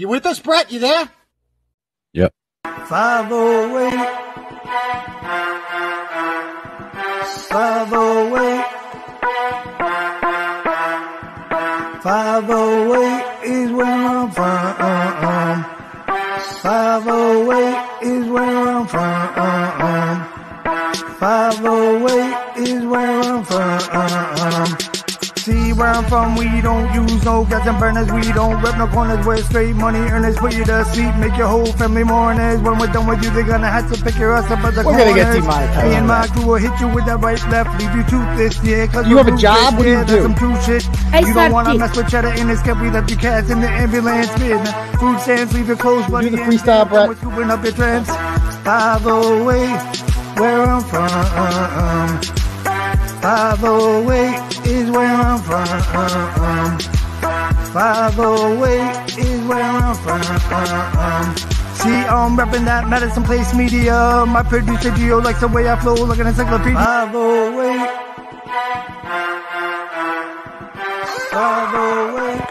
You with us, Bret? You there? Yep. 508. 508. 508 is where I'm from. 508 is where I'm from. 508 where I'm from, we don't use no gas and burners, we don't rep no corners, we're straight money earners, put you to sleep, make your whole family mourners. When we're done with you, they're gonna have to pick your ass up at the We're corners. gonna get demonetized Me and my crew will hit you with that right left, leave you toothless, yeah. Cause You have a job? ruthless, What do you yeah, do? Some true shit. I you don't wanna mess with cheddar in this cup, we left your cats in the ambulance, man. Food stands, leave your clothes, buddy. the freestyle, Bret. We're scooping up your trends. 508, where I'm from. 508 is where I'm from. 508 is where I'm from. See, I'm repping that Madison Place media. My producer Gio likes the way I flow like an encyclopedia. 508. 508.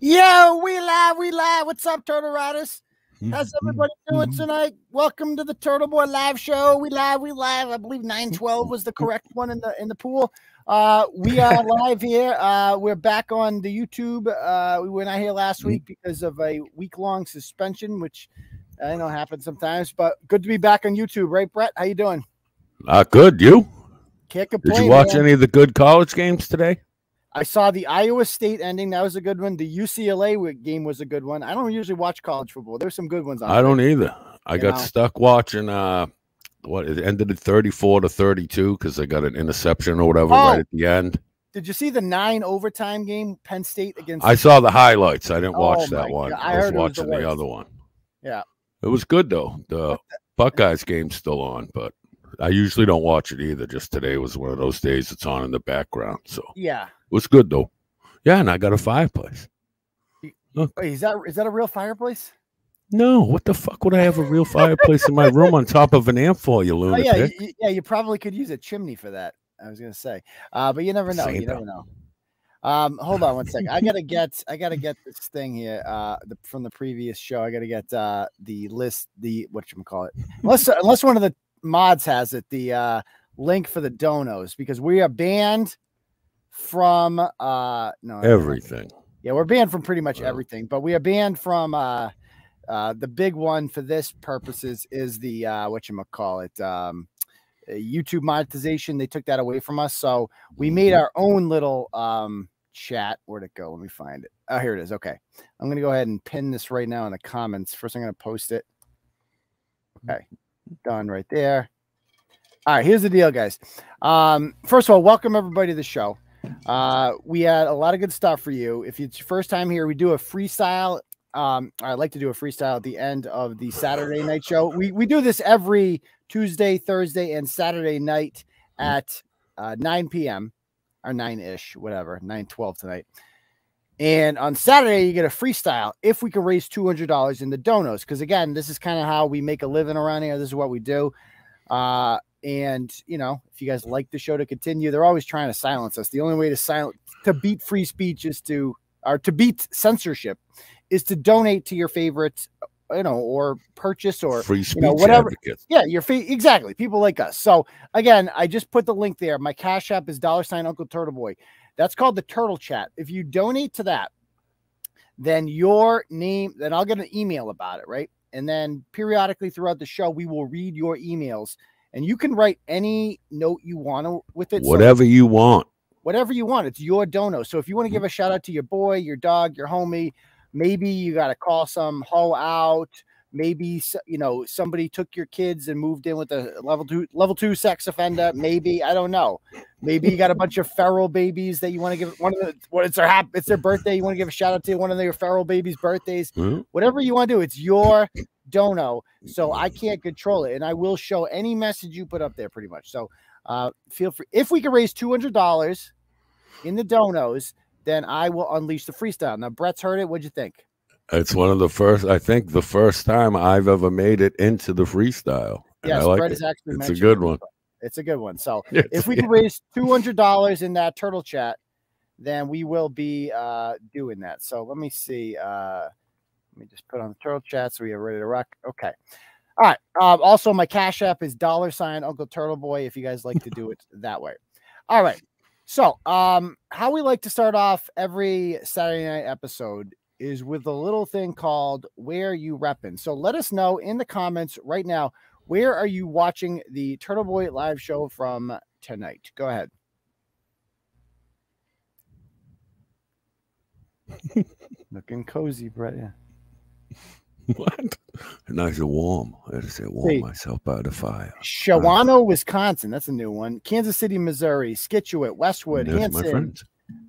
Yo, we live, we live. What's up, Turtle Riders? How's everybody doing tonight? Welcome to the Turtle Boy Live Show. We live, we live. I believe 912 was the correct one in the in the pool. Uh, we are live here. Uh, we're back on the YouTube. Uh, we were not here last week because of a week long suspension, which I know happens sometimes. But good to be back on YouTube, right, Bret? How you doing? Not good. You? Can't complain. Did you watch man. any of the good college games today? I saw the Iowa State ending. That was a good one. The UCLA game was a good one. I don't usually watch college football. There's some good ones on. I don't either. I You got know. stuck watching uh what it ended at 34 to 32 because they got an interception or whatever Oh. right at the end. Did you see the nine overtime game, Penn State against? I saw the highlights. I didn't Oh watch my that one. God. I I, was was the watching the, other one. Yeah. It was good though. The Buckeyes game's still on, but I usually don't watch it either. Just today was one of those days it's on in the background. So yeah. Was good though. Yeah, and I got a fireplace. Wait, is that is that a real fireplace? No, what the fuck would I have a real fireplace in my room on top of an amp for, you Oh yeah, y- y- yeah. You probably could use a chimney for that. I was gonna say, uh, but you never know. Say You never know. Um, hold on one second. I gotta get I gotta get this thing here uh, the, from the previous show. I gotta get uh, the list, the what you call it, unless unless one of the mods has it, the uh, link for the donos because we are banned from uh no Everything. Yeah, we're banned from pretty much everything, but we are banned from uh uh the big one for this purposes is the uh what you call it um uh, YouTube monetization. They took that away from us, so we made Mm-hmm. our own little um chat. Where'd it go? Let me find it. Oh, here it is. Okay, I'm gonna go ahead and pin this right now in the comments. First, I'm gonna post it. Okay, done right there. All right, here's the deal, guys. Um, first of all, welcome everybody to the show. Uh, we had a lot of good stuff for you. If it's your first time here, we do a freestyle. Um, I like to do a freestyle at the end of the Saturday night show. We we do this every Tuesday, Thursday, and Saturday night at uh, 9 p.m. or 9 ish, whatever, 9 12 tonight. And on Saturday, you get a freestyle if we can raise $200 in the donos. Because again, this is kind of how we make a living around here. This is what we do. Uh, and you know, if you guys like the show to continue, they're always trying to silence us. The only way to silence to beat free speech is to or to beat censorship is to donate to your favorite, you know, or purchase or Free speech know, whatever- advocates. yeah, your fee exactly. People like us. So again, I just put the link there. My cash app is dollar sign Uncle Turtle Boy. That's called the Turtle Chat. If you donate to that, then your name, then I'll get an email about it, right? And then periodically throughout the show, we will read your emails, and you can write any note you want to with it. So Whatever you want. whatever you want. It's your dono. So if you want to give a shout out to your boy, your dog, your homie, maybe you got to call some hoe out. Maybe you know somebody took your kids and moved in with a level two level two sex offender. Maybe I don't know. Maybe you got a bunch of feral babies that you want to give one of the. What it's their hap, It's their birthday. You want to give a shout out to one of their feral babies' birthdays. Hmm? Whatever you want to do, it's your dono. So I can't control it, and I will show any message you put up there, pretty much. So uh, feel free. If we can raise two hundred dollars in the donos, then I will unleash the freestyle. Now, Bret's heard it. What'd you think? It's one of the first, I think, the first time I've ever made it into the freestyle. Yes, I like Bret it. has actually It's a good one. It's a good one. So It's- if we can raise two hundred dollars in that turtle chat, then we will be uh, doing that. So let me see. Uh, let me just put on the turtle chat so we are ready to rock. Okay. All right. Um, also, my cash app is dollar sign Uncle Turtle Boy if you guys like to do it that way. All right. So, um, how we like to start off every Saturday night episode is with a little thing called Where You Reppin'. So, let us know in the comments right now where are you watching the Turtle Boy live show from tonight? Go ahead. Looking cozy, Bret. Yeah. What? Nice and warm. I to say warm See. myself by the fire. Shawano, Wisconsin. That's a new one. Kansas City, Missouri. Scituate, Westwood, Hanson.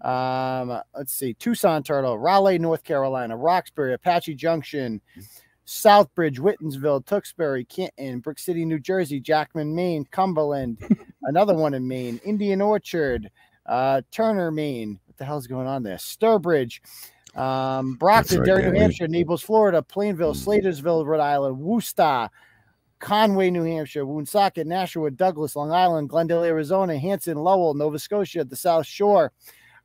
Um, let's see, Tucson Turtle, Raleigh, North Carolina, Roxbury, Apache Junction, Southbridge, Whitinsville, Tewksbury, Canton, Brick City, New Jersey, Jackman, Maine, Cumberland, another one in Maine, Indian Orchard, uh, Turner, Maine. What the hell's going on there? Sturbridge, um, Brockton, right, Derry, New Hampshire, Naples, Florida, Plainville, Mm. Slatersville, Rhode Island, Worcester, Conway, New Hampshire, Woonsocket, Nashua, Douglas, Long Island, Glendale, Arizona, Hanson, Lowell, Nova Scotia, the South Shore.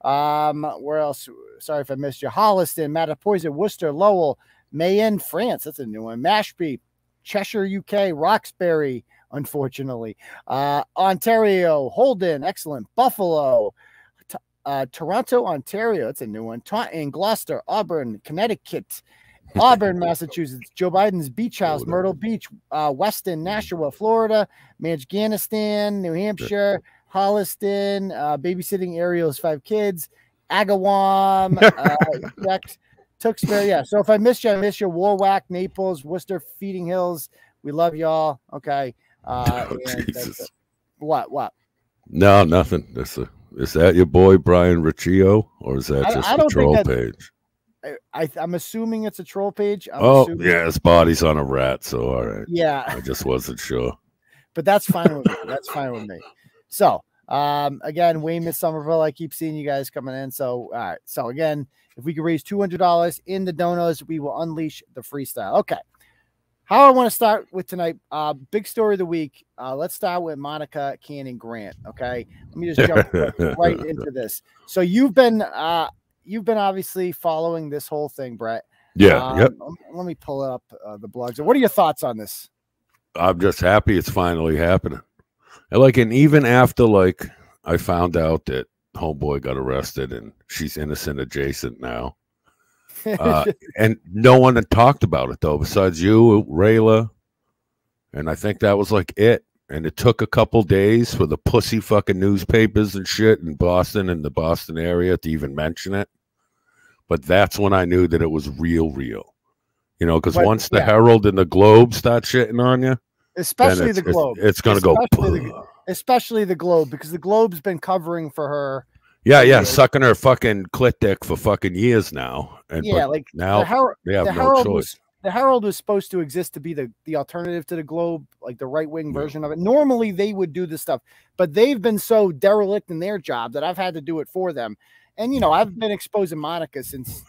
Um, where else? Sorry if I missed you. Holliston, Mattapoisett, Worcester, Lowell, Mayenne, France. That's a new one. Mashpee, Cheshire, UK, Roxbury, unfortunately. Uh, Ontario, Holden, excellent. Buffalo, uh, Toronto, Ontario. That's a new one. Taunton, Gloucester, Auburn, Connecticut, Auburn, Massachusetts. Joe Biden's Beach House. Myrtle Beach, uh, Weston, Nashua, Florida, Afghanistan, New Hampshire, Holliston, uh, babysitting Ariel's five kids, Agawam, uh, Tewksbury. Yeah. So if I missed you, I missed you. Warwack, Naples, Worcester, Feeding Hills. We love y'all. Okay. Uh, Oh, and Jesus. What? What? No, nothing. That's a, is that your boy Brian Riccio, or is that just I a troll that- page? I, I'm assuming it's a troll page. I'm oh, assuming- yeah, his body's on a rat. So all right, Yeah. I just wasn't sure. but that's fine with me. That's fine with me. So, um, again, Weymouth, Somerville, I keep seeing you guys coming in. So, all right. So, again, if we can raise two hundred dollars in the donos, we will unleash the freestyle. Okay. How I want to start with tonight, uh, big story of the week. Uh, let's start with Monica Cannon Grant. Okay, let me just jump right into this. So you've been, uh, you've been obviously following this whole thing, Bret. Yeah, Um, yep. Let me pull up uh, the blogs. What are your thoughts on this? I'm just happy it's finally happening. And like, and even after like I found out that homeboy got arrested and she's innocent adjacent now, uh, and no one had talked about it though, besides you, Rayla, and I think that was like it. And it took a couple days for the pussy fucking newspapers and shit in Boston and the Boston area to even mention it. But that's when I knew that it was real, real. You know, because once the yeah. Herald and the Globe start shitting on you, especially it's, the Globe. It's, gonna go. The- especially the Globe, because the Globe's been covering for her. Yeah, yeah, sucking her fucking clit dick for fucking years now, and yeah, like now the, Herald, they have the no Herald choice. was the Herald was supposed to exist to be the the alternative to the Globe, like the right wing Yeah. version of it. Normally they would do this stuff, but they've been so derelict in their job that I've had to do it for them. And you know, I've been exposing Monica since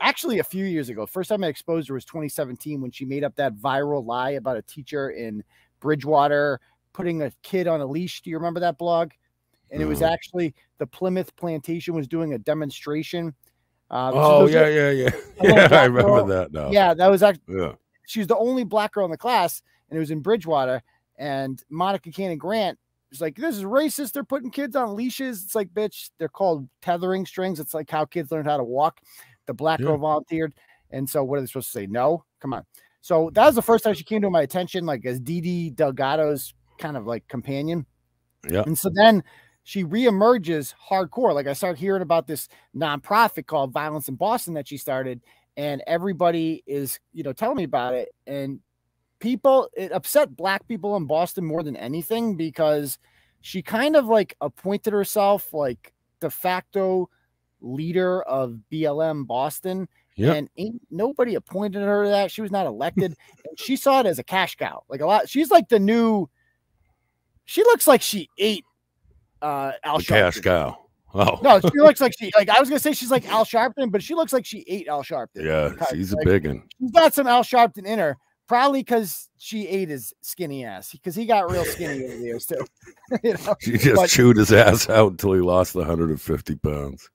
actually a few years ago. First time I exposed her was 2017 when she made up that viral lie about a teacher in Bridgewater putting a kid on a leash. Do you remember that blog? And it was actually the Plymouth Plantation was doing a demonstration. Uh, Oh yeah, yeah, yeah, yeah. I remember girl. that now. yeah, that was actually yeah. she was the only black girl in the class, and it was in Bridgewater. And Monica Cannon Grant was like, "This is racist. They're putting kids on leashes." It's like, bitch, they're called tethering strings. It's like how kids learned how to walk. The black girl volunteered, and so what are they supposed to say? No, come on. So that was the first time she came to my attention, like as Didi Delgado's kind of like companion. Yeah. And so then she reemerges hardcore. Like I start hearing about this nonprofit called Violence in Boston that she started, and everybody is, you know, telling me about it. And people, it upset black people in Boston more than anything because she kind of like appointed herself like de facto leader of BLM Boston. Yeah. And ain't nobody appointed her to that. She was not elected. and she saw it as a cash cow. Like a lot, she's like the new. She looks like she ate uh Al The cash Sharpton. cow. Oh No, she looks like she like I was gonna say she's like Al Sharpton, but she looks like she ate Al Sharpton. yeah, she's a like, big one. She's got some Al Sharpton in her, probably because she ate his skinny ass because he got real skinny over the years too. you know, She just but- chewed his ass out until he lost 150 pounds.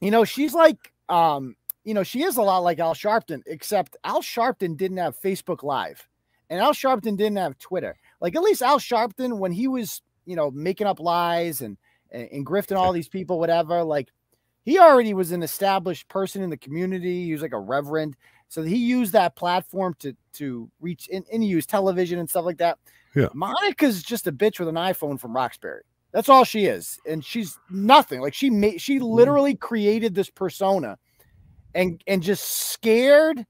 you know, she's like, um, you know, she is a lot like Al Sharpton, except Al Sharpton didn't have Facebook Live, and Al Sharpton didn't have Twitter. Like at least Al Sharpton, when he was, you know, making up lies and and, and grifting all these people, whatever, like he already was an established person in the community. He was like a reverend, so he used that platform to to reach and, and he used television and stuff like that. Yeah. Monica's just a bitch with an iPhone from Roxbury. That's all she is, and she's nothing. Like she made, she mm-hmm. literally created this persona, and and just scared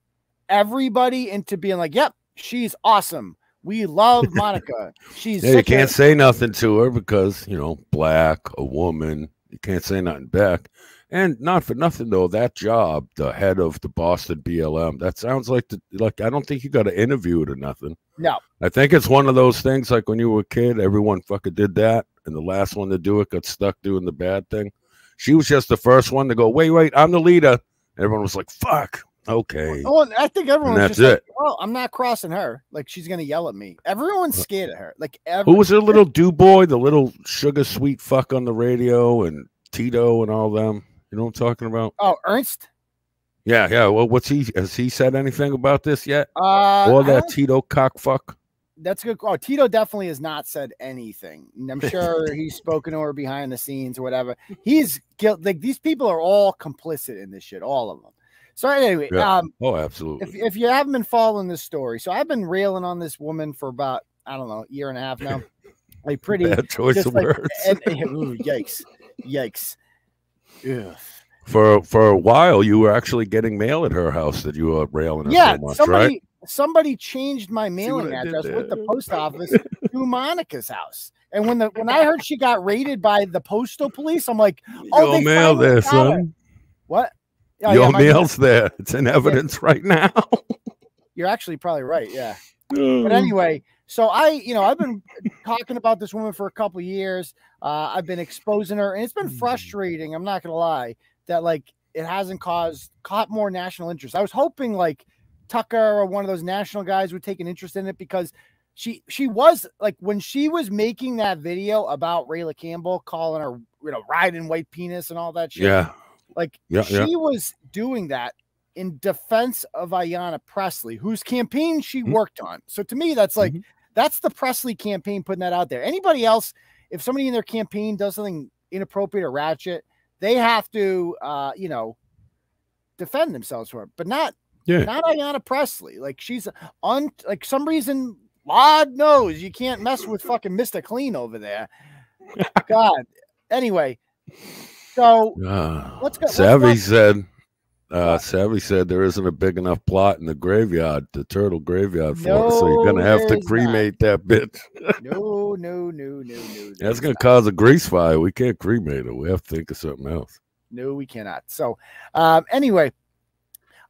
everybody into being like, "Yep, she's awesome. We love Monica. She's Yeah, you can't say nothing to her because you know, black, a woman. You can't say nothing back. And not for nothing though, that job, the head of the Boston BLM, that sounds like the like I don't think you got to interview it or nothing. no. I think it's one of those things like when you were a kid, everyone fucking did that, and the last one to do it got stuck doing the bad thing. She was just the first one to go, wait, wait, I'm the leader. Everyone was like, fuck, okay. Oh, I think everyone's that's just like, it. "Oh, I'm not crossing her. Like she's gonna yell at me." Everyone's scared of her. Like Who was the little do boy, the little sugar sweet fuck on the radio, and Tito and all them? You know what I'm talking about? oh Ernst. Yeah, yeah. Well, what's he? Has he said anything about this yet? Uh, or that Tito cock fuck? that's a good. Oh, Tito definitely has not said anything. I'm sure he's spoken to her behind the scenes or whatever. He's guilt. Like these people are all complicit in this shit, all of them. So anyway, Yeah. um, Oh, absolutely. if you haven't been following this story, so I've been railing on this woman for about I don't know, a year and a half now. Like pretty Bad choice of like- words. and- and- ooh, yikes, yikes. Ugh. for for a while, you were actually getting mail at her house that you were railing Yeah, so much, somebody right? somebody changed my mailing address with the post office to Monica's house. And when the when I heard she got raided by the postal police, I'm like, oh, they mail there, son. what? Oh, Your yeah, my mail- there. It's in evidence right now. You're actually probably right. Yeah. Mm. But anyway, so I, you know, I've been talking about this woman for a couple years. Uh, I've been exposing her, and it's been Mm. frustrating. I'm not gonna lie that like it hasn't caused caught more national interest. I was hoping like Tucker or one of those national guys would take an interest in it because she she was like when she was making that video about Rayla Campbell calling her you know riding white penis and all that shit. yeah, Like Yeah, she yeah. was doing that in defense of Ayanna Presley, whose campaign she Mhm. worked on. So to me, that's like Mhm. that's the Presley campaign putting that out there. Anybody else, if somebody in their campaign does something inappropriate or ratchet, they have to uh, you know, defend themselves for it, but not Yeah. not Ayanna Presley. Like she's on like some reason Lord knows you can't mess with fucking Mr. Clean over there. God. Anyway, so Ah, Let's go- let's Savvy said. Uh, Savvy said there isn't a big enough plot in the graveyard, the turtle graveyard for it, so you're gonna have to there's not. cremate that bitch. no, no, no, no, no. That's gonna not. cause a grease fire. We can't cremate it. We have to think of something else. No, we cannot. So, um, anyway,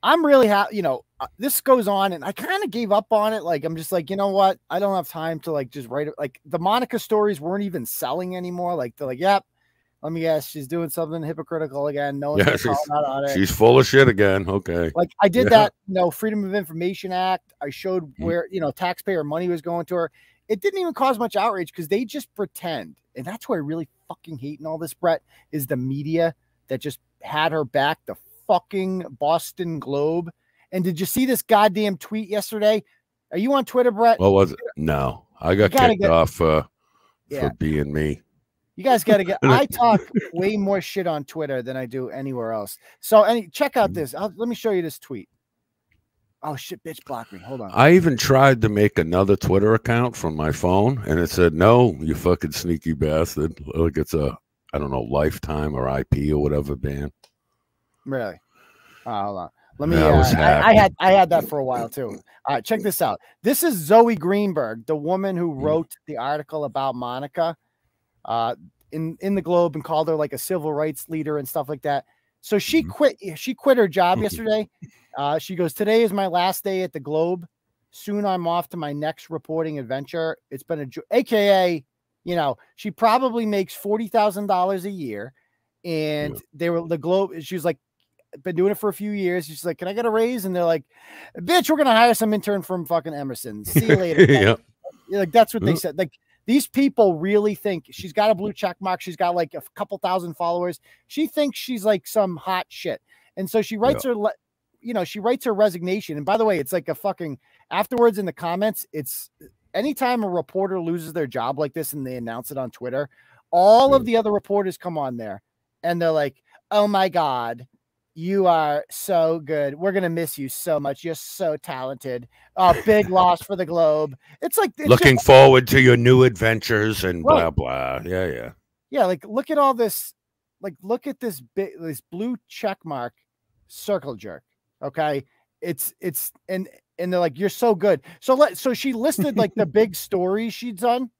I'm really happy. You know, uh, this goes on, and I kind of gave up on it. Like, I'm just like, you know what? I don't have time to like just write it. Like, the Monica stories weren't even selling anymore. Like, they're like, yep. Let me guess, she's doing something hypocritical again. No one's Yeah, she's- out on it. She's full of shit again. Okay. Like I did Yeah. that, you know, Freedom of Information Act. I showed Mhm. where you know taxpayer money was going to her. It didn't even cause much outrage because they just pretend, and that's what I really fucking hate in all this. Bret is the media that just had her back. The fucking Boston Globe. And did you see this goddamn tweet yesterday? Are you on Twitter, Bret? What was it? No, I got kicked get- off uh, Yeah. for being me. You guys got to get. I talk way more shit on Twitter than I do anywhere else. So, any check out this. I'll, let me show you this tweet. Oh shit, bitch, block me. Hold on. I even tried to make another Twitter account from my phone, and it said, "No, you fucking sneaky bastard!" Like it's a, I don't know, lifetime or IP or whatever ban. Really? Uh, hold on. Let me. Uh, I, I had I had that for a while too. All right, check this out. This is Zoe Greenberg, the woman who Mm. wrote the article about Monica, uh, in in the Globe and called her like a civil rights leader and stuff like that. So she Mhm. quit. She quit her job yesterday. Uh, she goes, "Today is my last day at the Globe. Soon I'm off to my next reporting adventure. It's been a jo- AKA, you know, she probably makes forty thousand dollars a year, and they were the Globe. She was like, been doing it for a few years. She's like, "Can I get a raise?" And they're like, "Bitch, we're gonna hire some intern from fucking Emerson. See you later." yeah, Yeah, like that's what they said. Like these people really think she's got a blue check mark. She's got like a couple thousand followers. She thinks she's like some hot shit. And so she writes her, you know, she writes her resignation. And by the way, it's like a fucking afterwards in the comments. It's anytime a reporter loses their job like this and they announce it on Twitter, all of hmm. the other reporters come on there and they're like, oh my God, you are so good. We're gonna miss you so much. You're so talented. Uh, big loss for the globe. It's like it's Looking just- forward to your new adventures and blah Right. blah. Yeah, yeah. yeah. Like look at all this. Like look at this big this blue check mark circle jerk. Okay, it's it's and and they're like you're so good. So let so she listed like the big stories she's done,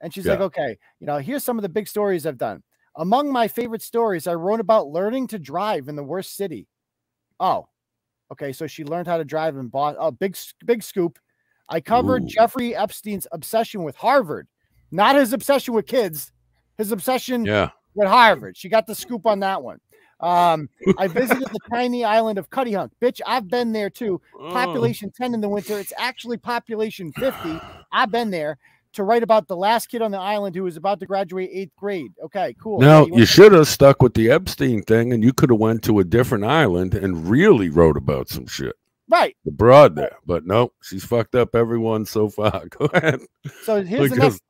and she's like, okay, you know, here's some of the big stories I've done. Among my favorite stories, I wrote about learning to drive in the worst city. Oh, okay. So she learned how to drive in Boston. Oh, big big scoop. I covered Ooh. Jeffrey Epstein's obsession with Harvard, not his obsession with kids, his obsession Yeah. with Harvard. She got the scoop on that one. Um, I visited the tiny island of Cuttyhunk. Bitch, I've been there too. Oh. Population 10 in the winter. It's actually population 50. I've been there to write about the last kid on the island who was about to graduate eighth grade. Okay, cool. Now you you should have stuck with the Epstein thing, and you could have went to a different island and really wrote about some shit. right. The broad there, but no, she's fucked up everyone so far. Go ahead. So here's the next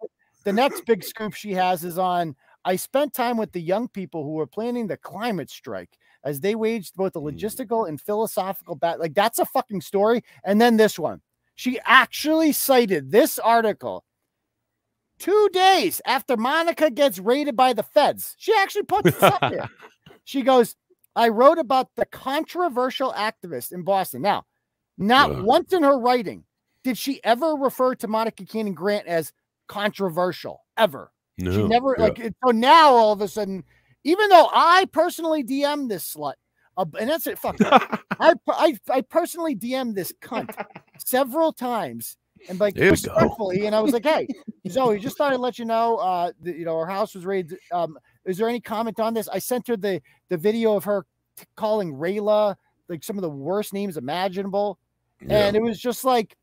the next big scoop she has is on I spent time with the young people who were planning the climate strike as they waged both a Mm. logistical and philosophical battle. Like that's a fucking story. And then this one. She actually cited this article two days after Monica gets raided by the feds. She actually puts this up there. She goes, I wrote about the controversial activist in Boston. Now, not once in her writing did she ever refer to Monica Cannon Grant as controversial, ever. No, She never, yeah. like, so now all of a sudden, even though I personally DM this slut, uh, and that's it, fuck. I, I, I personally DM this cunt several times and like There respectfully, and I was like, hey, Zoe, just thought I'd let you know, uh, that, you know, her house was raided. Um, is there any comment on this? I sent her the the video of her t- calling Rayla like some of the worst names imaginable, Yeah. and it was just like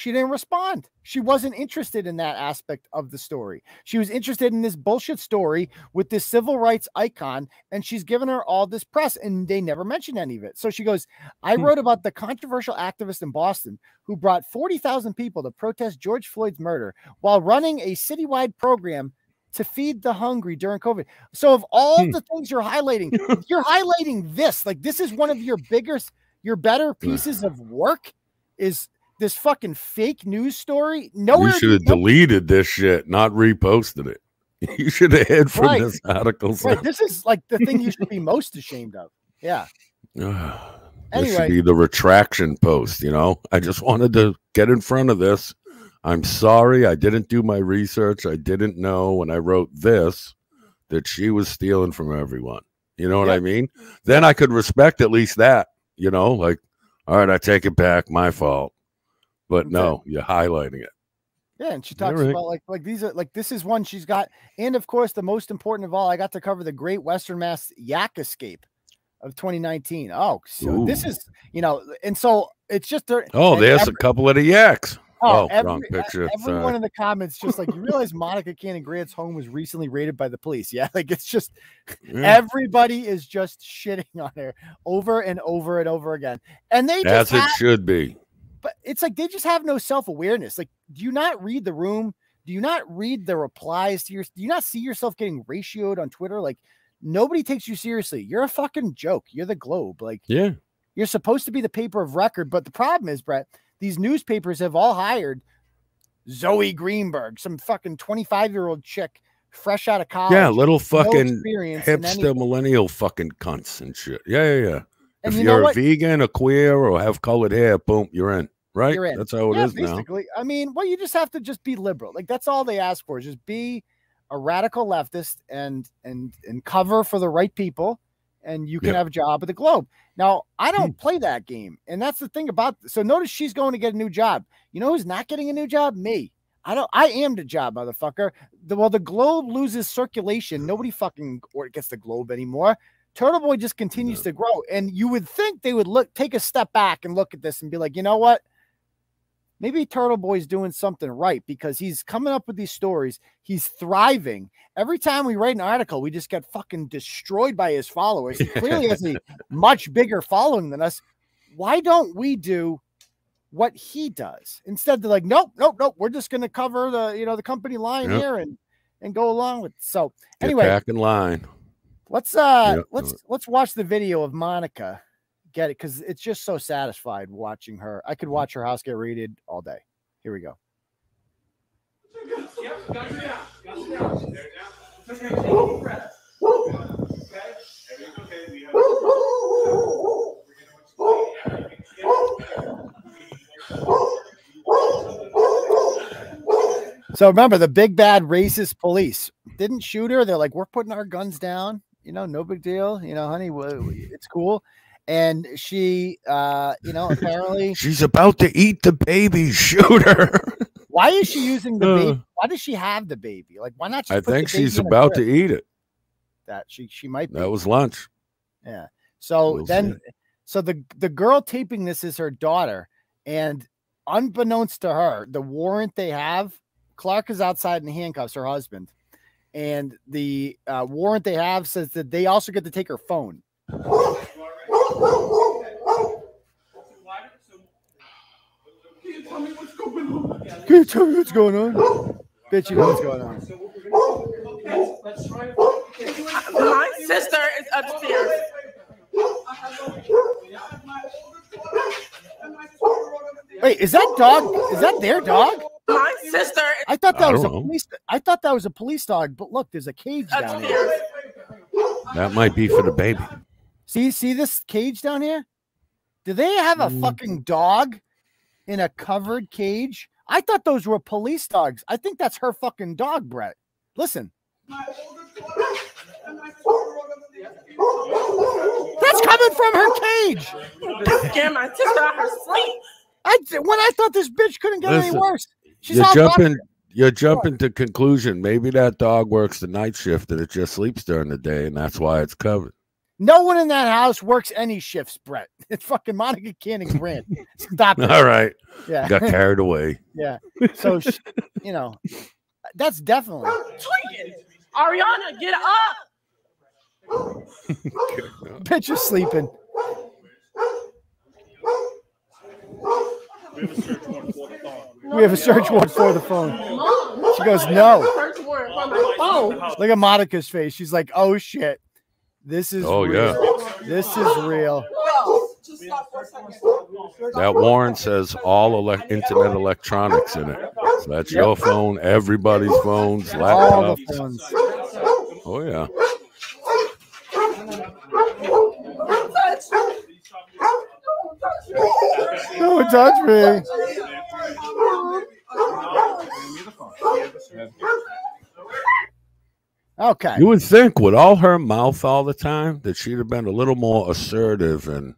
she didn't respond. She wasn't interested in that aspect of the story. She was interested in this bullshit story with this civil rights icon, and she's given her all this press, and they never mentioned any of it. So she goes, I Hmm. wrote about the controversial activist in Boston who brought 40,000 people to protest George Floyd's murder while running a citywide program to feed the hungry during COVID. So, of all Hmm. the things you're highlighting, you're highlighting this. Like, this is one of your biggest, your better pieces of work is this fucking fake news story. No, you should have deleted this shit, not reposted it. You should have hid from Right. this article. Right, this is like the thing you should be most ashamed of. Yeah. this Anyway. should be the retraction post. You know, I just wanted to get in front of this. I'm sorry, I didn't do my research. I didn't know when I wrote this that she was stealing from everyone. You know what. I mean? Then I could respect at least that. You know, like, all right, I take it back, my fault. But That's no, you're highlighting it. Yeah, and she talks right. about like like these are like this is one she's got, and of course the most important of all, I got to cover the Great Western Mass Yak Escape of 2019. Oh, so this is you know, and so it's just there. Oh, and there's every- a couple of the yaks. oh, oh, every- e- picture, Everyone sorry. in the comments just like you realize Monica Cannon Grant's home was recently raided by the police. Yeah, like it's just Yeah. everybody is just shitting on her over and over and over again, and they As just it have- should be. But it's like they just have no self-awareness. Like, do you not read the room? Do you not read the replies to your do you not see yourself getting ratioed on Twitter? Like nobody takes you seriously. You're a fucking joke. You're the globe. Like Yeah. you're supposed to be the paper of record. But the problem is, Bret, these newspapers have all hired Zoe Greenberg, some fucking 25-year-old chick fresh out of college. Yeah, little fucking experience hipster millennial fucking cunts and shit. Yeah, yeah, yeah. And if you you're a vegan, a queer, or have colored hair, boom, you're in. Right? You're in. That's how it is yeah, now. basically. I mean, well, you just have to just be liberal. Like that's all they ask for is just be a radical leftist and and and cover for the right people, and you can Yep. have a job at the Globe. Now, I Hmm. don't play that game, and that's the thing about. So notice she's going to get a new job. You know who's not getting a new job? Me. I don't. I am the job, motherfucker. The, well, the Globe loses circulation. Nobody fucking or gets the Globe anymore. Turtle Boy just continues to grow, and you would think they would look, take a step back and look at this and be like, you know what? maybe Turtle Boy's doing something right because he's coming up with these stories. He's thriving. Every time we write an article, we just get fucking destroyed by his followers. He clearly has a much bigger following than us. Why don't we do what he does instead? They're like, nope, nope, nope. We're just going to cover the you know the company line Yep. here and and go along with. So Get anyway, back in line. Let's uh Yep. let's let's watch the video of Monica get it because it's just so satisfied watching her. I could watch her house get raided all day. Here we go. So remember the big bad racist police didn't shoot her. They're like, we're putting our guns down. You know, no big deal. You know, honey, it's cool. And she, uh, you know, apparently, She's about to eat the baby. Shoot her. why is she using the Uh. baby? Why does she have the baby? Like, why not? Just I think she's baby in a about to eat it. that. She she might be. That was lunch. Yeah. So We'll then, see. so the the girl taping this is her daughter, and unbeknownst to her, the warrant they have, Clark is outside in handcuffs, her husband, and the uh, warrant they have says that they also get to take her phone. Can you tell me what's going on? Bitch, you know what's going on. My sister is upstairs. Wait, is that dog? Is that their dog? My sister I thought that I was a don't know. police. I thought that was a police dog, but look, there's a cage down here. upstairs. That might be for the baby. See, see this cage down here? Do they have a Mm. fucking dog in a covered cage? I thought those were police dogs. I think that's her fucking dog, Bret. Listen, that's coming from her cage. Scare my sister out her sleep. I when I thought this bitch couldn't get any worse. She's You're jumping. buck- You're jumping to conclusion. Maybe that dog works the night shift and it just sleeps during the day, and that's why it's covered. No one in that house works any shifts, Bret. It's fucking Monica Canning Grant. Stop it. All right, Yeah. got carried away. Yeah. So, sh- you know, that's definitely. Tweaking. Ariana, get up. Bitch is sleeping. We have a search warrant for the phone. Mom. She goes, no. Search warrant for my phone. Look at Monica's face. She's like, oh shit. This is Oh, yeah. real. This is real. Just stop for a second. That warrant says all ele- internet electronics in it. So that's your phone, everybody's phones, All laptops. the phones. Oh yeah. Don't touch me. Okay. You would think with all her mouth all the time that she'd have been a little more assertive and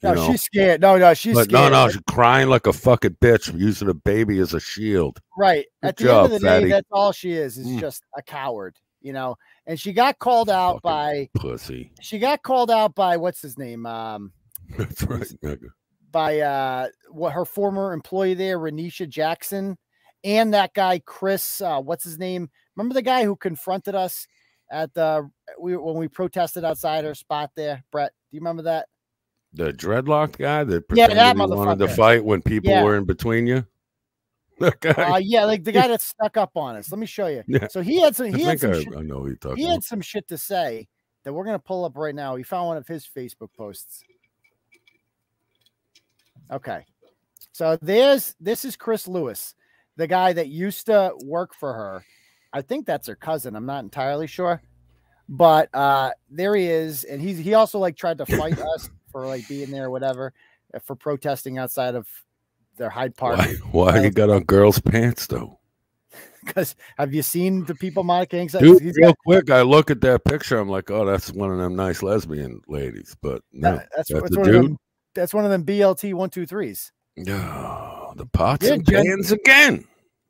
you No, know. she's scared. No, no, she's but no, scared. no, she's crying like a fucking bitch, using a baby as a shield. Right. Good At the job, end of the fatty. day, that's all she is, is Mm. just a coward, you know. And she got called out by Pussy. she got called out by what's his name? Um That's right. By uh what her former employee there, Renisha Jackson, and that guy Chris, uh, what's his name? Remember the guy who confronted us at the we when we protested outside her spot there, Bret? Do you remember that? The dreadlocked guy that Yeah, that he wanted to fight when people Yeah. were in between you. Guy. Uh yeah, like the guy that stuck up on us. Let me show you. Yeah. So he had some I he had think some I, shit- I know he about. had some shit to say that we're gonna pull up right now. We found one of his Facebook posts. Okay, so there's this is Chris Lewis, the guy that used to work for her. I think that's her cousin. I'm not entirely sure, but uh there he is, and he's he also like tried to fight us for like being there, or whatever, uh, for protesting outside of their Hyde Park. Why, why he got on girls' pants though? Because have you seen the people Monica hangs out? Dude, he's real got- quick, I look at that picture. I'm like, oh, that's one of them nice lesbian ladies. But no, that- that's, that's that's a dude. them. That's one of them BLT one two threes. No, the pots Yeah, and Jen- pans again.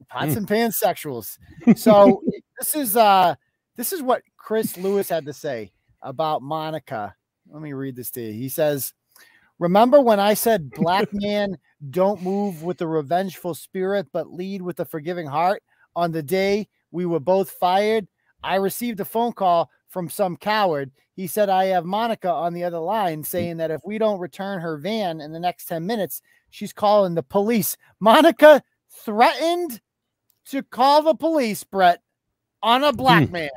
pots Mm. and pans sexuals. So this is uh this is what Chris Lewis had to say about Monica. Let me read this to you. He says, Remember when I said black man don't move with a revengeful spirit, but lead with a forgiving heart? On the day we were both fired, I received a phone call from some coward. He said, I have Monica on the other line saying that if we don't return her van in the next 10 minutes, she's calling the police. Monica threatened to call the police, Bret, on a black Hmm. man.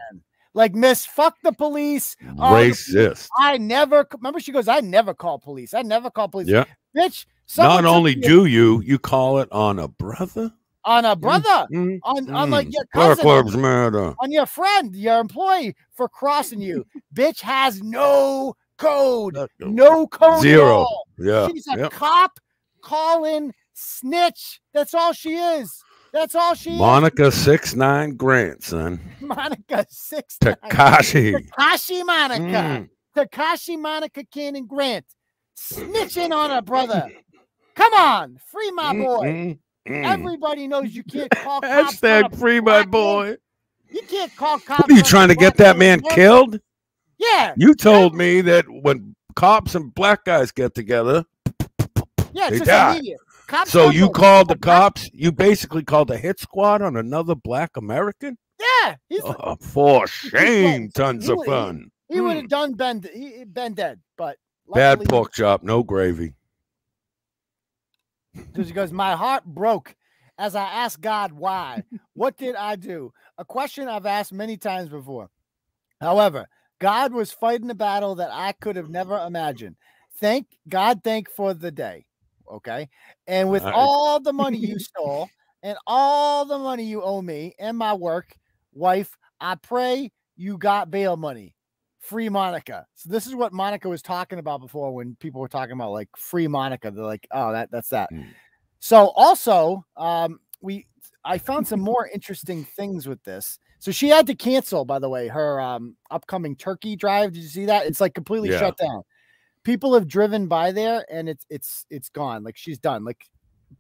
Like, miss, fuck the police. Oh, the Racist. I never remember. She goes, I never call police. I never call police. Yeah. bitch. Not only do you, you call it on a brother. On a brother, Mm, on on like mm. your Black cousin, on your friend, your employee for crossing you. bitch has no code, no code. Zero. Yeah. She's a yep. cop calling snitch. That's all she is. That's all she Monica six nine grandson. is. Monica six. Tekashi. Tekashi Monica. Mm. Tekashi Monica Cannon Grant snitching on her brother. Come on, free my boy. Mm, mm, mm. Everybody knows you can't call cops. on a Hashtag free my black man. boy. You can't call cops. What are you trying to get that man murder. killed? Yeah, You told me that when cops and black guys get together, yeah, They just die. Cops so you know. called the A black- cops. You basically called a hit squad on another black American. Yeah, he's Oh, for shame, was. tons He of was- fun. he would Mm. have done been he, been dead, but Bad luckily- pork chop, no gravy. Because he goes, My heart broke as I asked God why. what did I do? A question I've asked many times before. However, God was fighting a battle that I could have never imagined. Thank God, thank for the day. Okay. And with Nice. all the money you stole and all the money you owe me and my work, wife, I pray you got bail money. Free Monica. So this is what Monica was talking about before when people were talking about like free Monica. They're like, oh, that that's that. Mm. So also, um, we I found some more interesting things with this. So she had to cancel, by the way, her um upcoming turkey drive. Did you see that? It's like completely Yeah. shut down. People have driven by there and it's it's it's gone. Like she's done. Like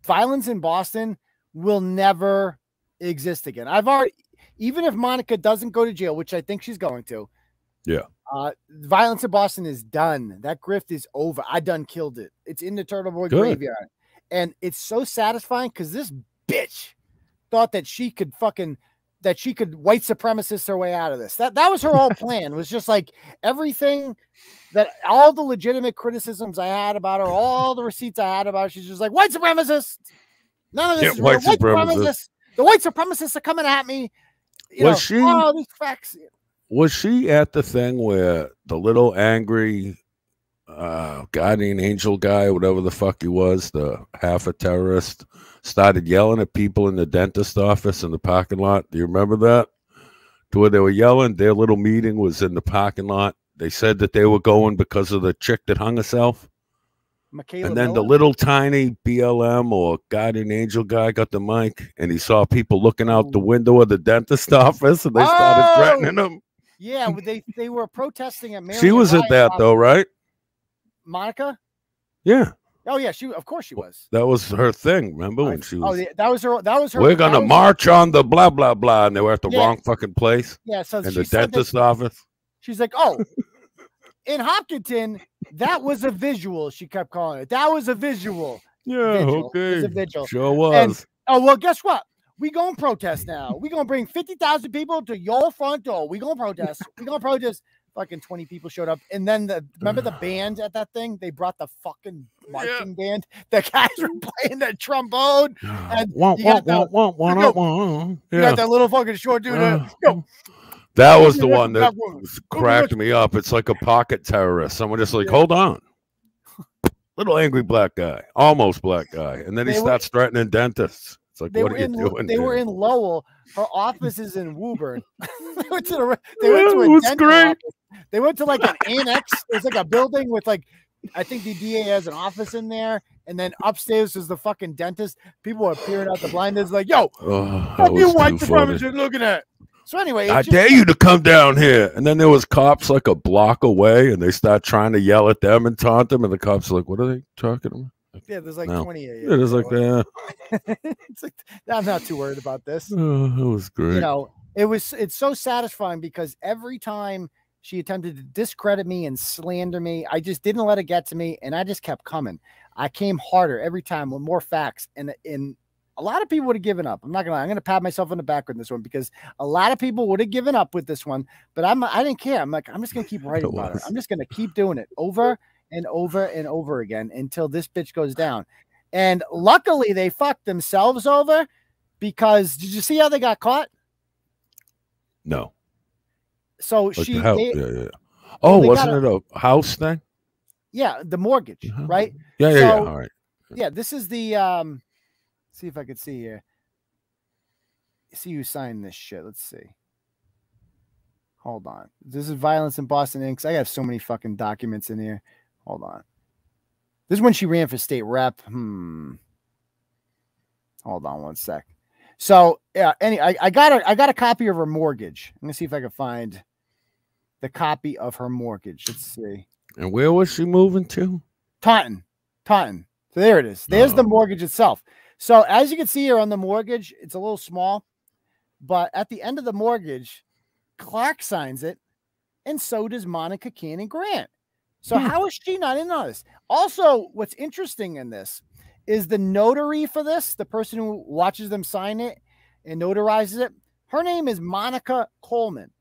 violence in Boston will never exist again. I've already even if Monica doesn't go to jail, which I think she's going to. Yeah. Uh violence in Boston is done. That grift is over. I done killed it. It's in the Turtle Boy Good. graveyard. And it's so satisfying because this bitch thought that she could fucking that she could white supremacist her way out of this. That that was her whole plan. Was just like everything that all the legitimate criticisms I had about her, all the receipts I had about her, she's just like white supremacist. None of this Yeah, is real. white white supremacist. supremacists. The white supremacists are coming at me. You Was know, she- Oh, these facts. Was she at the thing where the little angry uh guardian angel guy, whatever the fuck he was, the half a terrorist, started yelling at people in the dentist office in the parking lot? Do you remember that? To where they were yelling, their little meeting was in the parking lot. They said that they were going because of the chick that hung herself. Mikayla and then the little tiny BLM or guardian angel guy got the mic and he saw people looking out the window of the dentist office and they started Oh! threatening him. Yeah, they they were protesting at Marian She was at that though, um, right? Monica. Yeah, Oh yeah, she of course she was. that was her thing. Remember when she Oh was? yeah, that was her. That was her. We're gonna march on the blah blah blah, and they were at the Yeah. wrong fucking place Yeah, so in the said that- dentist office. She's like, oh, in Hopkinton, that was a visual. She kept calling it. That was a visual. Yeah, Vigil. It was okay, a sure was. Oh well, guess what? We gonna protest now. We gonna bring fifty thousand people to your front door. We gonna protest. We gonna protest. Fucking twenty people showed up, and then the remember the band at that thing? They brought the fucking marching band. The guys were playing the trombone. and Wah, you wah, the- wah, wah, you wah, wah. You Yeah. got that little fucking short dude. Uh, yo, That was the one that that woman. was- Look at cracked me up. It's like a pocket terrorist. Someone just like, hold on. Little angry black guy, almost black guy. And then he They were- starts threatening dentists. Like, they what were are you in doing? they were in Lowell. Her office is in Woburn. they went to the they went to a great. office. They went to like an annex. It's like a building with like I think the DA has an office in there, and then upstairs is the fucking dentist. People are peering out the blind. Like, yo, Oh, what you white supremacists looking at? So anyway, I just- dare you to come down here. And then there was cops like a block away, and they start trying to yell at them and taunt them. And the cops are like, "What are they talking about?" Yeah, there's like No. 20 of Yeah, you. it's like that. it's like I'm not too worried about this. Oh, that was great. you know it was it's so satisfying because every time She attempted to discredit me and slander me. I just didn't let it get to me, and I just kept coming. I came harder every time with more facts, and and a lot of people would have given up. I'm not gonna. lie. I'm gonna pat myself on the back with this one because a lot of people would have given up with this one. But I'm. I didn't care. I'm like. I'm just gonna keep writing It about it. I'm just gonna keep doing it over and over and over again until this bitch goes down. And luckily, they fucked themselves over because did you see how they got caught? No. So Like she, the they- yeah, yeah. Oh, they wasn't it a house thing? yeah, the mortgage, Uh-huh. right? Yeah, yeah, yeah. So- All right. Yeah, this is the um. See if I could see here. See who signed this shit. Let's see. Hold on. This is violence in Boston Inc. I have so many fucking documents in here. Hold on. This is when she ran for state rep. Hmm. Hold on one sec. So yeah, any I, I got a I got a copy of her mortgage. I'm gonna see if I can find the copy of her mortgage. Let's see. And where was she moving to? Taunton. Taunton. So there it is. There's the Oh. mortgage itself. So as you can see here on the mortgage, it's a little small, but at the end of the mortgage, Clark signs it, and so does Monica Cannon Grant. So how is she not in on this? Also, what's interesting in this is the notary for this, the person who watches them sign it and notarizes it. Her name is Monica Coleman.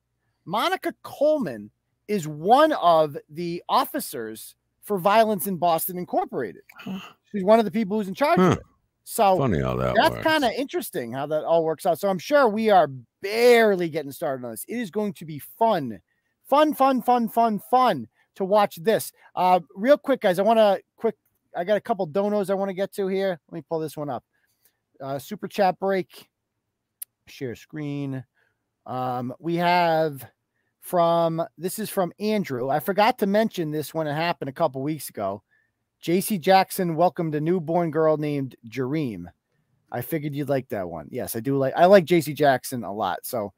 Monica Coleman is one of the officers for Violence in Boston Incorporated. She's one of the people who's in charge Huh. of it. So Funny how that that's kind of interesting how that all works out. So I'm sure we are barely getting started on this. It is going to be fun, fun, fun, fun, fun, fun to watch this. Uh, real quick, guys, I want to quick. I got a couple donos I want to get to here. Let me pull this one up. Uh, super chat break. Share screen. Um, we have from this is from Andrew. I forgot to mention this when it happened a couple weeks ago. JC Jackson welcomed a newborn girl named Jareem. I figured you'd like that one. Yes, I do like I like JC Jackson a lot. So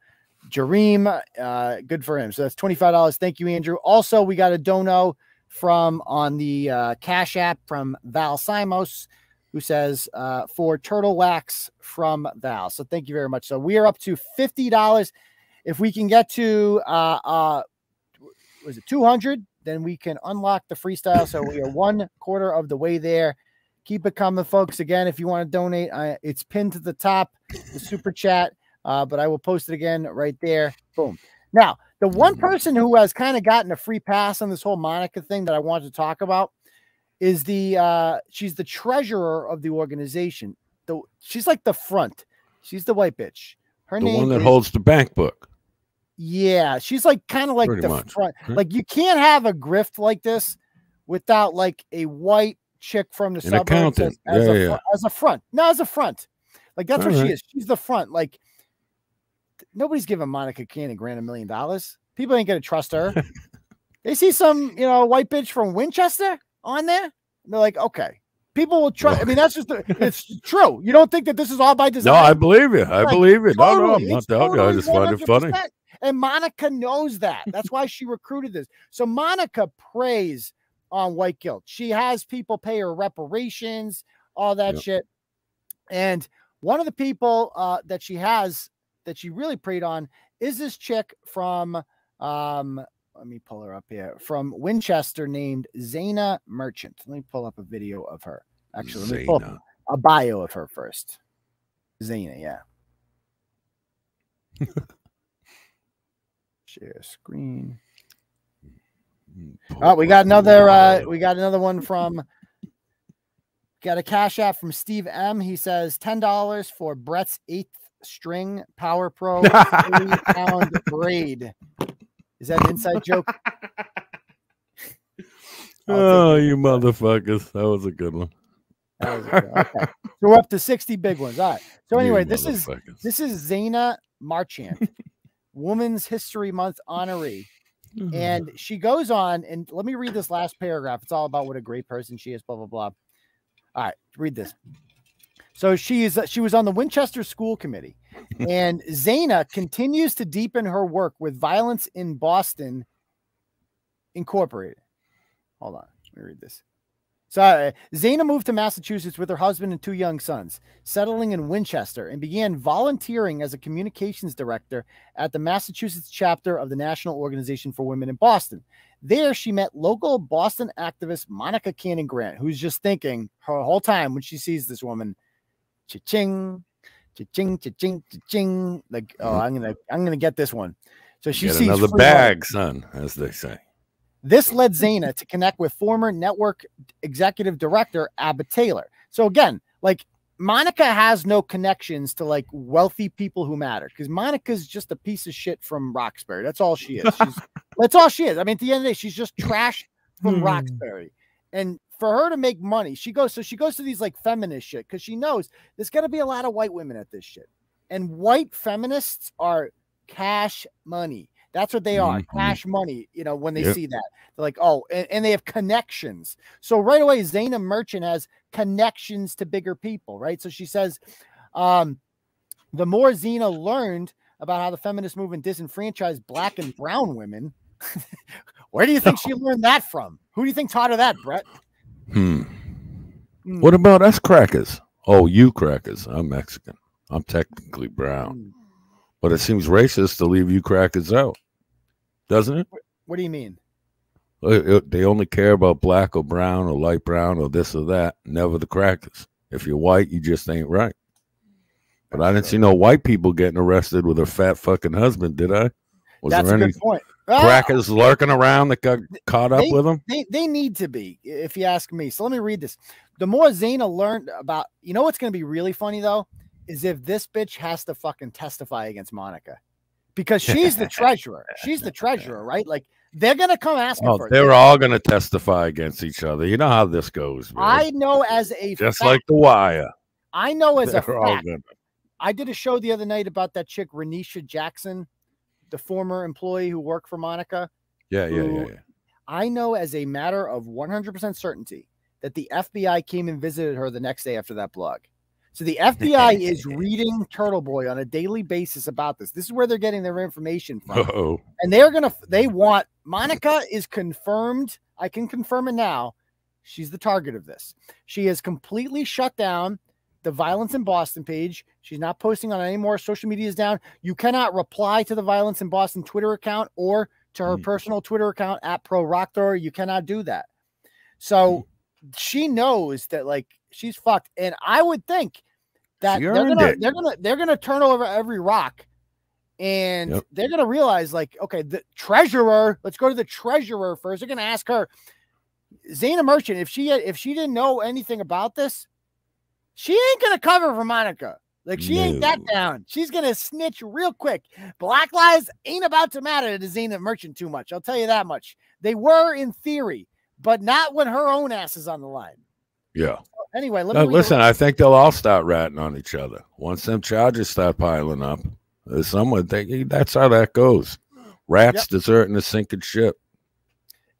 Jareem, uh, good for him. So that's $25. Thank you, Andrew. Also, we got a dono from on the uh, Cash app from Val Simos, who says uh, for turtle wax from Val. So thank you very much. So we are up to $50. If we can get to uh uh was it 200 then we can unlock the freestyle so we are one quarter of the way there keep it coming folks again if you want to donate I, it's pinned to the top the super chat uh, but i will post it again right there boom now the one person who has kind of gotten a free pass on this whole monica thing that i wanted to talk about is the uh she's the treasurer of the organization the she's like the front she's the white bitch her the name one that is- holds the bank book. yeah, she's like kind of like Pretty the much, front. right? Like you can't have a grift like this without like a white chick from the An suburbs accountant. as, as Yeah, a, yeah, as a front. No, as a front. Like that's what she is. She's the front. Like nobody's giving Monica Cannon Grant a million dollars. People ain't gonna trust her. they see some, you know, white bitch from Winchester on there. and they're like, okay. People will try. I mean, that's just the, it's true. You don't think that this is all by design? No, I believe you. I Like, believe it. No, no, I'm not doubting you. I just find it funny. And Monica knows that. That's why she recruited this. So Monica preys on white guilt. She has people pay her reparations, all that Yep. shit. And one of the people uh, that she has that she really preyed on is this chick from um let me pull her up here from Winchester named Zeina Marchant. Let me pull up a video of her. Actually, let me pull up a bio of her first. Zeina, yeah. Share screen. Oh, we got another uh we got another one from got a cash app from Steve M. He says ten dollars for Bret's eighth string Power Pro 30 pound braid. Is that an inside joke? Oh, you motherfuckers. That was a good one. That was a good- okay. So we're up to 60 big ones. All right. So You anyway, this is this is Zeina Marchant, Women's History Month honoree. And she goes on, and let me read this last paragraph. It's all about what a great person she is, blah, blah, blah. All right, read this. So she is she was on the Winchester School Committee, and Zeina continues to deepen her work with Violence in Boston Incorporated. Hold on, let me read this. So uh, Zeina moved to Massachusetts with her husband and two young sons, settling in Winchester, and began volunteering as a communications director at the Massachusetts chapter of the National Organization for Women in Boston. There, she met local Boston activist Monica Cannon Grant, who's just thinking her whole time when she sees this woman, cha-ching, cha-ching, cha-ching, cha-ching. Like, oh, I'm gonna, I'm gonna get this one. So she Get sees another bag, son, as they say. This led Zeina to connect with former network executive director Abba Taylor. So again, like Monica has no connections to like wealthy people who matter because Monica's just a piece of shit from Roxbury. That's all she is. She's, that's all she is. I mean, at the end of the day, she's just trash from Hmm. Roxbury. And for her to make money, she goes so she goes to these like feminist shit because she knows there's gonna be a lot of white women at this shit. And white feminists are cash money. That's what they are, Mhm. cash money. You know, when they Yep. see that, they're like, oh, and, and they have connections. So right away, Zeina Marchant has connections to bigger people, right? So she says, um, the more Zeina learned about how the feminist movement disenfranchised black and brown women, where do you think she learned that from? Who do you think taught her that, Bret? Hmm. Hmm. What about us crackers? Oh, you crackers. I'm Mexican. I'm technically brown. But it seems racist to leave you crackers out, doesn't it? What do you mean? It- it- They only care about black or brown or light brown or this or that, never the crackers. If you're white, you just ain't right. But I didn't see no white people getting arrested with a fat fucking husband, did I? Was That's there a any good point. Ah, crackers lurking around that got caught up they- with them? they they need to be, if you ask me. So let me read this. The more Zeina learned about, you know what's going to be really funny though, is if this bitch has to fucking testify against Monica, because she's the treasurer. She's the treasurer, right? Like they're going to come asking Oh, for they're all going to testify against each other. You know how this goes. man. I know as a just fact, like the wire. I know as a They're all fact. I did a show the other night about that chick Renisha Jackson, the former employee who worked for Monica. Yeah, yeah, yeah, yeah. I know as a matter of 100% certainty that the FBI came and visited her the next day after that blog. So the FBI is reading Turtle Boy on a daily basis about this. This is where they're getting their information from. Oh, And they're going to, they want, Monica is confirmed. I can confirm it now. She's the target of this. She has completely shut down the violence in Boston page. She's not posting on any more social media is down. You cannot reply to the violence in Boston Twitter account or to her Mm. personal Twitter account at Pro Rockthor. You cannot do that. So she knows that like she's fucked. And I would think that they're gonna it. they're gonna they're gonna turn over every rock and Yep. they're gonna realize like okay the treasurer let's go to the treasurer first they're gonna ask her Zeina Marchant if she had, if she didn't know anything about this she ain't gonna cover for Monica like she ain't that down she's gonna snitch real quick black lives ain't about to matter to Zeina Marchant too much I'll tell you that much they were in theory but not when her own ass is on the line yeah. anyway let No, listen, I think they'll all start ratting on each other once them charges start piling up. Someone think that's how that goes. Rats deserting a sinking ship.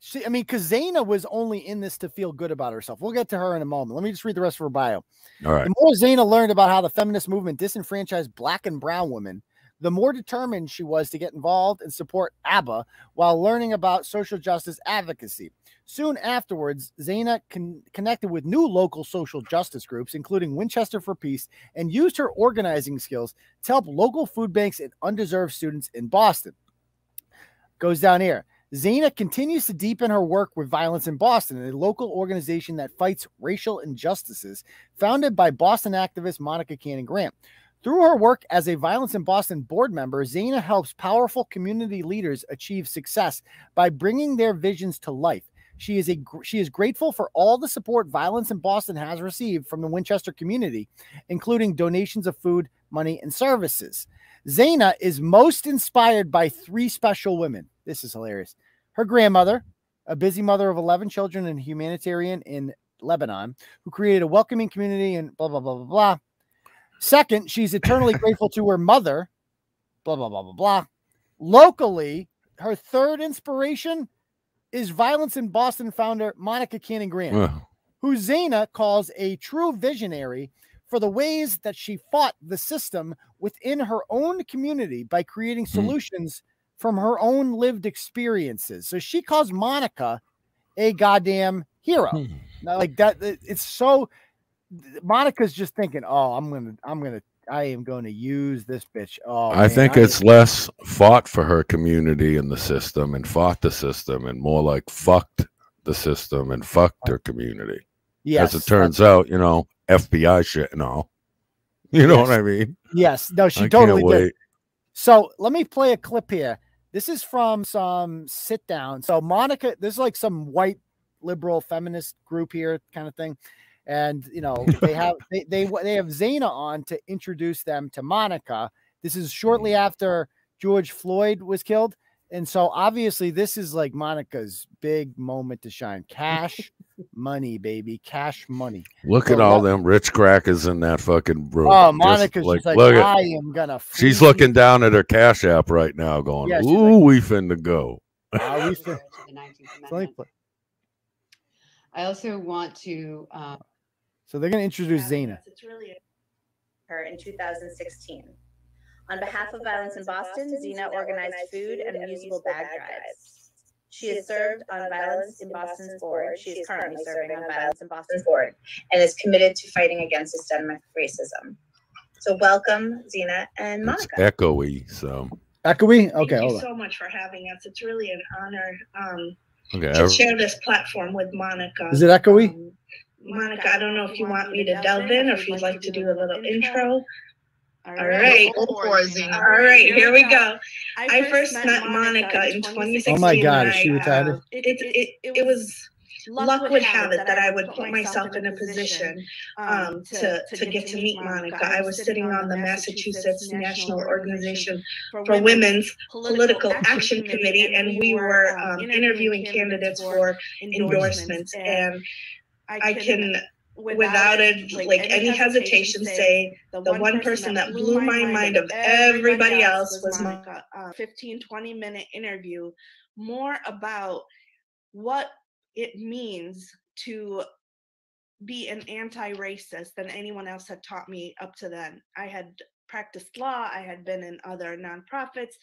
She, I mean, because Zeina was only in this to feel good about herself. We'll get to her in a moment. Let me just read the rest of her bio. All right. The more Zeina learned about how the feminist movement disenfranchised black and brown women, the more determined she was to get involved and support ABBA while learning about social justice advocacy. Soon afterwards, Zeina con- connected with new local social justice groups, including Winchester for Peace, and used her organizing skills to help local food banks and undeserved students in Boston. Goes down here. Zeina continues to deepen her work with Violence in Boston, a local organization that fights racial injustices, founded by Boston activist Monica Cannon Grant. Through her work as a Violence in Boston board member, Zeina helps powerful community leaders achieve success by bringing their visions to life. She is a she is grateful for all the support Violence in Boston has received from the Winchester community, including donations of food, money, and services. Zeina is most inspired by three special women. This is hilarious. Her grandmother, a busy mother of 11 children and humanitarian in Lebanon, who created a welcoming community and blah, blah, blah, blah, blah. Second, she's eternally grateful to her mother, blah, blah, blah, blah, blah. Locally, her third inspiration is Violence in Boston founder Monica Cannon Grant Well, who Zeina calls a true visionary for the ways that she fought the system within her own community by creating Hmm. solutions from her own lived experiences. So she calls Monica a goddamn hero. Hmm. Like that. It's so. Monica's just thinking, "Oh, I'm gonna, I'm gonna, I am going to use this bitch." Oh, I man, think it's less fought for her community and the system and fought the system and more like fucked the system and fucked her community. yes, As it turns out, you know, FBI shit and all. You know Yes. what I mean? Yes, no, she I totally did. So let me play a clip here. This is from some sit down. So Monica, this is like some white liberal feminist group here, kind of thing. And you know, they have they they they have Zeina on to introduce them to Monica. This is shortly mm. after George Floyd was killed. And so obviously this is like Monica's big moment to shine. Cash money, baby. Cash money. Look So at all that- them rich crackers in that fucking room. Oh, Just Monica's just like, look at, I am gonna she's free looking down at her cash app right now, going, Yeah, she's "Ooh, we finna go." Uh, we Prior fin- to the 19th So let me Amendment. put- I also want to, uh, So they're gonna introduce Zeina. It's really her in 2016. On behalf of Violence in Boston, Zeina organized food and reusable bag drives. She has served on Violence in Boston's board. She is currently serving on Violence in Boston's board and is committed to fighting against systemic racism. So welcome, Zeina and It's Monica. echoey, so Echoey? Okay, Thank Okay, you on. so much for having us. It's really an honor um, okay. to ev- share this platform with Monica. Is it echoey? Um, Monica, I don't know if you want me to delve in or if you'd like to do a little intro. All right. Go for it, Zeina. All right, here we go. I first met Monica in 2016. Oh my God, when is she retired? uh, retarded? It, it, it was luck would have it that I would put myself in a position um, to, to get to meet Monica. I was sitting on the Massachusetts National Organization for Women's Political Action Committee, and we were um, interviewing candidates for endorsements. And I can, without a, like any hesitation, say the one person that blew my mind of everybody else was my a 15 20 minute interview more about what it means to be an anti-racist than anyone else had taught me up to then. I had practiced law i had been in other nonprofits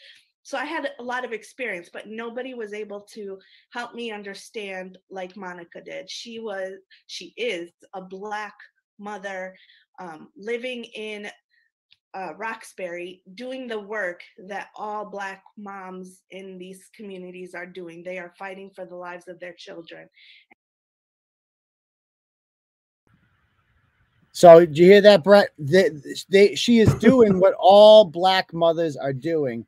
so i had a lot of experience but nobody was able to help me understand like monica did she was she is a black mother um, living in uh, Roxbury doing the work that all Black moms in these communities are doing. They are fighting for the lives of their children. So did you hear that, Bret? They, she is doing what all black mothers are doing,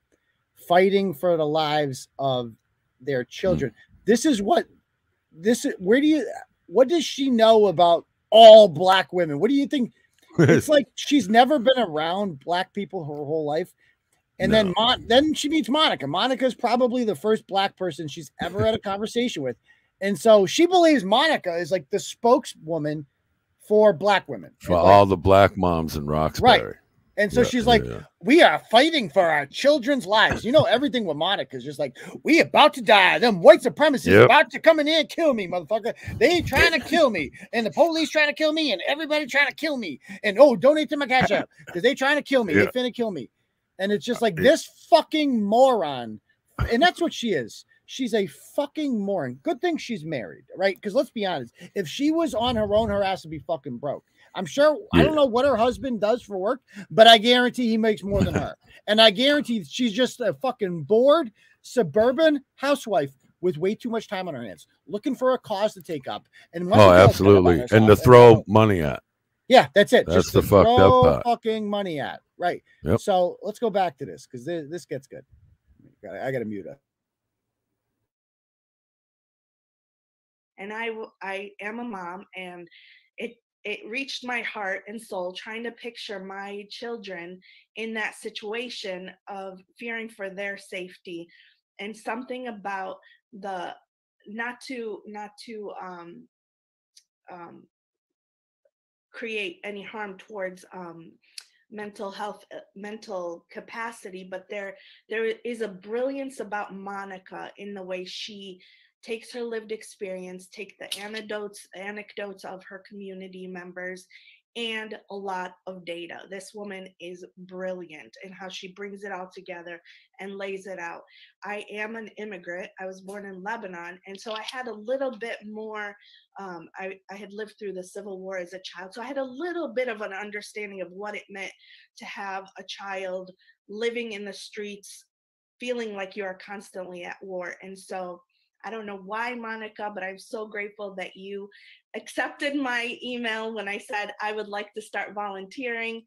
fighting for the lives of their children. This is what this is. Where do you? What does she know about all black women? What do you think? It's like she's never been around black people her whole life. And then Mon- then she meets Monica. Monica's probably the first black person she's ever had a conversation with. And so she believes Monica is like the spokeswoman for black women. for all the black moms in Roxbury. And so Yeah, she's like, yeah. we are fighting for our children's lives. You know, everything with Monica is just like, we about to die. Them white supremacists Yep. about to come in here and kill me, motherfucker. They ain't trying to kill me. And the police trying to kill me, and everybody trying to kill me. And oh, donate to my cash app because they trying to kill me. They finna kill me. And it's just like this fucking moron. And that's what she is. She's a fucking moron. Good thing she's married, right? Because let's be honest, if she was on her own, her ass would be fucking broke. I'm sure. I don't know what her husband does for work, but I guarantee he makes more than her. And I guarantee she's just a fucking bored suburban housewife with way too much time on her hands, looking for a cause to take up. And Oh, she feels good about absolutely. And to herself, throw money at. yeah, that's it. That's Just the to fucked up throw part. fucking money at. Right. Yep. So let's go back to this because this, this gets good. I got to mute her. and I, I am a mom and it it reached my heart and soul trying to picture my children in that situation of fearing for their safety. And something about the not to not to um um create any harm towards um mental health uh, mental capacity but there there is a brilliance about monica in the way she takes her lived experience, take the anecdotes anecdotes of her community members, and a lot of data. This woman is brilliant in how she brings it all together and lays it out. I am an immigrant. I was born in Lebanon. And so I had a little bit more, um, I, I had lived through the Civil War as a child. So I had a little bit of an understanding of what it meant to have a child living in the streets, feeling like you are constantly at war. And so I don't know why, Monica, but I'm so grateful that you accepted my email when I said I would like to start volunteering,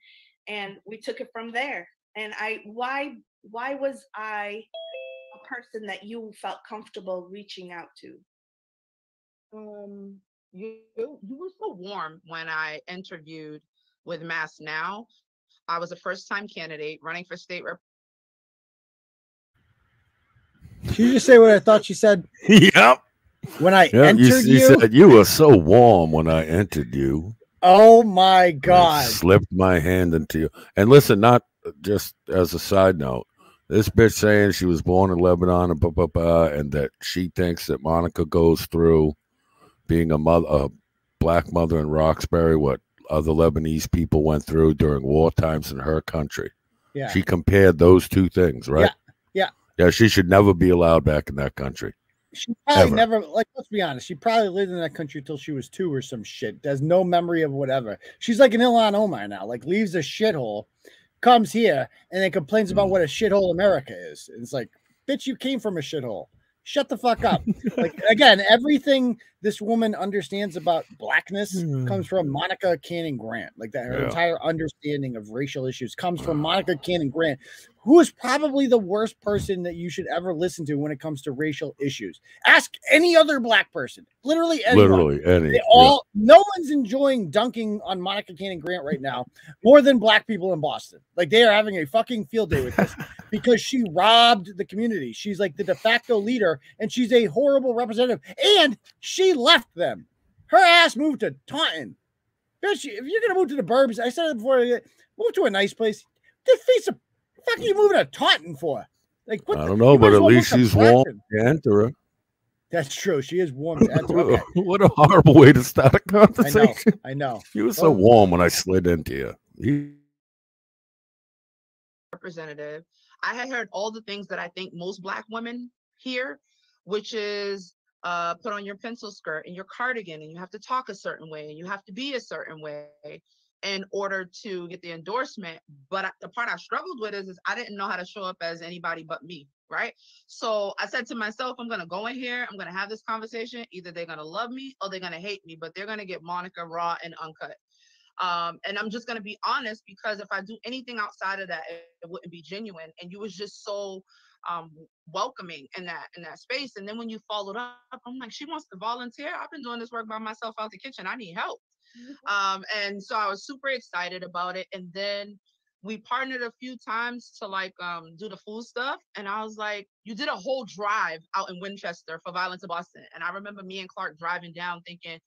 and we took it from there. And I, why, why was I a person that you felt comfortable reaching out to? Um, you you were so warm when I interviewed with Mass Now. I was a first time candidate running for state You just say what I thought she said? yep. When I Yeah, entered you, you, you said you were so warm when I entered you. oh my god! I slipped my hand into you. And listen, not just as a side note, this bitch saying she was born in Lebanon and blah, blah, blah, and that she thinks that Monica goes through being a mother, a black mother in Roxbury, what other Lebanese people went through during war times in her country. Yeah. She compared those two things, right? Yeah. She should never be allowed back in that country. She probably Ever. never like let's be honest, she probably lived in that country till she was two or some shit. Has no memory of whatever. She's like an Ilhan Omar now, like leaves a shithole, comes here, and then complains about mm. what a shithole America is. It's like, bitch, you came from a shithole. Shut the fuck up. like again, everything this woman understands about blackness hmm. comes from Monica Cannon Grant. Like that, her Yeah. entire understanding of racial issues comes from Monica Cannon Grant, who is probably the worst person that you should ever listen to when it comes to racial issues. Ask any other black person, literally anyone. Literally, any. They yeah. all, no one's enjoying dunking on Monica Cannon Grant right now more than black people in Boston. Like they are having a fucking field day with this because she robbed the community. She's like the de facto leader and she's a horrible representative. And she left them. Her ass moved to Taunton. Bitch, if you're gonna move to the burbs, I said it before, move to a nice place. The face of fuck are you moving to Taunton for? Like what I don't know, but at well least she's warm to enter her. That's true. She is warm. Okay. what a horrible way to start a conversation. I know. You were so Well- warm when I slid into you. you representative, I had heard all the things that I think most black women hear, which is uh, put on your pencil skirt and your cardigan, and you have to talk a certain way, and you have to be a certain way in order to get the endorsement. But the part I struggled with is, is I didn't know how to show up as anybody but me, right? So I said to myself, I'm gonna go in here, I'm gonna have this conversation. Either they're gonna love me or they're gonna hate me, but they're gonna get Monica raw and uncut. Um, and I'm just gonna be honest because if I do anything outside of that, it, it wouldn't be genuine. And you was just so um welcoming in that in that space. And then when you followed up, I'm like, she wants to volunteer. I've been doing this work by myself out the kitchen. I need help. Um, and so I was super excited about it. And then we partnered a few times to like um do the food stuff. And I was like, you did a whole drive out in Winchester for Violence in Boston. And I remember me and Clark driving down thinking,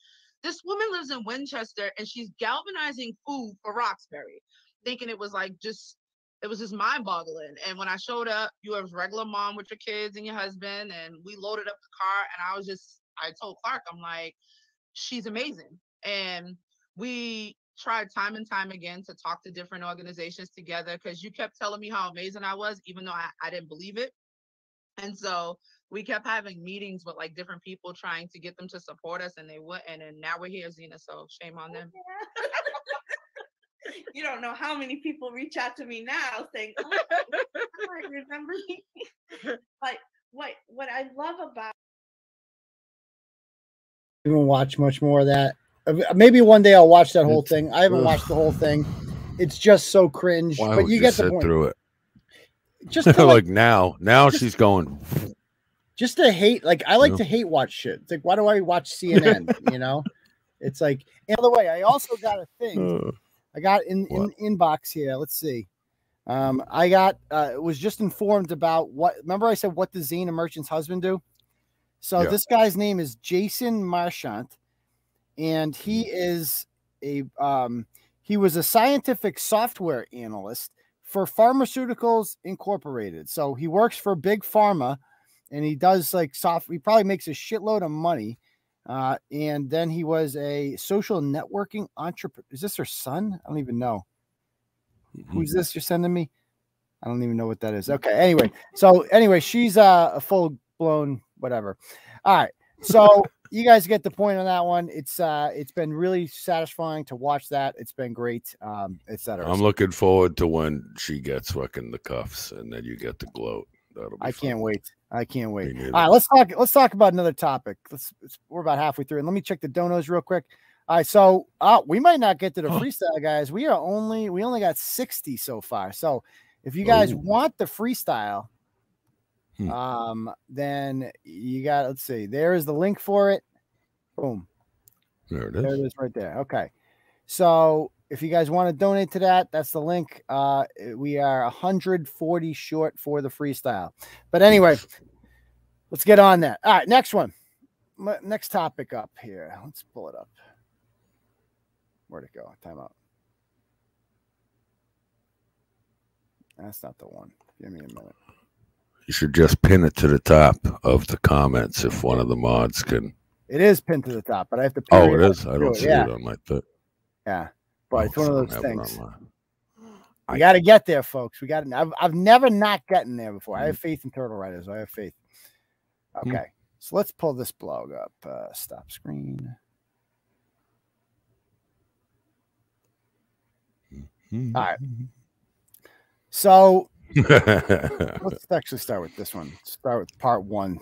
this woman lives in Winchester and she's galvanizing food for Roxbury, thinking it was like just it was just mind boggling. And when I showed up, you were a regular mom with your kids and your husband, and we loaded up the car. And I was just, I told Clark, I'm like, she's amazing. And we tried time and time again to talk to different organizations together because you kept telling me how amazing I was, even though I, I didn't believe it. And so we kept having meetings with like different people trying to get them to support us, and they wouldn't. And now we're here, Zeina. So shame on them. you don't know how many people reach out to me now saying, "Oh, I remember me." but what what I love about even watch much more of that. Uh, Maybe one day I'll watch that whole It's- thing. I haven't ugh. watched the whole thing. It's just so cringe. why but you you get the point. through it? Just to, like, like, now, now just- she's going. just to hate. Like I like Yeah. to hate watch shit. It's like why do I watch CNN? you know, it's like. And by the way, I also got a thing. "Uh, I got in, in inbox here. Let's see. Um, I got uh, was just informed about what. Remember, I said what does Zeina Marchant's husband do? So Yeah. this guy's name is Jason Marchant, and he is a um, he was a scientific software analyst for Pharmaceuticals Incorporated. So he works for Big Pharma, and he does like soft. He probably makes a shitload of money. Uh, and then he was a social networking entrepreneur. Is this her son? I don't even know. Who's this you're sending me? I don't even know what that is. Okay. Anyway, so anyway, she's uh, a full blown whatever. All right. So you guys get the point on that one. It's uh it's been really satisfying to watch that. It's been great, um, etc. I'm looking forward to when she gets fucking the cuffs and then you get the gloat. That'll be I fun. can't wait. I can't wait. Me All neither. right, let's talk. Let's talk about another topic. Let's. let's we're about halfway through, and let me check the donos real quick. All right, so uh, we might not get to the freestyle, guys. We are only we only got sixty so far. So if you guys Oh. want the freestyle, Hmm. um, then you got. Let's see. There is the link for it. Boom. There it There it is. is right there. Okay. So if you guys want to donate to that, that's the link. Uh we are 140 short for the freestyle. But anyway, let's get on that. All right, next one. Next topic up here. Let's pull it up. Where'd it go? Time out. That's not the one. Give me a minute. You should just pin it to the top of the comments if one of the mods can. It is pinned to the top, but I have to. Oh, it up is. I don't it. see yeah, it on my thing. Yeah, but it's one of those things. I- got to get there, folks. We got to. I've, I've never not gotten there before. I Mm-hmm. have faith in Turtle Riders. I have faith. Okay, so let's pull this blog up. Uh, stop screen. Hmm. All right. So let's actually start with this one. Start with part one.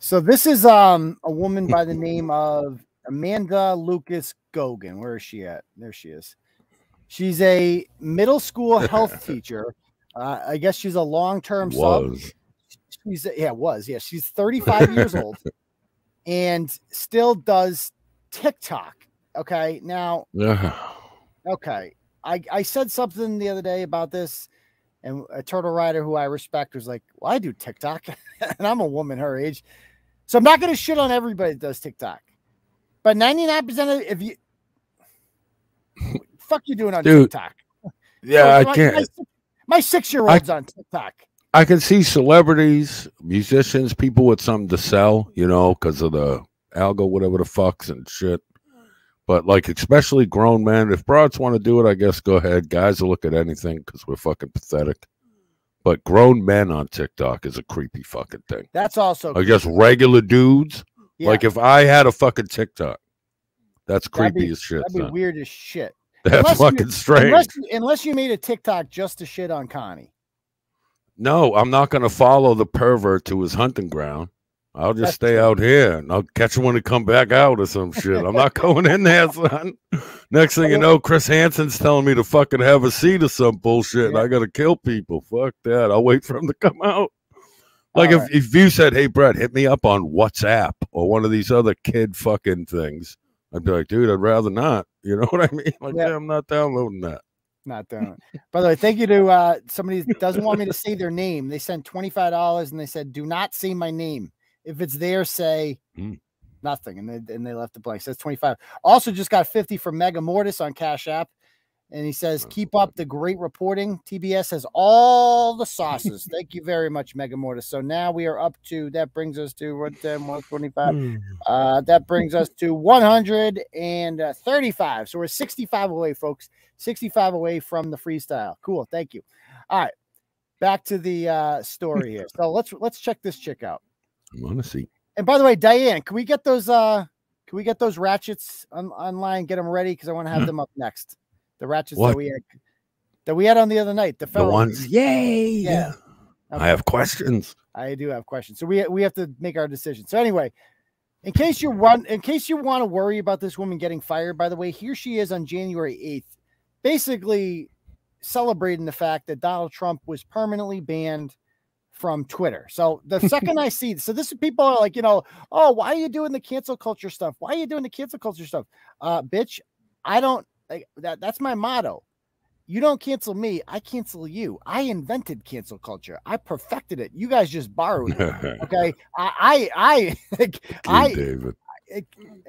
So this is um a woman by the name of Amanda Lucas Goguen. Where is she at? There she is. She's a middle school health teacher. Uh, I guess she's a long-term sub. was. She's yeah, was yeah. She's 35 years old and still does TikTok. Okay, now Yeah. Okay. I, I said something the other day about this, and a turtle rider who I respect was like, Well, I do TikTok, and I'm a woman her age. So I'm not gonna shit on everybody that does TikTok. But 99% of if you fuck you doing on Dude, TikTok. Yeah, I my, can't. My, my six year old's on TikTok. I can see celebrities, musicians, people with something to sell, you know, because of the algo, whatever the fucks and shit. But like, especially grown men, if broads want to do it, I guess go ahead. Guys will look at anything because we're fucking pathetic. But grown men on TikTok is a creepy fucking thing. That's also I guess regular dudes. Yeah, Like if I had a fucking TikTok, that's creepy be- as shit. that'd be son. weird as shit. That's Unless you- fucking strange. Unless, you- unless you made a TikTok just to shit on Connie. No, I'm not going to follow the pervert to his hunting ground. I'll just That's stay true. out here and I'll catch him when he come back out or some shit. I'm not going in there, son. Next thing you know, Chris Hansen's telling me to fucking have a seat or some bullshit and I got to kill people. Fuck that. I'll wait for him to come out. Like All if, if you said, hey, Bret, hit me up on WhatsApp or one of these other kid fucking things, I'd be like, dude, I'd rather not. You know what I mean? Like, Yeah. yeah, I'm not downloading that. not doing it. By the way, thank you to uh, somebody doesn't want me to say their name. They sent twenty five dollars and they said, "Do not say my name. If it's there, say Hmm. nothing." And they and they left the blank. Says twenty five. Also, just got fifty from Mega Mortis on Cash App, and he says, "Keep up the great reporting. TBS has all the sauces. thank you very much, Mega Mortis. So now we are up to that brings us to what one twenty five. Uh, that brings us to 135. So we're 65 away, folks. 65 away from the freestyle. Cool. Thank you. All right. Back to the uh, story here. So let's let's check this chick out. I want to see. And by the way, Diane, can we get those uh can we get those ratchets on, online? Get them ready because I want to have them up next. The ratchets What? that we had that we had on the other night. The, The ones, yay. Yeah. I have questions. I do have questions. So we we have to make our decision. So anyway, in case you want in case you want to worry about this woman getting fired, by the way, here she is on January 8th, basically celebrating the fact that Donald Trump was permanently banned from Twitter. So the second I see so this is people are like, you know, oh, why are you doing the cancel culture stuff? Why are you doing the cancel culture stuff? Uh bitch, I don't like that that's my motto. You don't cancel me, I cancel you. I invented cancel culture. I perfected it. You guys just borrowed it. Okay. I I I like, I David. it,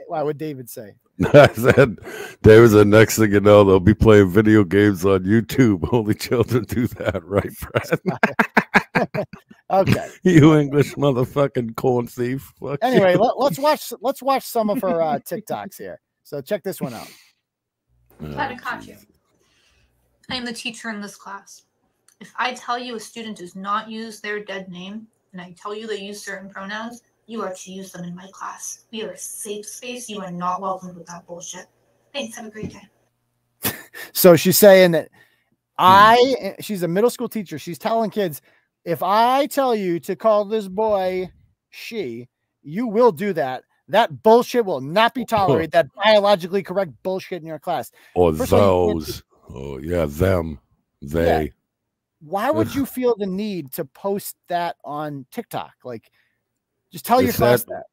why would David say? I said, David, the next thing you know, they'll be playing video games on YouTube. Only children do that, right, Brad? Okay. you English motherfucking corn thief. Fuck. Anyway, let, let's watch let's watch some of her uh, TikToks here. So check this one out. Pedicatio. I am the teacher in this class. If I tell you a student does not use their dead name, and I tell you they use certain pronouns, you are to use them in my class. We are a safe space. You are not welcome with that bullshit. Thanks. Have a great day. So she's saying that hmm. I she's a middle school teacher. She's telling kids, if I tell you to call this boy she, you will do that. That bullshit will not be tolerated. That biologically correct bullshit in your class. Or First of all, you can't those. Oh yeah, them. They. Why would you feel the need to post that on TikTok? Like, just tell your class that- that.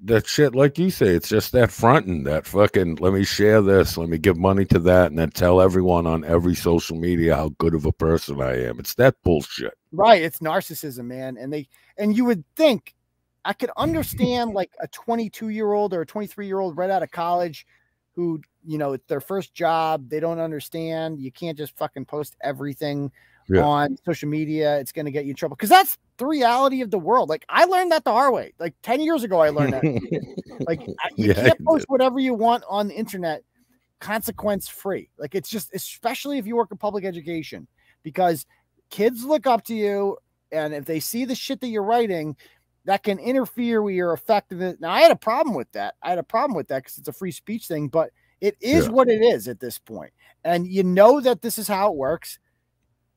that shit, like you say, it's just that fronting, that fucking let me share this, let me give money to that, and then tell everyone on every social media how good of a person I am. It's that bullshit. Right. It's narcissism, man. And they and you would think I could understand like a 22 year old or a 23 year old right out of college who, you know, it's their first job. They don't understand. You can't just fucking post everything Yeah. on social media. It's going to get you in trouble because that's the reality of the world. Like I learned that the hard way. Like 10 years ago, I learned that. like you Yeah, can't post whatever you want on the internet consequence free. Like it's just, especially if you work in public education, because kids look up to you. And if they see the shit that you're writing, that can interfere with your effectiveness. Now, I had a problem with that. I had a problem with that because it's a free speech thing, but it is Yeah. what it is at this point. And you know that this is how it works.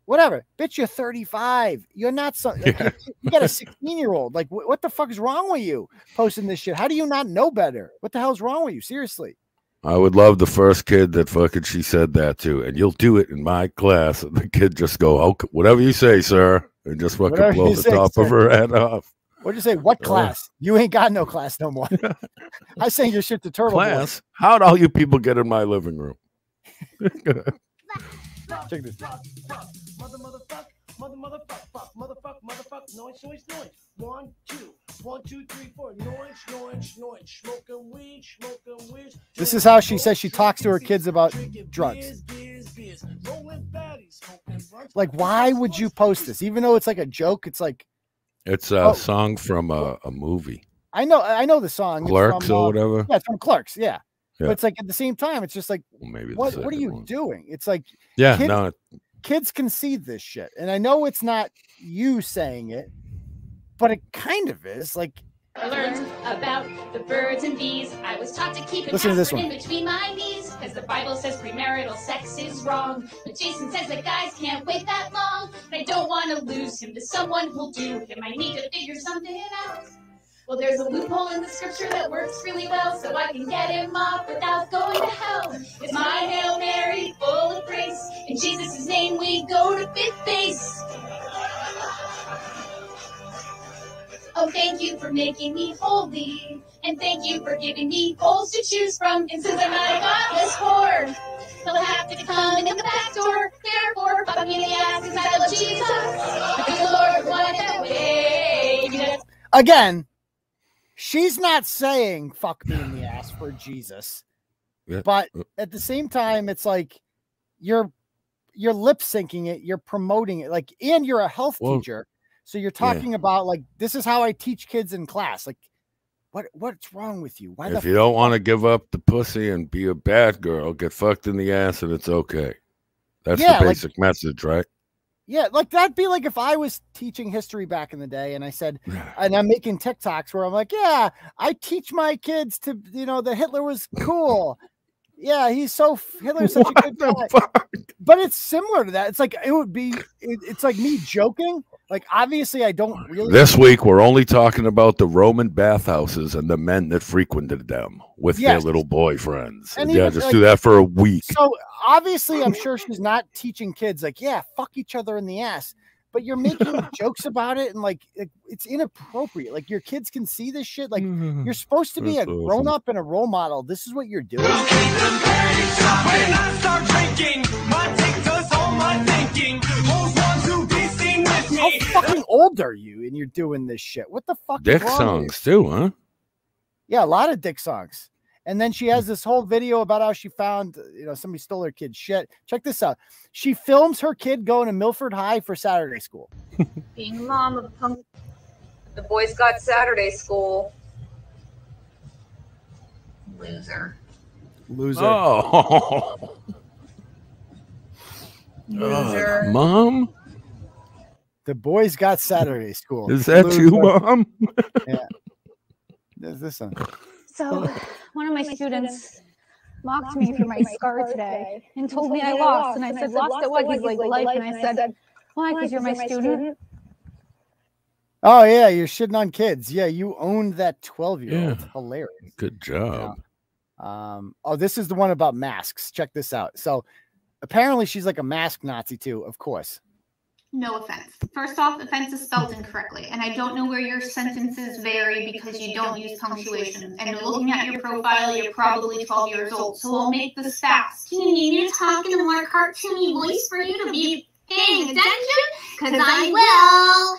Whatever, bitch, you're 35. You're not so. like, Yeah. you, you got a 16 year old. Like, wh- what the fuck is wrong with you posting this shit? How do you not know better? What the hell's wrong with you? Seriously. I would love the first kid that fucking she said that to, and you'll do it in my class. And the kid just go, okay, whatever you say, sir, and just fucking Whatever blow the say, top of her head off. What'd you say? What Uh, class? You ain't got no class no more. I sent your shit to Turtle Boy. Class? How'd all you people get in my living room? Check this. Mother, motherfuck, mother, motherfuck, fuck, motherfuck, motherfuck, noise, noise, noise. One, two, one, two, three, four. Noise, noise, noise. Smoking weed, smoking weed. This is how she says she talks to her kids about drugs. Like, why would you post this? Even though it's like a joke, it's like It's a Oh. song from a, a movie. I know I know the song. Clerks from, or uh, whatever? Yeah, it's from Clerks. Yeah. Yeah. But it's like at the same time, it's just like, Well, maybe what what are you one. doing? It's like Yeah, kid- no, kids can see this shit. And I know it's not you saying it, but it kind of is. Like I learned about the birds and bees. I was taught to keep an Listen this aspirin one. in between my knees because the Bible says premarital sex is wrong. But Jason says that guys can't wait that him to someone who'll do him. I need to figure something out. Well, there's a loophole in the scripture that works really well, so I can get him off without going to hell. It's my Hail Mary, full of grace. In Jesus' name, we go to fifth base. Oh, thank you for making me holy. And thank you for giving me holes to choose from. And since I'm not a godless whore, he'll have to come in the back door. Therefore, fuck me in the ass because I love Jesus. Because the Lord wanted that way. Because again, she's not saying fuck me in the ass for Jesus. Yeah. But uh, at the same time, it's like you're you're lip syncing it, you're promoting it, like, and you're a health Well, teacher. So you're yeah. talking about like this is how I teach kids in class. Like, what what's wrong with you? Why if you don't want to give up the pussy and be a bad girl, get fucked in the ass and it's okay. That's Yeah, the like- basic message, right? Yeah, like that'd be like if I was teaching history back in the day and I said, and I'm making TikToks where I'm like, yeah, I teach my kids to, you know, that Hitler was cool. Yeah, he's so Hitler's such a good guy. But it's similar to that. It's like it would be. It, it's like me joking. Like obviously, I don't really. This week, we're only talking about the Roman bathhouses and the men that frequented them with their little boyfriends. And yeah, even, just like- do that for a week. So obviously, I'm sure she's not teaching kids like, yeah, fuck each other in the ass. But you're making jokes about it, and like it, it's inappropriate. Like your kids can see this shit. Like you're supposed to be a awesome. grown up and a role model. This is what you're doing. Fucking old are you? And you're doing this shit. What the fuck? Dick wrong with songs too, huh? Yeah, a lot of dick songs. And then she has this whole video about how she found, you know, somebody stole her kid's shit. Check this out. She films her kid going to Milford High for Saturday school. Being a mom of a punk, the boys got Saturday school. Loser. Loser. Oh. Loser. Uh, mom? The boys got Saturday school. Is that you, Loser. mom? yeah. There's this one. So one of my students mocked me for my scar today and told me I lost. And I said, lost at what? He's like, life. And I said, why? Because you're my student. Oh yeah, you're shitting on kids. Yeah, you owned that 12 year old. Yeah. Hilarious. Good job. Um, oh, this is the one about masks. Check this out. So apparently she's like a mask Nazi too, of course. No offense. First off, offense is spelled incorrectly, and I don't know where your sentences vary because you don't use punctuation. And looking at your profile, you're probably 12 years old, so we'll make this fast. Do you need me to talk in a more cartoony voice for you to be paying attention? Because I will.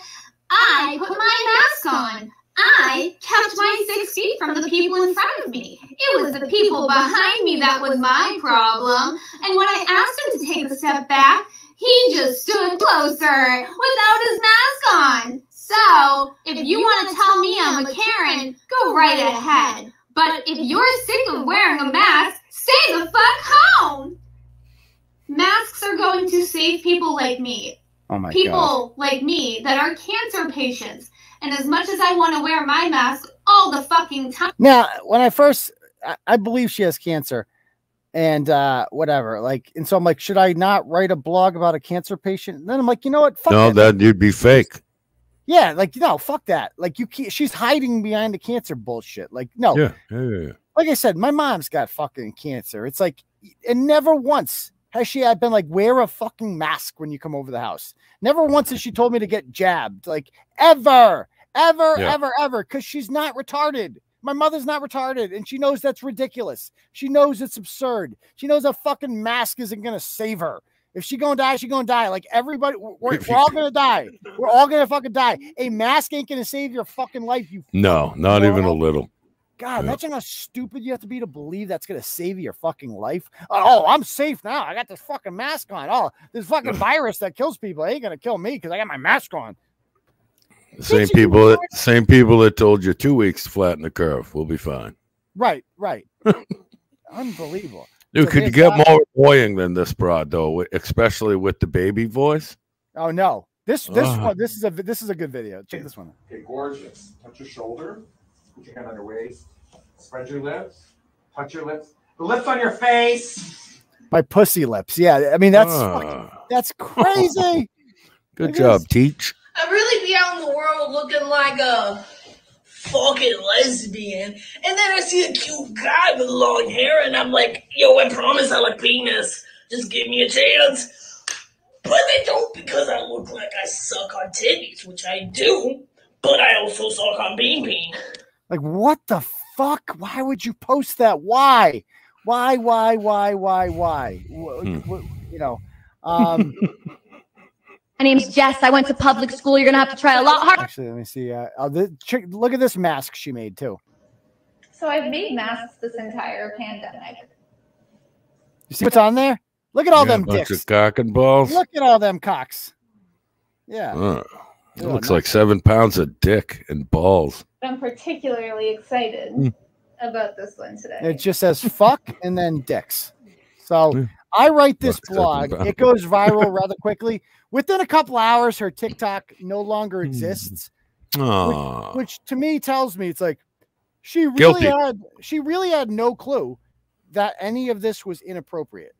I put my mask on. I kept my six feet from the people in front of me. It was the people behind me that was my problem. And when I asked them to take a step back, he just stood closer without his mask on. So, if you want to tell me I'm a Karen, go right ahead. But if you're sick of wearing a mask, stay the fuck home. Masks are going to save people like me. Oh my God. people god. like me that are cancer patients. And as much as I want to wear my mask all the fucking time, Now, when I first I, I believe she has cancer and uh whatever, like and so I'm like, should I not write a blog about a cancer patient? And then I'm like, you know what? Fuck No, that you'd be fake. Yeah, like no, fuck that. Like you can't she's hiding behind the cancer bullshit. Like, no, Yeah, yeah, yeah, yeah. like I said, my mom's got fucking cancer. It's like, and never once has she had been like, wear a fucking mask when you come over the house. Never once has she told me to get jabbed, like ever, ever, Yeah. ever, ever, because she's not retarded. My mother's not retarded, and she knows that's ridiculous. She knows it's absurd. She knows a fucking mask isn't gonna save her. If she gonna die, she gonna die. Like everybody, we're, we're all gonna die. We're all gonna fucking die. A mask ain't gonna save your fucking life. You No, not even a little. God, Yeah. imagine how stupid you have to be to believe that's gonna save your fucking life. Oh, oh I'm safe now. I got this fucking mask on. Oh, this fucking virus that kills people ain't gonna kill me because I got my mask on. The same people, that, same people that told you two weeks to flatten the curve. We'll be fine. Right, right. Unbelievable. Dude, So could you get that. more annoying than this broad though, especially with the baby voice? Oh no, this this Ugh. one this is a this is a good video. Check this one. out. Okay, gorgeous. Touch your shoulder. Put your hand on your waist. Spread your lips. Touch your lips. The lips on your face. My pussy lips. Yeah, I mean that's Ah. fucking, that's crazy. Good Look job, this. Teach. I really be out in the world looking like a fucking lesbian, and then I see a cute guy with long hair, and I'm like, yo, I promise I like penis. Just give me a chance. But they don't because I look like I suck on titties, which I do, but I also suck on bean bean. Like what the fuck? Why would you post that? Why? Why? Why? Why? Why? Why? Hmm. You know. Um. My name's Jess. I went to public school. You're gonna have to try a lot harder. Actually, let me see. Uh, oh, the, check, look at this mask she made too. So I've made masks this entire pandemic. You see what's on there? Look at all Yeah, them bunch dicks. of cock and balls. Look at all them cocks. Yeah. Uh, it Yeah, looks nice. like seven pounds of dick and balls. I'm particularly excited Hmm. about this one today. It just says fuck and then dicks. So Yeah. I write this blog. It goes viral rather quickly. Within a couple hours, her TikTok no longer hmm. exists, Aw. which to me tells me it's like she really Guilty. had she really had no clue that any of this was inappropriate.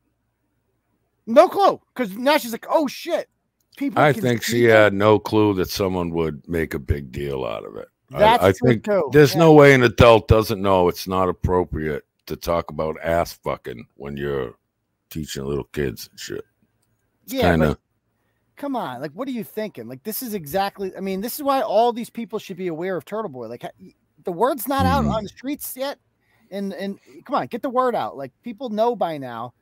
No clue, because now she's like, "Oh shit!" People. I think she had no clue that someone would make a big deal out of it. That's I, true, think too. there's Yeah. no way an adult doesn't know it's not appropriate to talk about ass fucking when you're teaching little kids and shit. It's Yeah, kind but of come on like what are you thinking like this is exactly i mean this is why all these people should be aware of turtle boy like the word's not out Mhm. on the streets yet and and come on get the word out like people know by now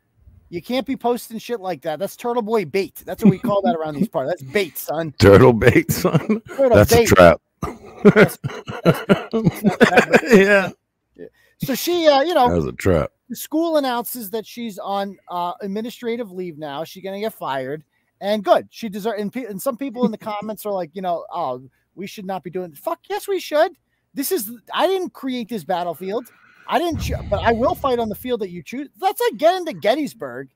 you can't be posting shit like that that's turtle boy bait that's what we call that around these parts that's bait son turtle bait, son. Turtle That's a bait. trap. yeah. So she, uh, you know, That was a trap. The school announces that she's on uh, administrative leave now. She's gonna get fired, and good. She deserves. And, pe- and some people in the comments are like, you know, oh, we should not be doing. Fuck yes, we should. This is. I didn't create this battlefield. I didn't. Cho- but I will fight on the field that you choose. That's like getting to Gettysburg.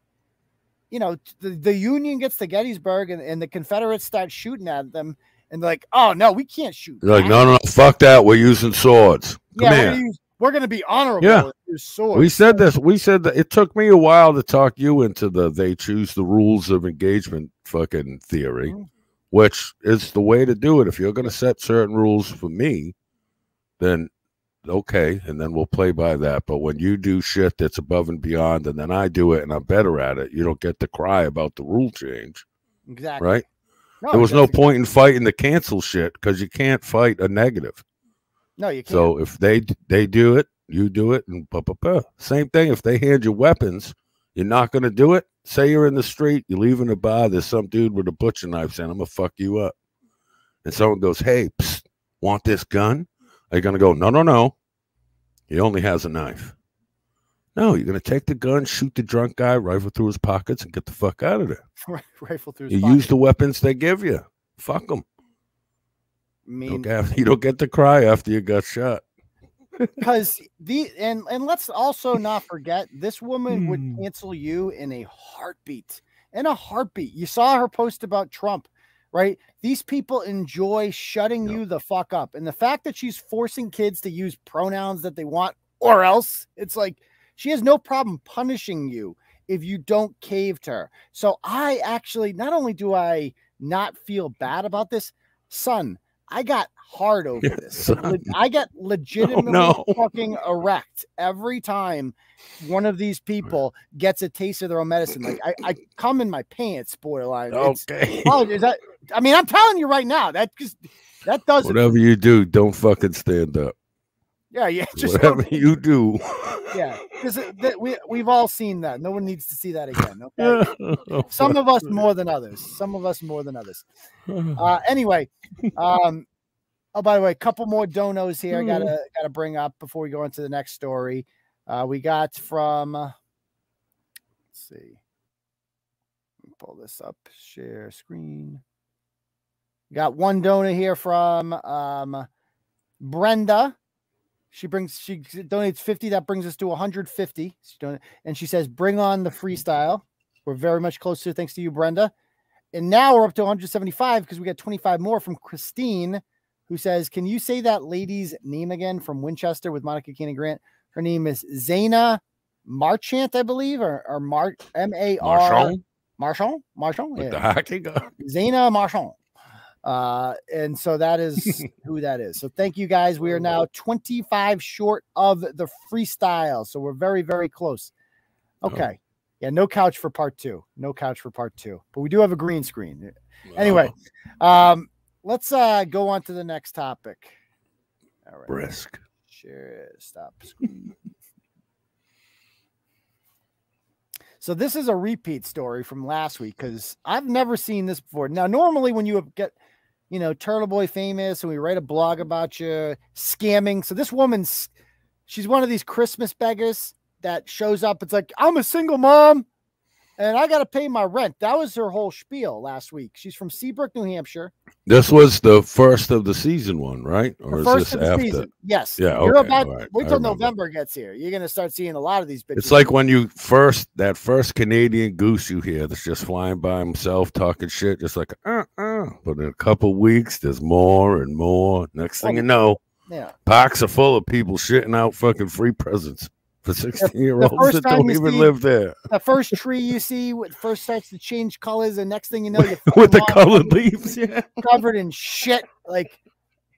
You know, the, the Union gets to Gettysburg, and, and the Confederates start shooting at them, and they're like, oh no, we can't shoot. They're like, no, no, no, fuck that. We're using swords. Yeah, Come we're use, we're gonna be honorable. Yeah. and use swords. We said this. We said that it took me a while to talk you into the they choose the rules of engagement fucking theory, Mm-hmm. which is the way to do it. If you're going to set certain rules for me, then okay, and then we'll play by that. But when you do shit that's above and beyond, and then I do it and I'm better at it, you don't get to cry about the rule change, exactly right? No, there was no point in fighting the cancel shit because you can't fight a negative. No, you can't. So if they they do it, you do it, and pa pa pa. Same thing. If they hand you weapons, you're not going to do it. Say you're in the street, you're leaving a bar. There's some dude with a butcher knife saying, "I'm gonna fuck you up," and someone goes, "Hey, psst, want this gun?" Are you going to go? No, no, no. He only has a knife. No, you're going to take the gun, shoot the drunk guy, rifle through his pockets, and get the fuck out of there. rifle through. You his use the weapons they give you. Fuck them. I mean, You don't get to cry after you got shot. because the and and let's also not forget this woman would Hmm. cancel you in a heartbeat in a heartbeat you saw her post about trump right these people enjoy shutting you the fuck up and the fact that she's forcing kids to use pronouns that they want or else it's like she has no problem punishing you if you don't cave to her so i actually not only do i not feel bad about this son i got hard over this. I get oh, legitimately no. fucking erect every time one of these people gets a taste of their own medicine. Like I, I come in my pants, borderline. It's- Okay. oh, is that? I mean, I'm telling you right now, that just that does. Whatever you do, don't fucking stand up. Yeah, yeah. Just Whatever you do. yeah, because we we've all seen that. No one needs to see that again. Okay. Some of us more than others. Some of us more than others. Uh, anyway, um, oh by the way, a couple more donos here. I gotta gotta bring up before we go into the next story. Uh, we got from. uh, let's see. Let pull this up. Share screen. Got one donor here from um, Brenda. She brings she donates 50. That brings us to 150. She don- and she says, bring on the freestyle. We're very much closer, thanks to you, Brenda. And now we're up to 175 because we got 25 more from Christine, who says, Can you say that lady's name again from Winchester with Monica Cannon-Grant? Her name is Zeina Marchant, I believe, or, or Mar M A R Marchand? Marchand? Marchand? With the hockey guy. Zeina Marchand. Uh, and so that is who that is. So thank you guys. We are now 25 short of the freestyle. So we're very, very close. Okay. Yeah, no couch for part two. No couch for part two. But we do have a green screen. Anyway, um, let's uh go on to the next topic. All right. Brisk. Share stop screen. So this is a repeat story from last week because I've never seen this before. Now, normally when you get, you know, Turtle Boy famous and we write a blog about you scamming. So this woman's, she's one of these Christmas beggars that shows up. It's like I'm a single mom, and I got to pay my rent. That was her whole spiel last week. She's from Seabrook, New Hampshire. This was the first of the season one, right? Or The is first this of the after? season. Yes. Yeah. You're okay, about right, wait till. November gets here. You're gonna start seeing a lot of these bitches. It's like when you first that first Canadian goose you hear that's just flying by himself talking shit, just like uh uh. But in a couple weeks, there's more and more. Next thing you know, yeah. parks are full of people shitting out fucking free presents for sixteen year olds that don't even see- live there the first tree you see first starts to change colors, and next thing you know, you're with the colored leaves. Yeah. covered in shit. Like,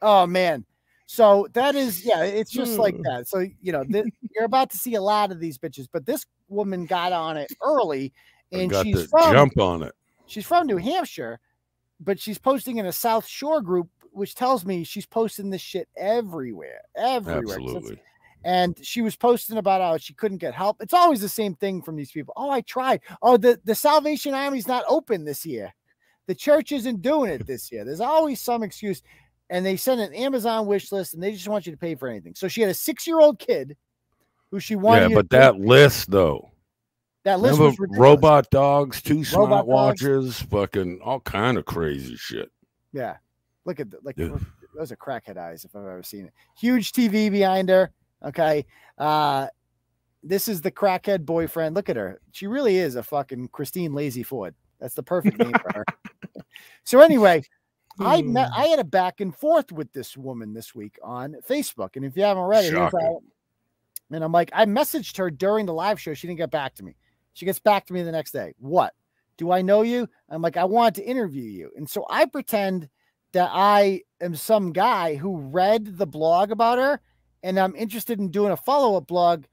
oh man. So that is, yeah, it's just like Hmm. that. So you know, th- you're about to see a lot of these bitches, but this woman got on it early, and she's from jump on it. she's from New Hampshire, but she's posting in a South Shore group, which tells me she's posting this shit everywhere, everywhere. So Absolutely. And she was posting about how she couldn't get help. It's always the same thing from these people. Oh, I tried. Oh, the, the Salvation Army's not open this year. The church isn't doing it this year. There's always some excuse. And they send an Amazon wish list and they just want you to pay for anything. So she had a six year old kid who she wanted. Yeah, but that list though. that list Remember was ridiculous. robot dogs, two Robot dogs. smartwatches, fucking all kind of crazy shit. Yeah. Look at the, like Yeah. those are crackhead eyes if I've ever seen it. Huge TV behind her. Okay. Uh this is the crackhead boyfriend. Look at her. She really is a fucking Christine Lazy Ford. That's the perfect name for her. So anyway, I met, I had a back and forth with this woman this week on Facebook. And if you haven't read it, and I'm like, I messaged her during the live show. She didn't get back to me. She gets back to me the next day. What? Do I know you? I'm like, I want to interview you. And so I pretend that I am some guy who read the blog about her and I'm interested in doing a follow up blog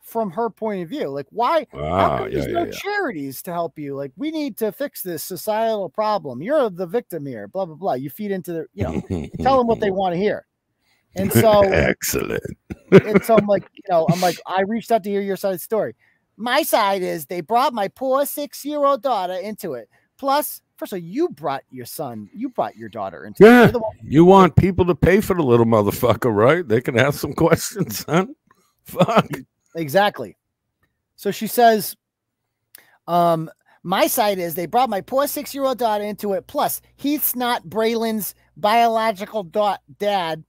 from her point of view. Like, why? Ah, come there's yeah, no yeah, yeah. charities to help you? Like, we need to fix this societal problem. You're the victim here, blah, blah, blah. You feed into the, you know, tell them what they want to hear. And so excellent. and so I'm like, you know, I'm like, I reached out to hear your side of the story. My side is they brought my poor six year old daughter into it. Plus, first of all, you brought your son, you brought your daughter into. Yeah, You're the one- you want people to pay for the little motherfucker, right? They can ask some questions, son. Fuck. Exactly. So she says, um, my side is they brought my poor six year old daughter into it. Plus, Heath's not Braylon's biological da- dad.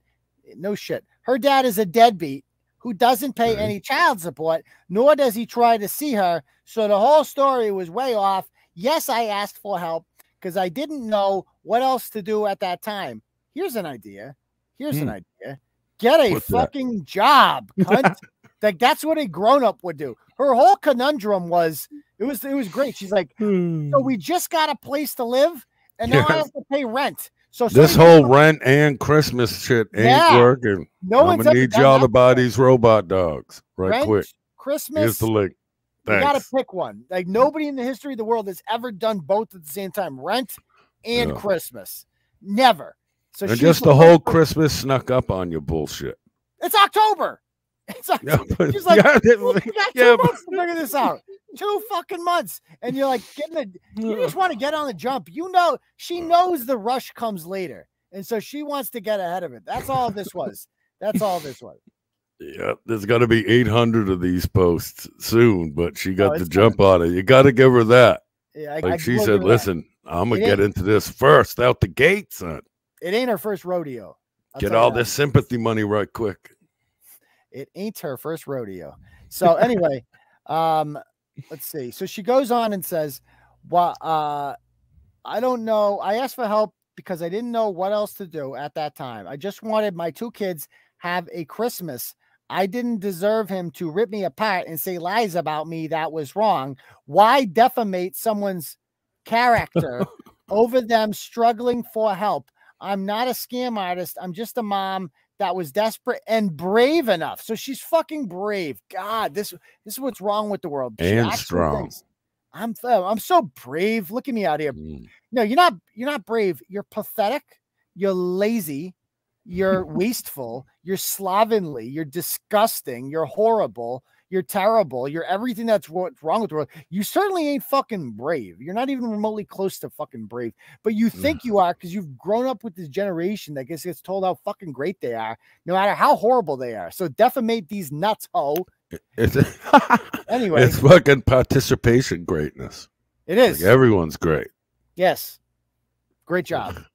No shit. Her dad is a deadbeat who doesn't pay any child support, nor does he try to see her. So the whole story was way off. Yes, I asked for help because I didn't know what else to do at that time. Here's an idea. Here's an Hmm. idea. Get a What's that? fucking job, cunt. like that's what a grown up would do. Her whole conundrum was it was it was great. She's like, so we just got a place to live, and now I Hmm. Have to pay rent. So This whole rent and Christmas shit ain't Yeah. working. No I'm gonna need y'all to buy these robot dogs right Rent, quick. Christmas. Here's the link. You got to pick one. Like nobody in the history of the world has ever done both at the same time: rent and Yeah. Christmas. Never. So and just the whole Christmas snuck up on your bullshit. It's October. It's Yeah, October. but- She's like, yeah, "Well, you got two yeah, but- months to figure this out. Two fucking months, and you're like getting the. You just want to get on the jump. You know, she knows the rush comes later, and so she wants to get ahead of it. That's all this was. That's all this was. Yep, there's got to be 800 of these posts soon, but she got Oh, the jump on it. You got to give her that. Yeah, I- like I she said, that. listen, I'm gonna get into this first out the gate, son. It ain't her first rodeo. I'll Get all this sympathy money right quick. It ain't her first rodeo. So anyway, um, let's see. So she goes on and says, "Well, uh, I don't know. I asked for help because I didn't know what else to do at that time. I just wanted my two kids have a Christmas. I didn't deserve him to rip me apart and say lies about me that was wrong. Why defamate someone's character over them struggling for help? I'm not a scam artist. I'm just a mom that was desperate and brave enough. So she's fucking brave. God, this this is what's wrong with the world. And strong. I'm I'm so brave. Look at me out here. Mm. No, you're not. You're not brave. You're pathetic. You're lazy. You're wasteful. You're slovenly. You're disgusting. You're horrible. You're terrible. You're everything that's what's wrong with the world. You certainly ain't fucking brave. You're not even remotely close to fucking brave. But you mm. think you are because you've grown up with this generation that gets, gets told how fucking great they are, no matter how horrible they are. So defamate these nuts, ho. It's Anyway. it's fucking participation greatness. It is. Like everyone's great. Yes. Great job.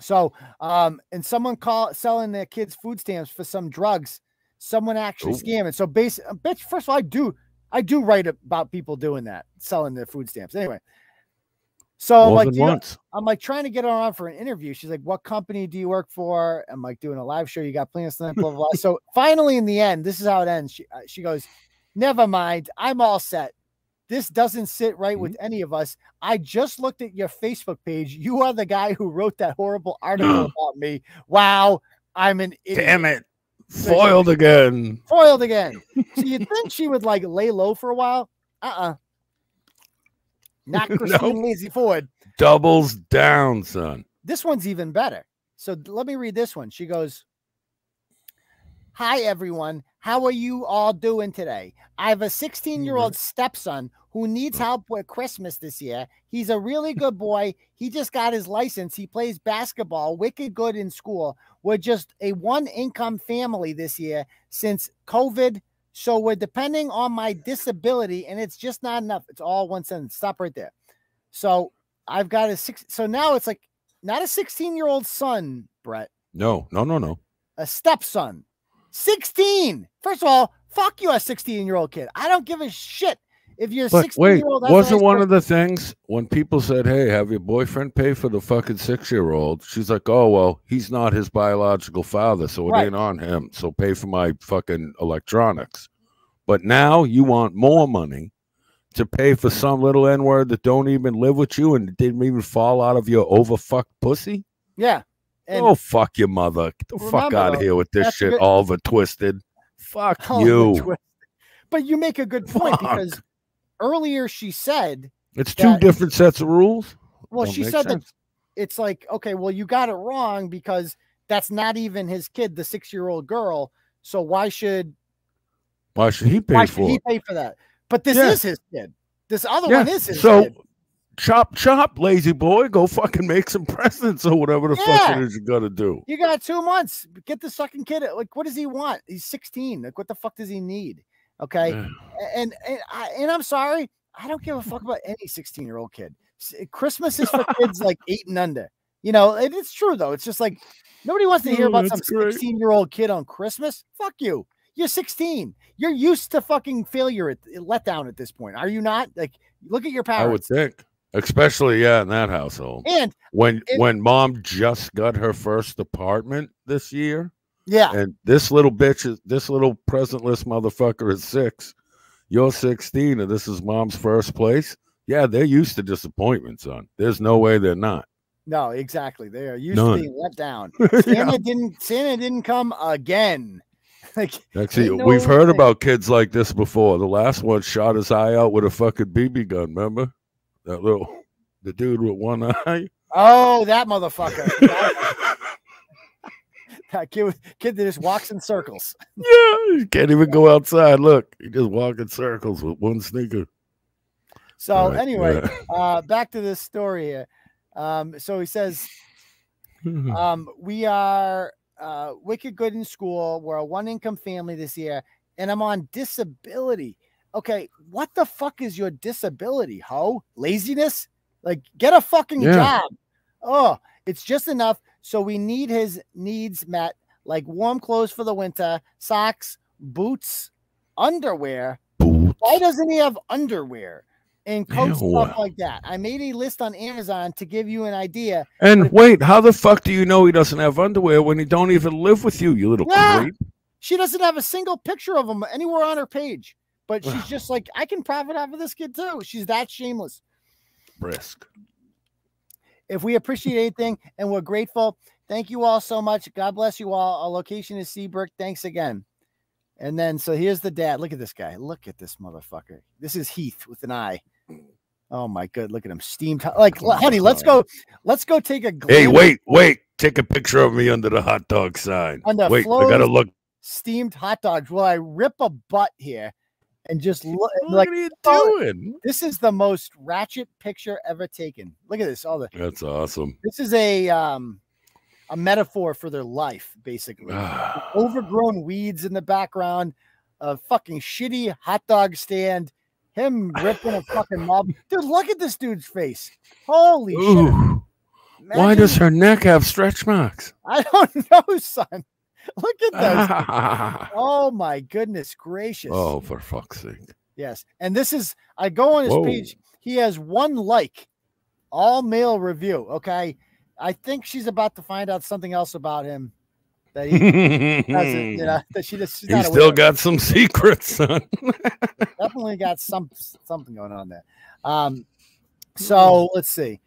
So, um, and someone call selling their kids food stamps for some drugs. Someone actually Ooh. scamming. So, base, uh, bitch. First of all, I do, I do write about people doing that, selling their food stamps. Anyway, so I'm like, know-" I'm like trying to get her on for an interview. She's like, "What company do you work for?" I'm like doing a live show. You got plans tonight, blah blah blah. so finally, in the end, this is how it ends. She uh, she goes, "Never mind, I'm all set. This doesn't sit right with mm-hmm. any of us. I just looked at your Facebook page. You are the guy who wrote that horrible article about me. Wow, I'm an idiot. Damn it. Foiled again. Foiled again. So you'd think she would like lay low for a while. Uh-uh. Not Christine Lazy Ford. Doubles down, son. This one's even better. So let me read this one. She goes, Hi, everyone. How are you all doing today? I have a 16 year old stepson who needs help with Christmas this year. He's a really good boy. He just got his license. He plays basketball, wicked good in school. We're just a one income family this year since COVID So we're depending on my disability, and it's just not enough. It's all one sentence. Stop right there. So I've got a six. So now it's like not a 16 year old son, Bret, No, no, no, no. a stepson. 16. First of all, fuck you, a 16 year old kid. I don't give a shit if you're a 16 wait, year old. wasn't one of the things when people said, "Hey, have your boyfriend pay for the fucking six-year-old?" She's like, "Oh well, he's not his biological father, so it Right. ain't on him. So pay for my fucking electronics." But now you want more money to pay for some little n-word that don't even live with you and didn't even fall out of your overfucked pussy. Yeah. And oh fuck your mother! Get the fuck out of here with this shit, good- Oliver Twisted. Fuck you. But you make a good point Fuck. because earlier she said, It's two different sets of rules. well, Don't she said sense. that it's like, okay, well, you got it wrong because that's not even his kid, the six year old girl. So why should Why should he pay why should for he pay for that? But this Yeah. is his kid. This other Yeah, one is his so kid. Chop chop, lazy boy, go fucking make some presents or whatever the fuck it is you gotta do. You got two months. Get the fucking kid. Like, what does he want? He's 16. Like, what the fuck does he need? Okay. Yeah. and and, I, and I'm sorry, I don't give a fuck about any 16 year old kid. Christmas is for kids like eight and under. You know, and it's true though. It's just like nobody wants to hear about some that's great. 16 year old kid on Christmas. Fuck you. You're 16. You're used to fucking failure at letdown at this point. Are you not? Like, look at your power. I would think. Especially, yeah, in that household. And when if- when mom just got her first apartment this year, yeah, and this little bitch is this little presentless motherfucker is six. You're 16, and this is mom's first place. Yeah, they're used to disappointment, son. There's no way they're not. no, exactly. They are used None. to being let down. Yeah. Santa didn't. Santa didn't come again. like, Actually, no we've heard thing. about kids like this before. The last one shot his eye out with a fucking BB gun. Remember that little the dude with one eye? Oh, that motherfucker. that, kid, kid that just walks in circles. Yeah, he can't even go outside. Look, he just walks in circles with one sneaker. So Right, anyway, yeah. uh, back to this story here. Um, so he says, um, we are uh, wicked good in school. We're a one income family this year, and I'm on disability. Okay, what the fuck is your disability, ho? Laziness? Like, get a fucking Yeah. job. Oh, it's just enough. So we need his needs met, like warm clothes for the winter, socks, boots, underwear. Why doesn't he have underwear and coat Ew. stuff like that? I made a list on Amazon to give you an idea. And wait, how the fuck do you know he doesn't have underwear when he don't even live with you, you little Yeah. creep? She doesn't have a single picture of him anywhere on her page, but she's just like, I can profit off of this kid too. She's that shameless. Brisk. If we appreciate anything and we're grateful, thank you all so much. God bless you all. Our location is Seabrook. Thanks again. And then, so here's the dad. Look at this guy. Look at this motherfucker. This is Heath with an eye. Oh my good. Look at him. Steamed. Like, oh honey, let's go. Let's go take a Hey, wait, wait. Take a picture of me under the hot dog sign. Under Wait, I gotta look. steamed hot dogs. Will I rip a butt here and just look What like are you oh, doing? This is the most ratchet picture ever taken. Look at this. All the That's awesome. this is a um a metaphor for their life, basically. Overgrown weeds in the background, a fucking shitty hot dog stand, him ripping a fucking mob. Dude, look at this dude's face. Holy shit. Ooh. Why does her neck have stretch marks? I don't know, son. Look at those. oh my goodness gracious. Oh, for fuck's sake. Yes. And this is, I go on his Whoa. page. He has one like, all male review. Okay. I think she's about to find out something else about him that he doesn't, you know, that she just, she's He not still got some secrets, son. definitely got some something going on there. Um, so let's see.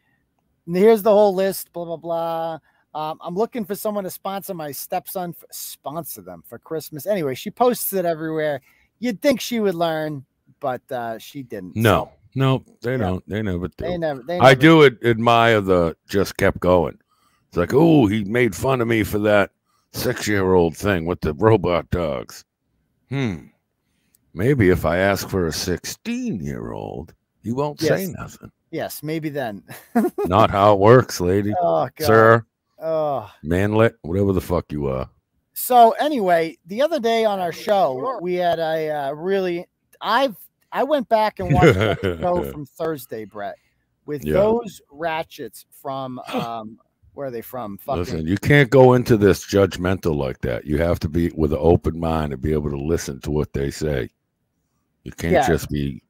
And here's the whole list. Blah blah blah. Um, I'm looking for someone to sponsor my stepson. For, sponsor them for Christmas. Anyway, she posts it everywhere. You'd think she would learn, but uh, she didn't. No, no, they don't. They never do. They never. They I never do admire the just kept going. It's like, oh, he made fun of me for that six year old thing with the robot dogs. Hmm. Maybe if I ask for a 16 year old, he won't say nothing. Yes, maybe then. Not how it works, lady. Oh, God. Sir, Oh, manlet, whatever the fuck you are. So anyway, the other day on our show, we had a uh, really I've I went back and watched the show from Thursday, Bret, with Yeah. those ratchets from um where are they from? Fucking Listen, you can't go into this judgmental like that. You have to be with an open mind and be able to listen to what they say. You can't Yeah. just be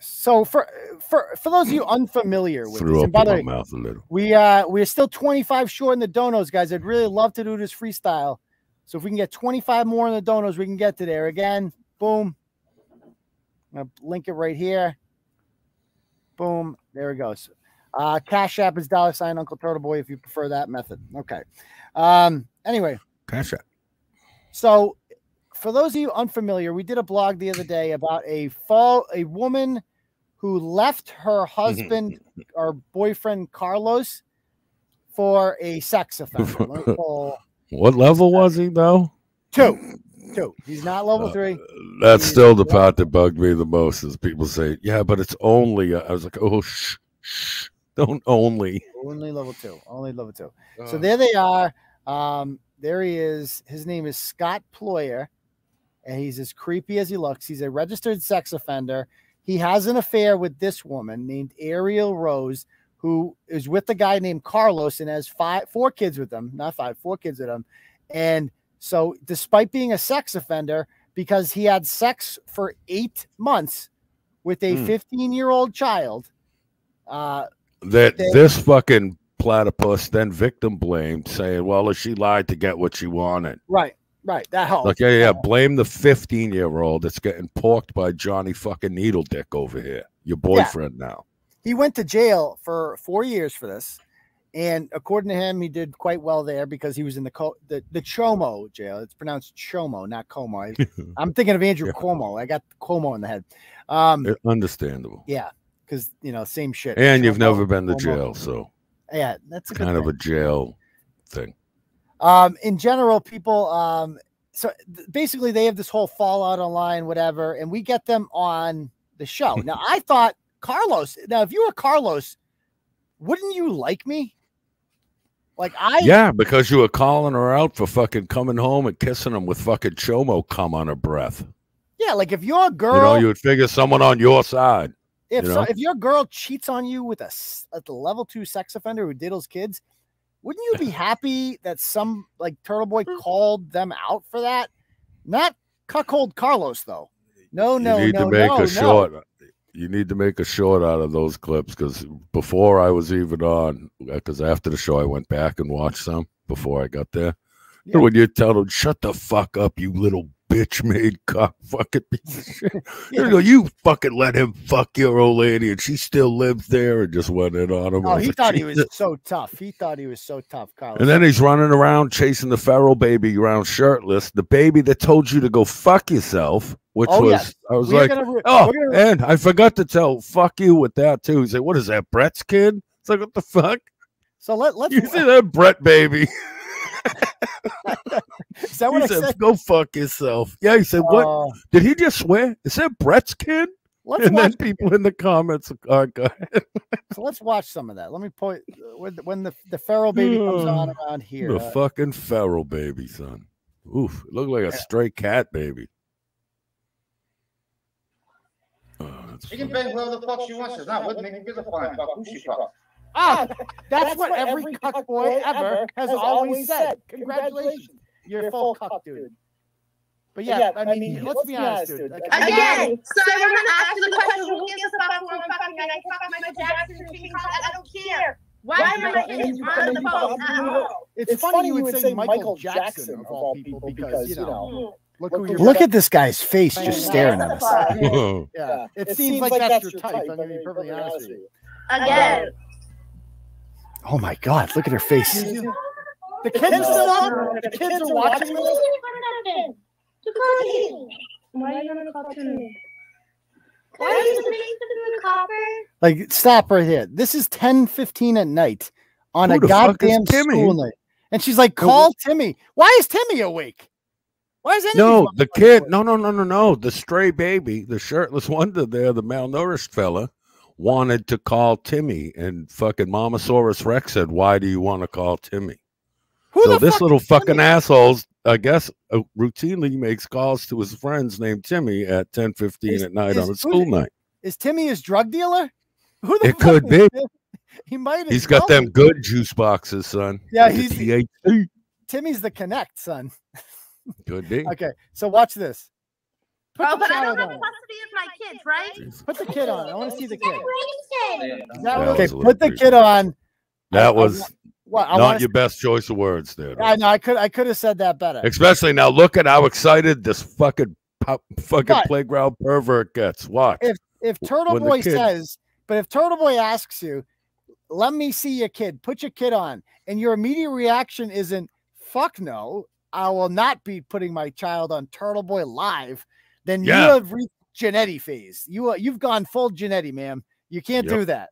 so for for for those of you unfamiliar with threw this, up in the my mouth a little. we uh we're still 25 short in the donos, guys. I'd really love to do this freestyle. So if we can get 25 more in the donos, we can get to there again. Boom. I'm gonna link it right here. Boom. There it goes. Uh Cash App is dollar sign Uncle Turtle Boy if you prefer that method. Okay. Um, anyway, Cash App. so for those of you unfamiliar, we did a blog the other day about a fall a woman who left her husband or boyfriend Carlos for a sex offender. Let me pull What level was he though? two. Two. He's not level three. That's still the part that bugged me the most is people say, "Yeah, but it's only." I was like, "Oh, shh, shh, don't only." Only level two. Only level two. So Oh. there they are. Um, there he is. His name is Scott Ployer, and he's as creepy as he looks. He's a registered sex offender. He has an affair with this woman named Ariel Rose, who is with the guy named Carlos and has five, four kids with him. Not five, four kids with him. And so, despite being a sex offender, because he had sex for eight months with a Hmm. 15 year old child, uh, That they- this fucking platypus then victim blamed, saying, "Well, she lied to get what she wanted." right, right, that helps. Like, yeah, yeah, blame the fifteen-year-old that's getting porked by Johnny fucking Needle Dick over here, your boyfriend now. he went to jail for four years for this, and according to him, he did quite well there because he was in the co- the, the Chomo jail. It's pronounced Chomo, not Como. I, am thinking of Andrew Cuomo. I got Cuomo in the head. Um, Understandable. yeah, because you know, same shit. And you've never been to Cuomo. jail, so Yeah, that's a good kind of a jail thing. Um in general people um so basically they have this whole fallout online whatever and we get them on the show now i thought carlos now if you were carlos wouldn't you like me like i Yeah, because you were calling her out for fucking coming home and kissing him with fucking chomo cum on her breath. yeah like if your girl You know, you would figure someone on your side. if you so, if your girl cheats on you with a level two sex offender who diddles kids wouldn't you be happy that some like turtle boy Hmm. called them out for that not cuckold carlos though no no you need no to make no, a no. short. You need to make a short out of those clips because before I was even on, because after the show I went back and watched some before I got there. And when you tell them, "Shut the fuck up, you little bitch made cock fucking piece of shit," you go, "You fucking let him fuck your old lady, and she still lives there," and just went in on him. Oh, he like, thought he was so tough. He thought he was so tough, Carlos. And then he's running around chasing the feral baby around shirtless. The baby that told you to go fuck yourself, which Oh, was yes. I was We like, gonna oh, gonna- and I forgot to tell fuck you with that too. He said, "What is that, Bret's kid?" It's like, what the fuck? So let let's You see that Bret baby? is that what he I said, said? "Go fuck yourself." Yeah, he said, "What Oh. did he just swear? Is that Bret's kid?" Let's and then watch- people in the comments, are go ahead. So let's watch some of that. Let me point when, when the the feral baby comes on around here. The uh, fucking feral baby, son. Oof, it looked like a stray cat baby. Oh, She can bang whoever the fuck she wants. She's not with me. Who gives a flying fuck who she fucks? Ah, that's, what every cuck boy ever has always said. Congratulations, you're a full cuck, dude. But yeah, I mean, let's be honest, dude. Like, I- Again, so I'm gonna ask you the question: Who gives a fuck who I'm fucking? I fuck Michael Jackson, King Kong. I don't care. Why am I getting on the phone at all? It's, funny, you would say Michael Jackson of all people because you know. Look, who Look at this guy's face just staring at us. Whoa. Yeah, it, seems, like, that's, your type. I'm gonna be perfectly honest with you. Again. Oh my God! Look at her face. The kids are still on. The kids are watching this. Why are you gonna call to? Why are you the copper? Like, stop right here. This is 10 15 at night on Who a the fuck is goddamn school night. And she's like, call Timmy. Why is Timmy awake? Why is any No, the kid. No, no, no, no, no. The stray baby, the shirtless wonder there, the malnourished fella, wanted to call Timmy, and fucking Mamasaurus Rex said, "Why do you want to call Timmy?" so the this fuck little fucking asshole's, I guess, uh, routinely makes calls to his friends named Timmy at ten fifteen Is- at night is- on a school night. Is Timmy his drug dealer? Who the It fuck could be. He might. He's got them good juice boxes, son. Yeah, he's. the. Timmy's the connect son. Could be. Okay, so watch this. Put Oh, the but I don't have on. custody of my kids, right? Put the kid on. I want to see the kid. That okay, was a put the kid on. That was what, not wanna your best choice of words there. I know. I could. I could have said that better. Especially now, look at how excited this fucking fucking But- playground pervert gets. Watch. If if Turtle when Boy kid- says, but if Turtle Boy asks you, let me see your kid, put your kid on, and your immediate reaction isn't fuck no, I will not be putting my child on Turtle Boy live, then Yeah. you have reached Janetti phase. You are, you've gone full Janetti, ma'am. You can't Yep. do that.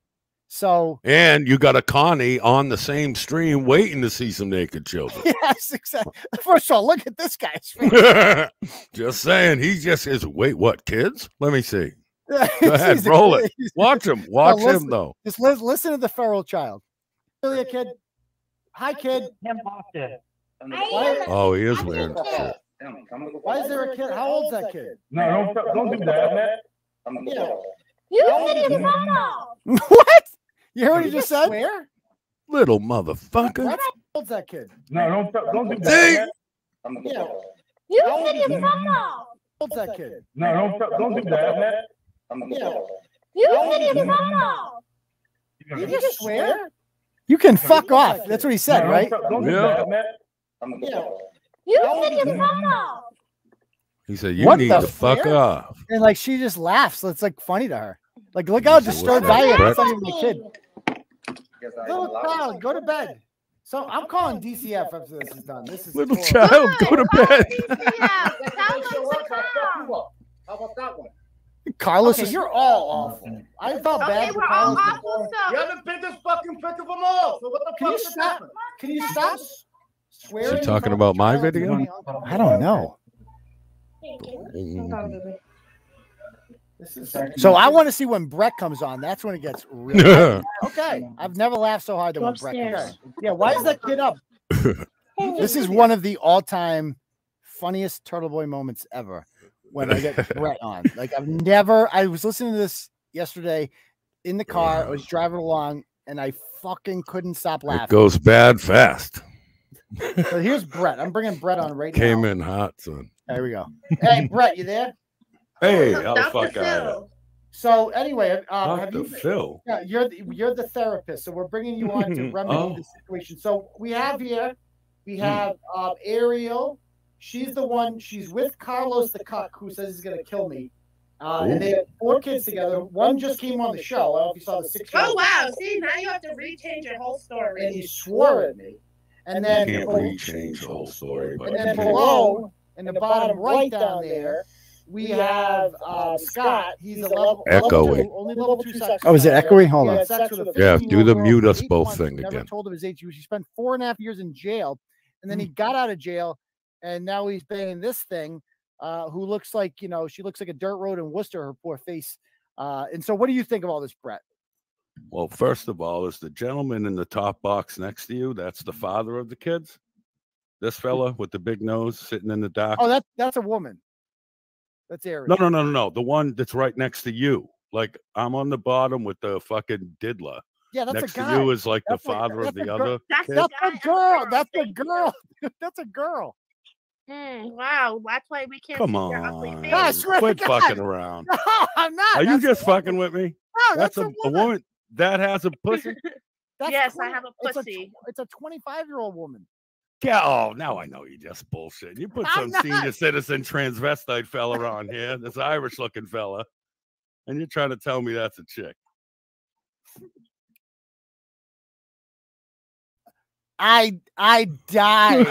So And you got a Connie on the same stream waiting to see some naked children. yes, exactly. First of all, look at this guy's face. just saying, he just is. Wait, what? Kids? Let me see. Go ahead, roll it. Watch him. No, Watch listen- him though. Just lis- listen to the feral child. Really a kid? Hi, kid. Why, Oh, he is wearing shit. Why is there a kid? How old's that kid? No, don't, don't do that, man. You said your photo. what? You heard what he just said? Where? Little motherfucker. How old's that kid? No, don't, don't do See? that, Yeah. You How old said is your he? photo. How old's that kid? No, don't, don't do that, man. Yeah. You How old said is your he? photo. You just swear? You can fuck off. That's what he said, No, right? Don't, don't do Yeah. that, man. Yeah. You said your off. He said, "You What need to fuck fuck? off." And like she just laughs. So it's like funny to her. Like, look how disturbed I am. It's not even a kid. Little child, go to bed. So I'm calling DCF after this is done. This is Little horrible. child, go to bed. How about that one? Carlos Okay, is you're all awful. I felt bad for Carlos. before. You're the biggest fucking prick of them all. So what the Can fuck you is stop? happening? Can you stop Is swearing? he talking about my video? I don't know. So I want to see when Bret comes on. That's when it gets really okay. I've never laughed so hard than when Bret comes on. Yeah, why is that kid up? this is one of the all-time funniest Turtle Boy moments ever when I get Bret on. Like I've never. I was listening to this yesterday in the car. I was driving along, and I fucking couldn't stop It laughing. goes bad fast. So here's Bret. I'm bringing Bret on right Came now. Came in hot, son. There we go. Hey, Bret, you there? Hey, how the fuck are you? So anyway, uh, have Dr. you? Phil. Yeah, you're the, you're the therapist, so we're bringing you on to remedy Oh. the situation. So we have here, we have uh, Ariel. She's the one. She's with Carlos the cuck, who says he's gonna kill me. Uh, and they have four kids together. One just came on the show. I don't know if you saw the six. Oh wow! See, now you have to rechange your whole story. And he swore at me. And then Can't below- re-change the whole story, but and then you below, in the bottom right down there, we have uh, Scott. He's a level, level Echoing. two, only level two sex. Oh, is it offender. echoing? Hold on. had sex with a Yeah, do the mute us both months, thing Never again. told of his age. He spent four and a half years in jail, and then he got out of jail, and now he's banging this thing, uh, who looks like you know she looks like a dirt road in Worcester. Her poor face. Uh, and so, what do you think of all this, Bret? Well, first of all, is the gentleman in the top box next to you? That's the father of the kids. This fella with the big nose sitting in the dock. Oh, that that's a woman. That's Ariel. No, no, no, no, no. The one that's right next to you. Like I'm on the bottom with the fucking diddler. Yeah, that's next a guy. to you is like That's the father that's of the girl- other. That's, kid. that's a girl. That's a girl. that's a girl. Mm, wow, that's why we can't Come see your ugly on, face. I swear to quit fucking around. No, I'm not. Are you That's a just woman. fucking with me? No, that's, that's a, a a woman that has a pussy. That's yes, I have a It's pussy. tw- It's a 25 year old woman. Yeah, oh, now I know you just bullshit. You put I'm some senior citizen transvestite fella on here, this Irish looking fella, and you're trying to tell me that's a chick. I I died.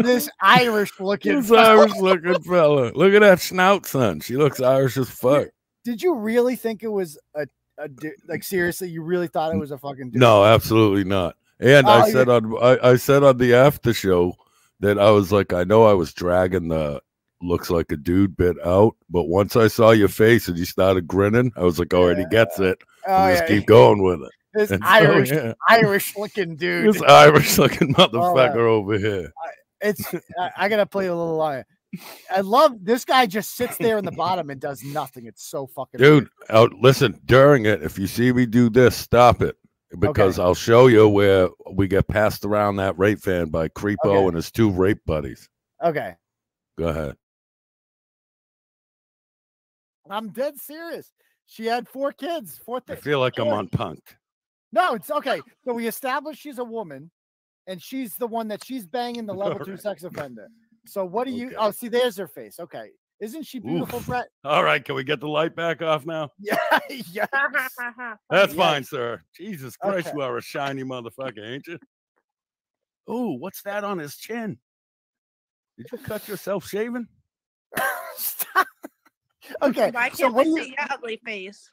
this Irish looking. This Irish looking fella. Look at that snout, son. She looks Irish as fuck. Did you really think it was a, a du- like seriously? You really thought it was a fucking dude? No, absolutely not. And Oh, I said on I, I said on the after show that I was like, I know I was dragging the looks like a dude bit out, but once I saw your face and you started grinning, I was like, already he gets it. Oh, yeah, just keep going with it. This And so, Irish, yeah. Irish looking dude. This Irish looking Oh, motherfucker yeah. over here. It's I, I gotta play a little line. I love this guy just sits there in the bottom and does nothing. It's so fucking Dude, out listen, during it, if you see me do this, stop it. Because I'll show you where we get passed around that rape van by Creepo Okay. and his two rape buddies. Okay. Go ahead. I'm dead serious. She had four kids. Four I feel like I'm on punk. No, it's okay. So we established she's a woman, and she's the one that she's banging the level two sex offender. So what do you? Oh, see, there's her face. Okay, isn't she beautiful, Oof. Bret? All right, can we get the light back off now? Yeah, yeah. That's Yes. fine, sir. Jesus Christ, Okay. you are a shiny motherfucker, ain't you? Oh, what's that on his chin? Did you cut yourself shaving? Okay, Why can't what we you? see your ugly face?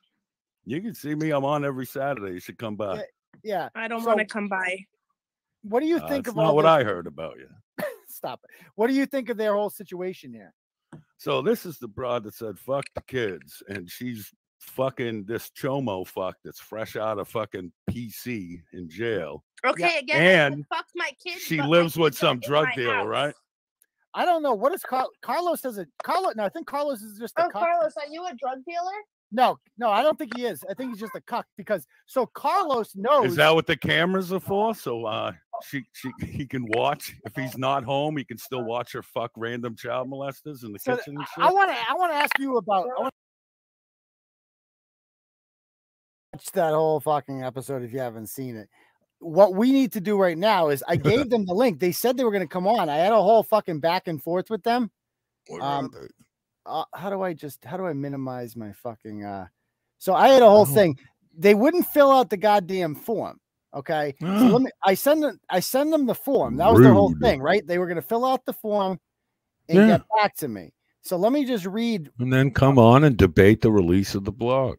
You can see me. I'm on every Saturday. You should come by. Yeah, I don't so want to come by. What do you Uh, think it's of not all what this- I heard about you. Stop it. What do you think of their whole situation here? So this is the broad that said "fuck the kids," and she's fucking this chomo fuck that's fresh out of fucking PC in jail. Okay, again, and fuck my kids. she lives with kids are some drug dealer, house. right? I don't know. What is Car- Carlos? Has a Carlos? No, I think Carlos is just a Oh, cuck. Carlos, are you a drug dealer? No, no, I don't think he is. I think he's just a cuck because so Carlos knows. Is that what the cameras are for? So uh, she she he can watch if he's not home. He can still watch her fuck random child molesters in the So kitchen. I want to. I want to ask you about. Watch that whole fucking episode if you haven't seen it. What we need to do right now is I gave them the link. They said they were going to come on. I had a whole fucking back and forth with them. Um, uh, how do I just how do I minimize my fucking uh so I had a whole Oh. thing. They wouldn't fill out the goddamn form. Okay. So let me I send them I send them the form. That was the whole thing, right? They were gonna fill out the form and Yeah. get back to me. So let me just read. and then come on and debate the release of the blog.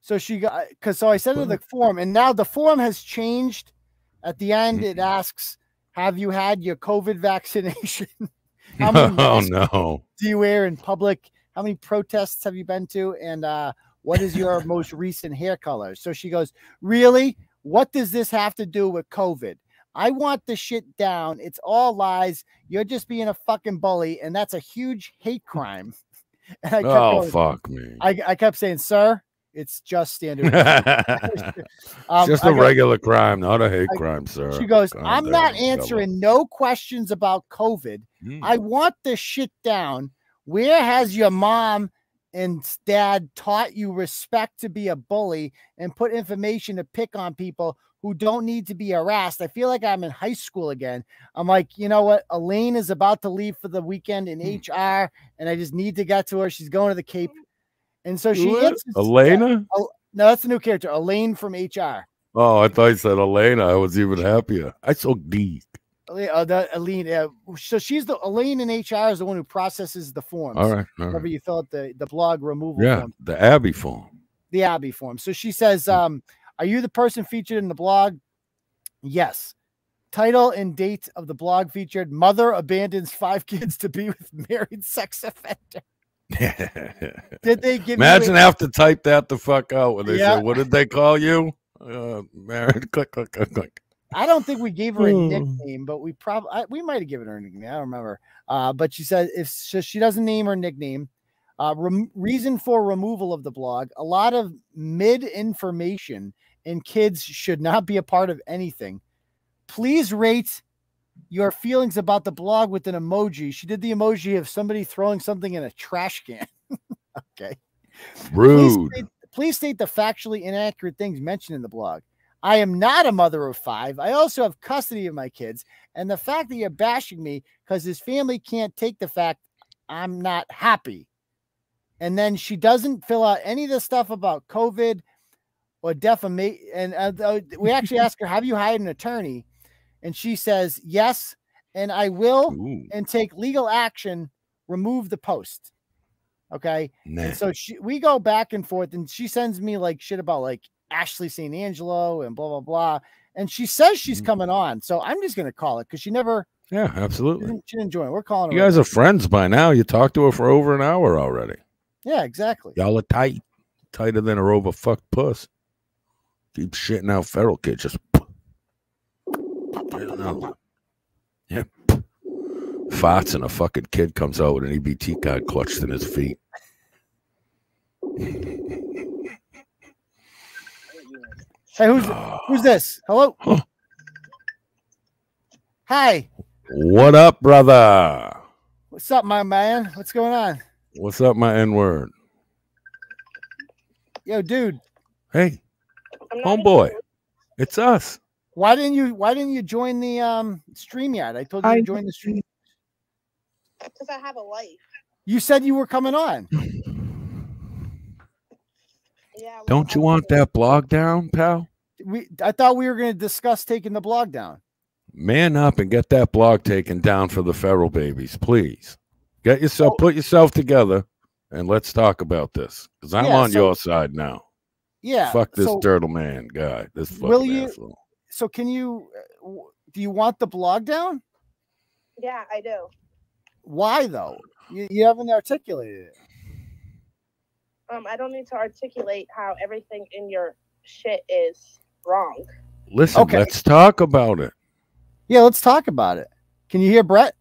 So she got because so I sent her the form, and now the form has changed. At the end, it asks, "Have you had your COVID vaccination? How many Oh no. do you wear in public? How many protests have you been to? And uh, what is your most recent hair color? So she goes, Really? What does this have to do with COVID? I want the shit down. It's all lies. You're just being a fucking bully, and that's a huge hate crime. And I kept Oh going- fuck me. I, I kept saying, Sir, it's just standard. Um, just a go- regular crime, not a hate I- crime, sir. She goes, Calm I'm not down, fella." answering no questions about COVID. Hmm. I want this shit down. Where has your mom and dad taught you respect to be a bully and put information to pick on people who don't need to be harassed? I feel like I'm in high school again. I'm like, you know what? Elaine is about to leave for the weekend in Hmm. HR, and I just need to get to her. She's going to the Cape. And so she What? Elena? No, that's a new character, Elaine from HR. Oh, I thought you said Elena. I was even happier. I so deep. Uh, the Elaine, yeah. So she's the Elaine in HR is the one who processes the forms. All right, all Whenever right. you fill out the, the blog removal Yeah, form, the Abbey form. the Abby form. So she says, um, Are you the person featured in the blog? Yes. Title and date of the blog featured Mother abandons five kids to be with married sex offender. Did they give Imagine you have to type that the fuck out when they Yeah. say, "What did they call you?" Uh, married. Click, click, click, click. I don't think we gave her a Hmm. nickname, but we probably we might have given her a nickname. I don't remember. Uh, but she said if so she doesn't name her nickname, uh, rem- reason for removal of the blog: a lot of mid information, and kids should not be a part of anything. Please rate your feelings about the blog with an emoji. She did the emoji of somebody throwing something in a trash can. okay. Please Rude. state, please state the factually inaccurate things mentioned in the blog. I am not a mother of five. I also have custody of my kids. And the fact that you're bashing me because his family can't take the fact I'm not happy. And then she doesn't fill out any of the stuff about COVID or defamation. And uh, we actually ask her, Have you hired an attorney? And she says, Yes. And I will and take legal action, remove the post. Okay. Nah. And so she, we go back and forth, and she sends me like shit about like Ashley St. Angelo and blah blah blah. And she says she's mm-hmm. coming on, so I'm just gonna call it because she never Yeah, she absolutely. didn't, she didn't join. We're calling her. You right guys now. are friends by now. You talked to her for over an hour already. yeah, exactly. Y'all are tight, tighter than a over fucked puss. Keep shitting out feral kids. Just there's another one. Yeah. Farts and a fucking kid comes out with an EBT card clutched in his feet. Hey, who's who's this? Hello. Hi. What up, brother? What's up, my man? What's going on? What's up, my N word? Yo, dude. Hey, homeboy, it's us. Why didn't you why didn't you join the um stream yet? I told you to join the stream. Because I have a life. You said you were coming on. Yeah. Don't you want that blog down, pal? We I thought we were gonna discuss taking the blog down. Man up and get that blog taken down for the feral babies, please. Get yourself, put yourself together, and let's talk about this. Because I'm Yeah, on so- your side now. Yeah. Fuck this so turtle man guy. This fucking will you asshole. so can you uh, do you want the blog down? Yeah, I do. Why though? You, you haven't articulated it. Um, I don't need to articulate how everything in your shit is wrong. Listen, Okay. let's talk about it. Yeah, let's talk about it. Can you hear Bret?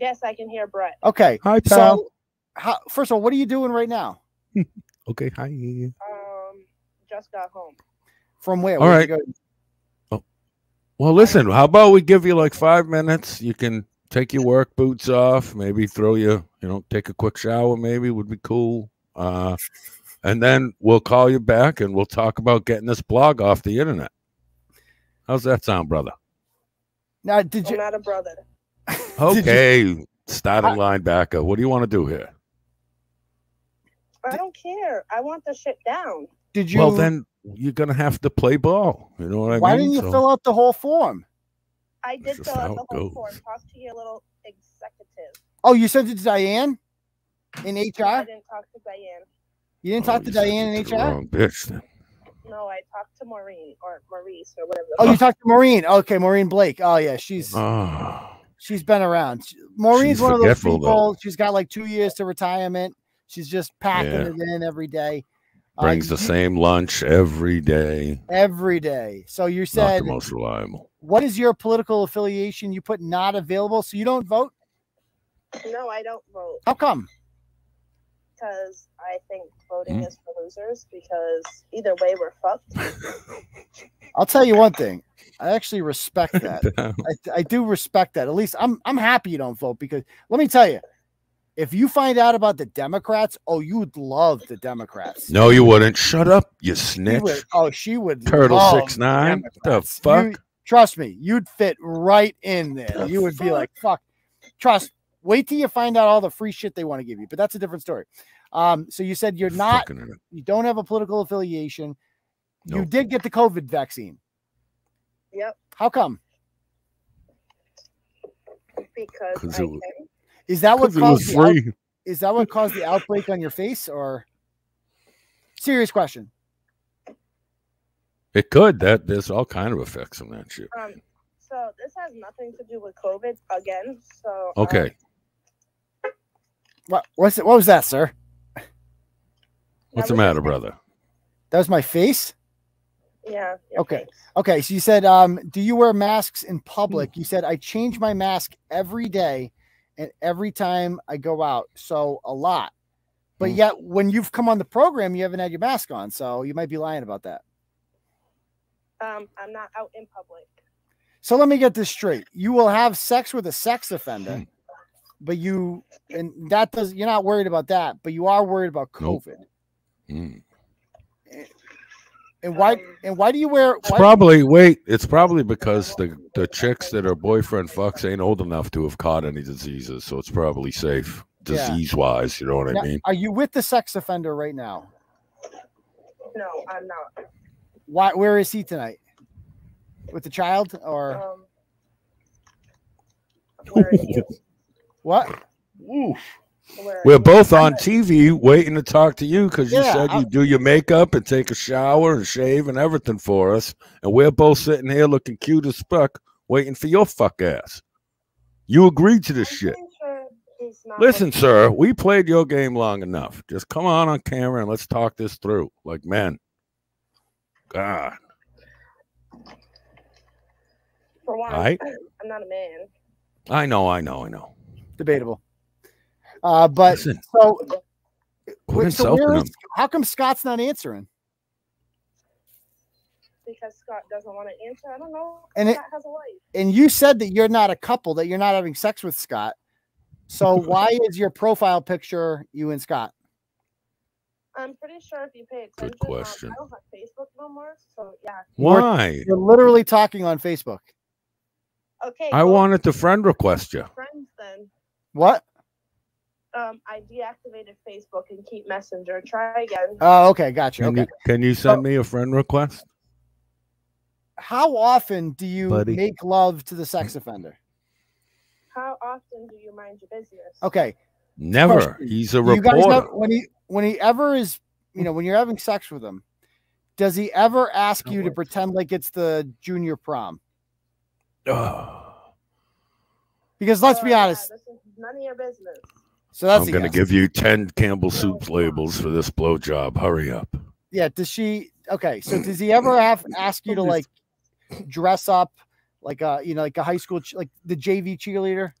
Yes, I can hear Bret. Okay. Hi, pal. So, how, first of all, what are you doing right now? Okay, hi. Um, just got home. From where? All Where'd right. go? Well, listen, how about we give you like five minutes? You can take your work boots off, maybe throw your, you know, take a quick shower, maybe would be cool. Uh, and then we'll call you back and we'll talk about getting this blog off the internet. How's that sound, brother? Now, did I'm oh, not a brother. Okay, starting linebacker. What do you want to do here? I don't care. I want the shit down. Did you? Well, then you're gonna have to play ball. You know what I why mean? Why didn't you So- fill out the whole form? I did fill out the whole goes. form. Talk to your little executive. Oh, you sent it to Diane in HR. I didn't talk to Diane. You didn't talk to Diane in the HR. wrong bitch. Then. No, I talked to Maureen or Maurice or whatever. Oh, you talked to Maureen. Okay, Maureen Blake. Oh yeah, she's Oh, she's been around. She- Maureen's She's one of those forgetful, though. people. She's got like two years to retirement. She's just packing Yeah. it in every day. Uh, brings the you- same lunch every day. every day. So you Not said, the most reliable. what is your political affiliation? You put not available, so you don't vote. No, I don't vote How come? Because I think voting Hmm. is for losers. Because either way, we're fucked. I'll tell you one thing. I actually respect that. I, I do respect that. At least I'm I'm happy you don't vote because let me tell you, if you find out about the Democrats, oh, you would love the Democrats. No, you wouldn't. Shut up, you She snitch. would, oh, she would. Turtle love six nine. The Democrats. fuck? You- trust me, you'd fit right in there. The you would be like, fuck. Trust. Wait till you find out all the free shit they want to give you. But that's a different story. Um, so you said you're not, Fucking you don't have a political affiliation. You did get the COVID vaccine. Yep, How come? Because I was- Is that what 'Cause it was caused the out- free. is that what caused the outbreak on your face or serious question? It could. That there's all kind of effects on that shit. Um, so this has nothing to do with COVID again. So um, Okay. What what's it, what was that, sir? What's the matter, brother? That was my face? yeah. Okay. face. Okay. So you said, um, do you wear masks in public? You said I change my mask every day and every time I go out. So a lot. But Hmm. yet when you've come on the program, you haven't had your mask on. So you might be lying about that. Um, I'm not out in public. So let me get this straight. You will have sex with a sex Hmm. offender, but you and that does you're not worried about that, but you are worried about Nope. COVID. Mm. And why and why do you wear It's why, probably wait. It's probably because the the chicks that her boyfriend fucks ain't old enough to have caught any diseases, so it's probably safe Yeah. disease wise. You know what Now, I mean? are you with the sex offender right now? No, I'm not. Why where is he tonight? With the child or Um, where are you? what? Where are We're both on TV waiting to talk to you because you Yeah, said I- you do your makeup and take a shower and shave and everything for us, and we're both sitting here looking cute as fuck, waiting for your fuck ass. You agreed to this shit. I'm sure Listen, with- sir, we played your game long enough. Just come on on camera and let's talk this through like men. God. For one, Right. I'm not a man. I know, I know, I know. Debatable. Uh, but Listen. so, wait, so himself is, how come Scott's not answering? Because Scott doesn't want to answer. I don't know. And it- has a wife. And you said that you're not a couple, that you're not having sex with Scott. So why is your profile picture you and Scott? I'm pretty sure if you pay attention, question. Um, I don't have Facebook no more. So yeah. Why? You're literally talking on Facebook. Okay. I well, wanted to friend request you. friends then. What? Um, I deactivated Facebook and keep Messenger. Try again. Oh, okay, gotcha. Can Okay. you can you send me a friend request? How often do you Buddy. make love to the sex offender? How often do you mind your business? Okay. Never. Question. He's a You guys reporter. have- when he when he ever is, you know, when you're having sex with him, does he ever ask you to pretend like it's the junior prom? Oh. Because let's be honest, This is none of your business. so that's I'm gonna yes. give you ten Campbell soup labels for this blowjob. Hurry up. Yeah. Does she? Okay. So does he ever have ask you to like dress up like a you know like a high school like the JV cheerleader?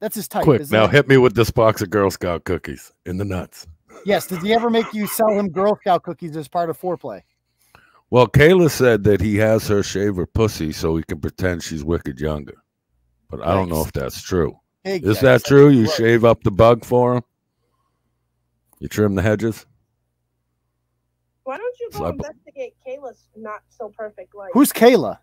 That's his type. Quick, now it? hit me with this box of Girl Scout cookies in the nuts. Yes. Did he ever make you sell him Girl Scout cookies as part of foreplay? Well, Kayla said that he has her shave her pussy so he can pretend she's wicked younger. But I don't know if that's true. Hey, Is guys, that true? You look. shave up the bug for him? You trim the hedges? Why don't you go Slap- investigate Kayla's not so perfect life? Who's Kayla?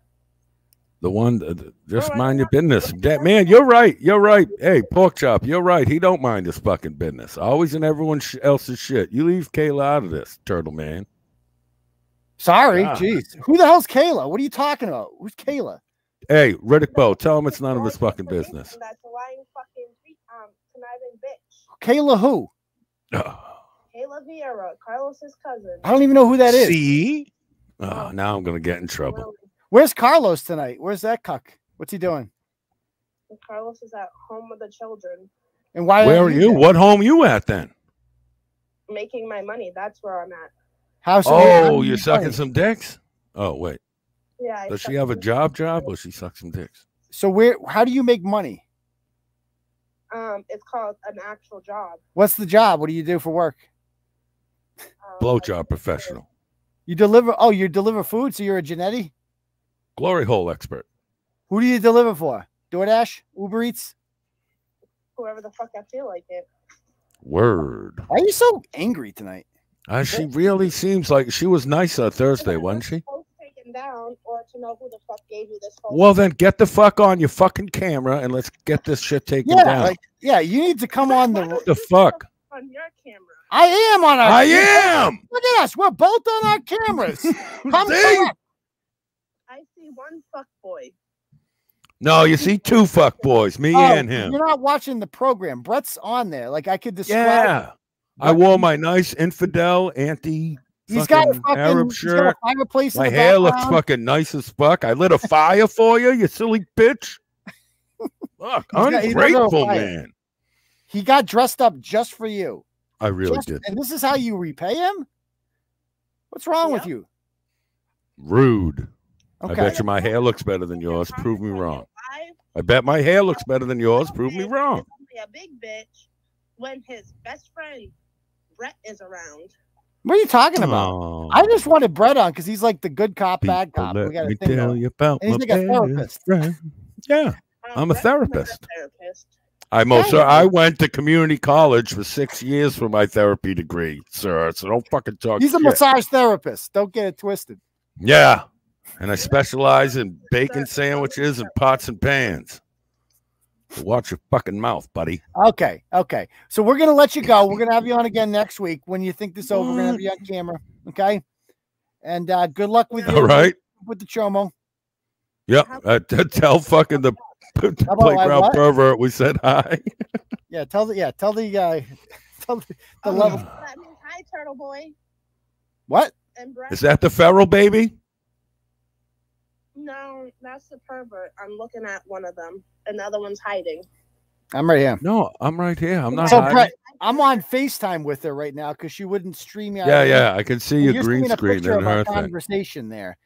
The one, that- that- just oh, mind your business. That man, you're right. You're right. Hey, pork chop, you're right. He don't mind his fucking business. Always in everyone sh- else's shit. You leave Kayla out of this, turtle man. Sorry, God. jeez. Who the hell's Kayla? What are you talking about? Who's Kayla? Hey, Riddick Bowe, tell him it's none of his fucking business. That's a lying fucking tweet, um, conniving bitch. Kayla who? Kayla Vieira, Carlos's cousin. I don't even know who that is. See? Oh, now I'm gonna get in trouble. Where's Carlos tonight? Where's that cuck? What's he doing? Carlos is at home with the children, And why? Where are you? there? What home you at then? making my money. That's where I'm at. How's Oh, you're sucking some dicks? Oh, wait. Yeah. I Does she have a job job or she sucks some dicks? So where? How do you make money? Um, it's called an actual job. What's the job? What do you do for work? Blowjob professional. You deliver. Oh, you deliver food. So you're a Genetti. Glory hole expert. Who do you deliver for? DoorDash, Uber Eats. Whoever the fuck I feel like it. Word. Why are you so angry tonight? Uh, she really seems like she was nice on Thursday, wasn't she? Post taken down, or to know who the fuck gave you this phone. Well, then get the fuck on your fucking camera and let's get this shit taken Yeah, down. like yeah. You need to come on the. the fuck? on your camera. I am on our. I am! Look at us. We're both on our cameras. Come See? back. I see one fuck boy. No, you see two fuck boys, me Oh, and him. You're not watching the program. Bret's on there. Like I could describe. Yeah. I wore my nice infidel anti He's got a fucking fucking Arab he's got a shirt. fireplace. in My the hair looks fucking nice as fuck. I lit a fire for you, you silly bitch. Fuck, He's got- he's got a ungrateful man. He got dressed up just for you. I really Just- did. And this is how you repay him? What's wrong with you? Rude. I bet you my hair looks better than yours. Prove me wrong. I bet my hair looks better than yours. Prove me wrong. A big bitch when his best friend Bret is around. What are you talking about? Oh. I just wanted Bret on because he's like the good cop, bad People, cop. We let got a me tell going. you about And he's my like a therapist. friend. Yeah, Um, I'm a therapist. Therapist. I'm also. I went to community college for six years for my therapy degree, sir. So don't fucking talk. He's a shit. massage therapist. Don't get it twisted. Yeah, and I specialize in bacon sandwiches and pots and pans. So watch your fucking mouth, buddy. Okay, okay. So we're gonna let you go. We're gonna have you on again next week. When you think this over, we're gonna have you on camera. Okay. And uh, good luck with you. All right. With the chomo. Yep. Uh, tell fucking the, the about I playground what? pervert we said hi. Yeah. Tell the yeah. Tell the uh, tell the, the Oh, level. That means hi, Turtle Boy. What? And Bret. Is that the feral baby? No, that's the pervert. I'm looking at one of them. Another one's hiding. I'm right here. No, I'm right here. I'm not So hiding. Bret, I'm on FaceTime with her right now because she wouldn't stream me. Yeah, yeah, I can see your you're green seeing a screen picture and of our her thing. conversation there.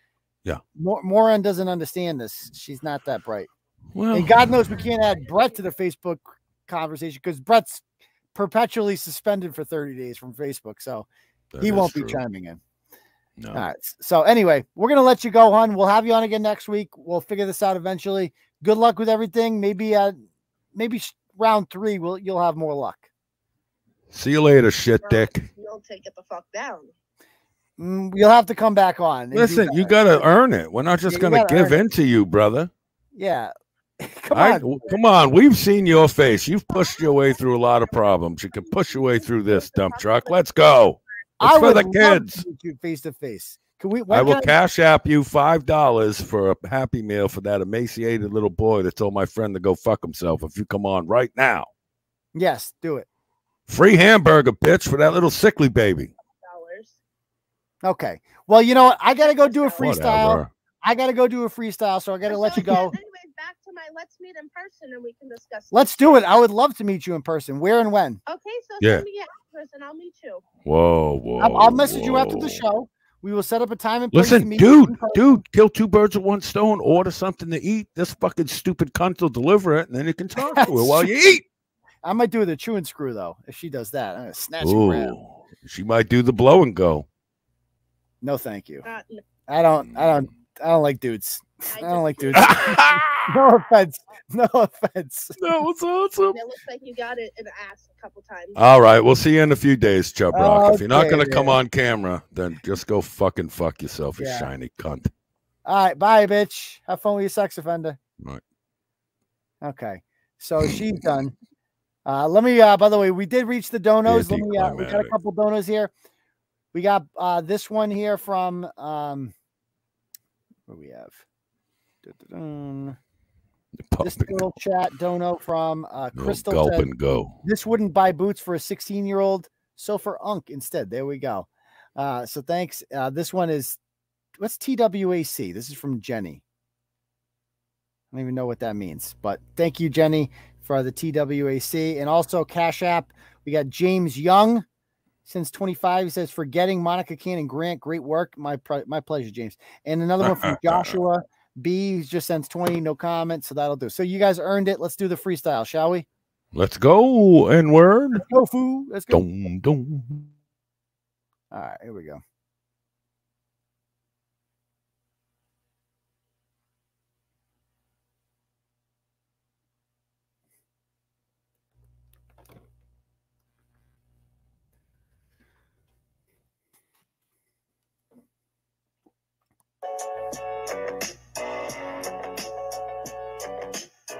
Yeah. Mor- Moron doesn't understand this. She's not that bright. Well- and God knows we can't add Bret to the Facebook conversation because Bret's perpetually suspended for 30 days from Facebook. So he won't true. be chiming in. No. All right. So anyway, we're gonna let you go, hon. We'll have you on again next week. We'll figure this out eventually. Good luck with everything. Maybe uh maybe round three will you'll have more luck. See you later, shit dick. You'll take it the fuck down. Mm, you'll have to come back on. Listen, you got to earn it. We're not just Yeah, going to give earn it. in to you, brother. Yeah. Come I- on. w- come on. We've seen your face. You've pushed your way through a lot of problems. You can push your way through this dump truck. Let's go. It's I for would the kids. you face to face. Can we? I will can cash app you five dollars for a happy meal for that emaciated little boy that told my friend to go fuck himself. If you come on right now, Yes, do it. free hamburger bitch for that little sickly baby. Okay. Well, you know what? I gotta go do a freestyle. Whatever. I gotta go do a freestyle, so I gotta let you go. Anyways, back to my let's meet in person and we can discuss. Let's do it. I would love to meet you in person. Where and when? Okay, so Yeah. Send me your address and I'll meet you. Whoa, whoa. I'll, I'll message you after the show. We will set up a time and place to Listen, meet you dude, in dude, kill two birds with one stone. Order something to eat. This fucking stupid cunt will deliver it, and then you can talk to her while you eat. I might do the chew and screw though. If she does that, I'm gonna snatch and grab. Ooh, she might do the blow and go. No, thank you. Uh, n- I don't. I don't. I don't like dudes. I don't like dudes. no offense. No offense. No, it's awesome. It looks like you got it in the ass a couple times. All right, we'll see you in a few days, Chub Rock. if you're not going to come on camera, then just go fucking fuck yourself, you shiny cunt. All right, bye, bitch. Have fun with your sex offender. Right. Okay, so she's done. Uh, let me. Uh, by the way, we did reach the donos. Let me. Uh, we got a couple donos here. We got uh, this one here from. Um, what do we have? This little chat dono from uh, Crystal. gulp said, and go. This wouldn't buy boots for a 16 year old. So for Unk instead. There we go. Uh, so thanks. Uh, this one is what's TWAC? This is from Jenny. I don't even know what that means, but thank you, Jenny, for the TWAC and also Cash App. We got James Young since 25. He says, Forgetting Monica Cannon-Grant, great work. My my pleasure, James. And another one from Joshua B. just sends 20, no comment. So that'll do. So you guys earned it. Let's do the freestyle, shall we? Let's go, N word. Let's go, foo. Let's go. Dum, dum. All right, here we go.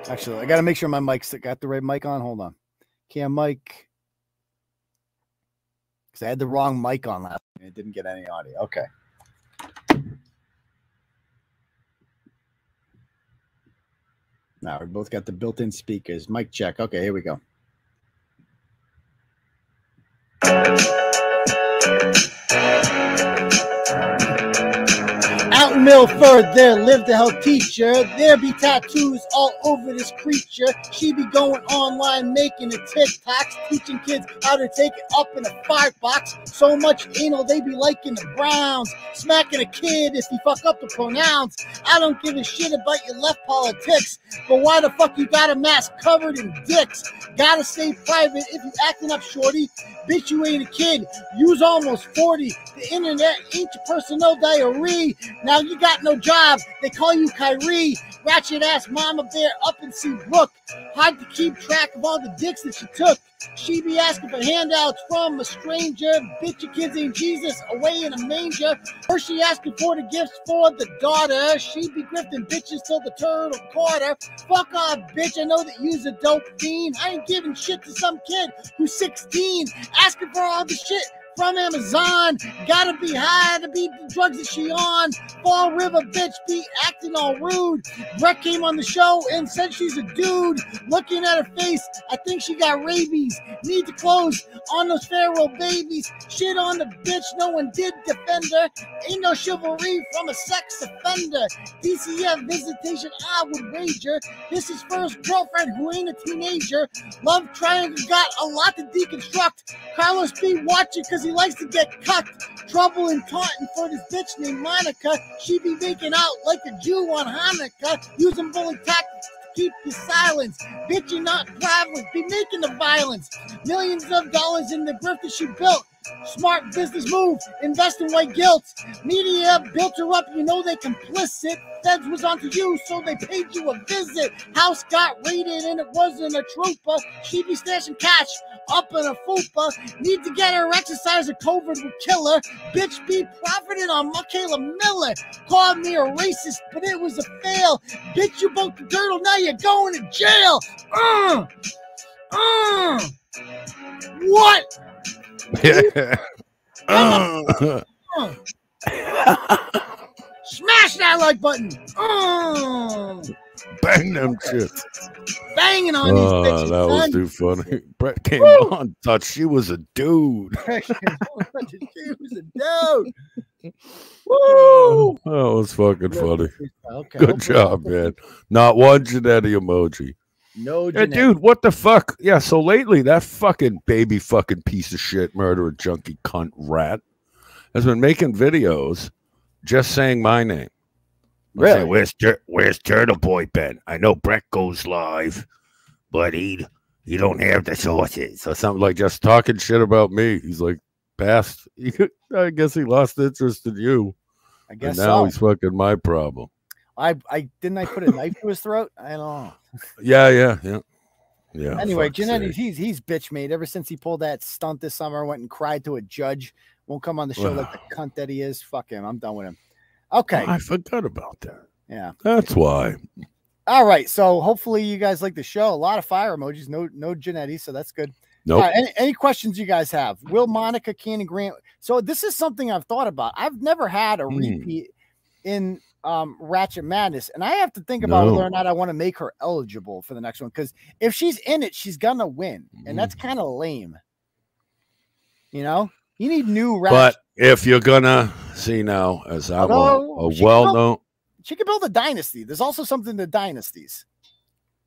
Actually, I got to make sure my mic's got the right mic on. Hold on. Cam mic. Because I had the wrong mic on last time. It didn't get any audio. Okay. Now we both got the built-in speakers. Mic check. Okay, here we go. Milford, there lived a health teacher. There be tattoos all over this creature. She be going online making the TikToks, teaching kids how to take it up in a firebox. So much anal, they be liking the Browns. Smacking a kid if you fuck up the pronouns. I don't give a shit about your left politics, but why the fuck you got a mask covered in dicks? Gotta stay private if you acting up shorty. Bitch, you ain't a kid. You's almost 40. The internet ain't your personal diary. Now got no job. They call you Kyrie. Ratchet ass mama bear up in Sea Brook. Hard to keep track of all the dicks that she took. She be asking for handouts from a stranger. Bitch, your kids ain't Jesus away in a manger. Or she asking for the gifts for the daughter. She be grifting bitches till the turtle quarter. Fuck off, bitch. I know that you's a dope fiend. I ain't giving shit to some kid who's 16. Asking for all the shit from Amazon. Gotta be high to beat the drugs that she on. Fall River bitch be acting all rude. Bret came on the show and said she's a dude. Looking at her face, I think she got rabies. Need to close on those feral babies. Shit on the bitch, no one did defend her. Ain't no chivalry from a sex offender. DCF visitation, I would wager. This is first girlfriend who ain't a teenager. Love triangle got a lot to deconstruct. Carlos be watching because he likes to get cucked. Trouble and taunting for this bitch named Monica. She be making out like a Jew on Hanukkah, using bully tactics to keep you silence. Bitch, you're not private. Be making the violence. Millions of dollars in the grift that she built. Smart business move. Invest in white guilt. Media built her up. You know they complicit. Feds was onto you, so they paid you a visit. House got raided and it wasn't a trooper. She be stashing cash up in a fupa. Need to get her exercise or COVID would kill her. Bitch be profiting on Mikayla Miller. Called me a racist, but it was a fail. Bitch, you broke the turtle, now you're going to jail. Uh, uh. What? Yeah. Uh. Smash that like button. Uh. Bang them shits. Banging on these Oh, bitches, that was son. too funny. Bret came Woo! on, thought she was a dude. she was a dude. Oh, that was fucking funny. Okay, Good job, man. Not one Genetti emoji. No, Yeah, dude, what the fuck? Yeah, so lately that fucking baby fucking piece of shit murderer junkie cunt rat has been making videos just saying my name. He'll say, where's Tur- Where's Turtle Boy Ben? I know Bret goes live, but he he don't have the sources or something like just talking shit about me. He's like past. I guess he lost interest in you. I guess and now so. he's fucking my problem. I I didn't I put a knife to his throat. I don't know. Yeah, yeah, yeah, yeah. anyway, Janetti, he's he's bitch made ever since he pulled that stunt this summer. Went and cried to a judge. Won't come on the show like the cunt that he is. Fuck him. I'm done with him. Okay. I forgot about that. Yeah. That's why. All right. So hopefully you guys like the show. A lot of fire emojis. No no Janetti. So that's good. Nope. All right, any, any questions you guys have? Will Monica Cannon-Grant? So this is something I've thought about. I've never had a Hmm. repeat in um Ratchet Madness, and I have to think about No. whether or not I want to make her eligible for the next one. Because if she's in it, she's gonna win, and that's Hmm. kind of lame. You know, you need new Ratchet. But if you're gonna see now, as I'm a, a well built- known, she can build a dynasty. There's also something to dynasties.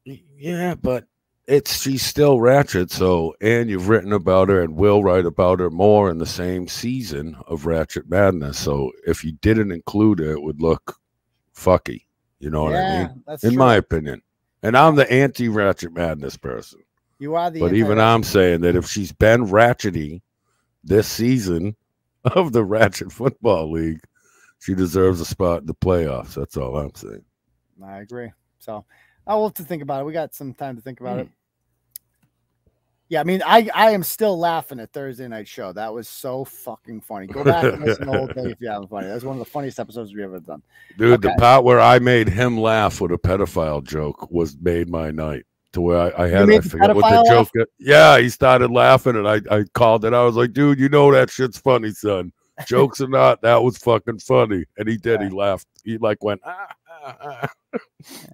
yeah, but it's she's still Ratchet. So, and you've written about her, and will write about her more in the same season of Ratchet Madness. So, if you didn't include her, it would look fucky. You know what I mean? in true. my opinion. And I'm the anti Ratchet Madness person. You are the But even I'm saying that if she's been ratchety this season of the Ratchet Football League, she deserves a spot in the playoffs. That's all I'm saying. I agree. So I will have to think about it. We got some time to think about hmm. it. Yeah, I mean, I I am still laughing at Thursday night show. That was so fucking funny. Go back and listen to the whole thing if you haven't funny. That's one of the funniest episodes we've ever done. Dude, the part where I made him laugh with a pedophile joke was made my night. To where I, I had, I forget what the laugh? joke. Yeah, he started laughing, and I, I called it. I was like, "Dude, you know that shit's funny, son. Jokes or not, that was fucking funny." And he did. He laughed. He like went. Ah, ah, ah. I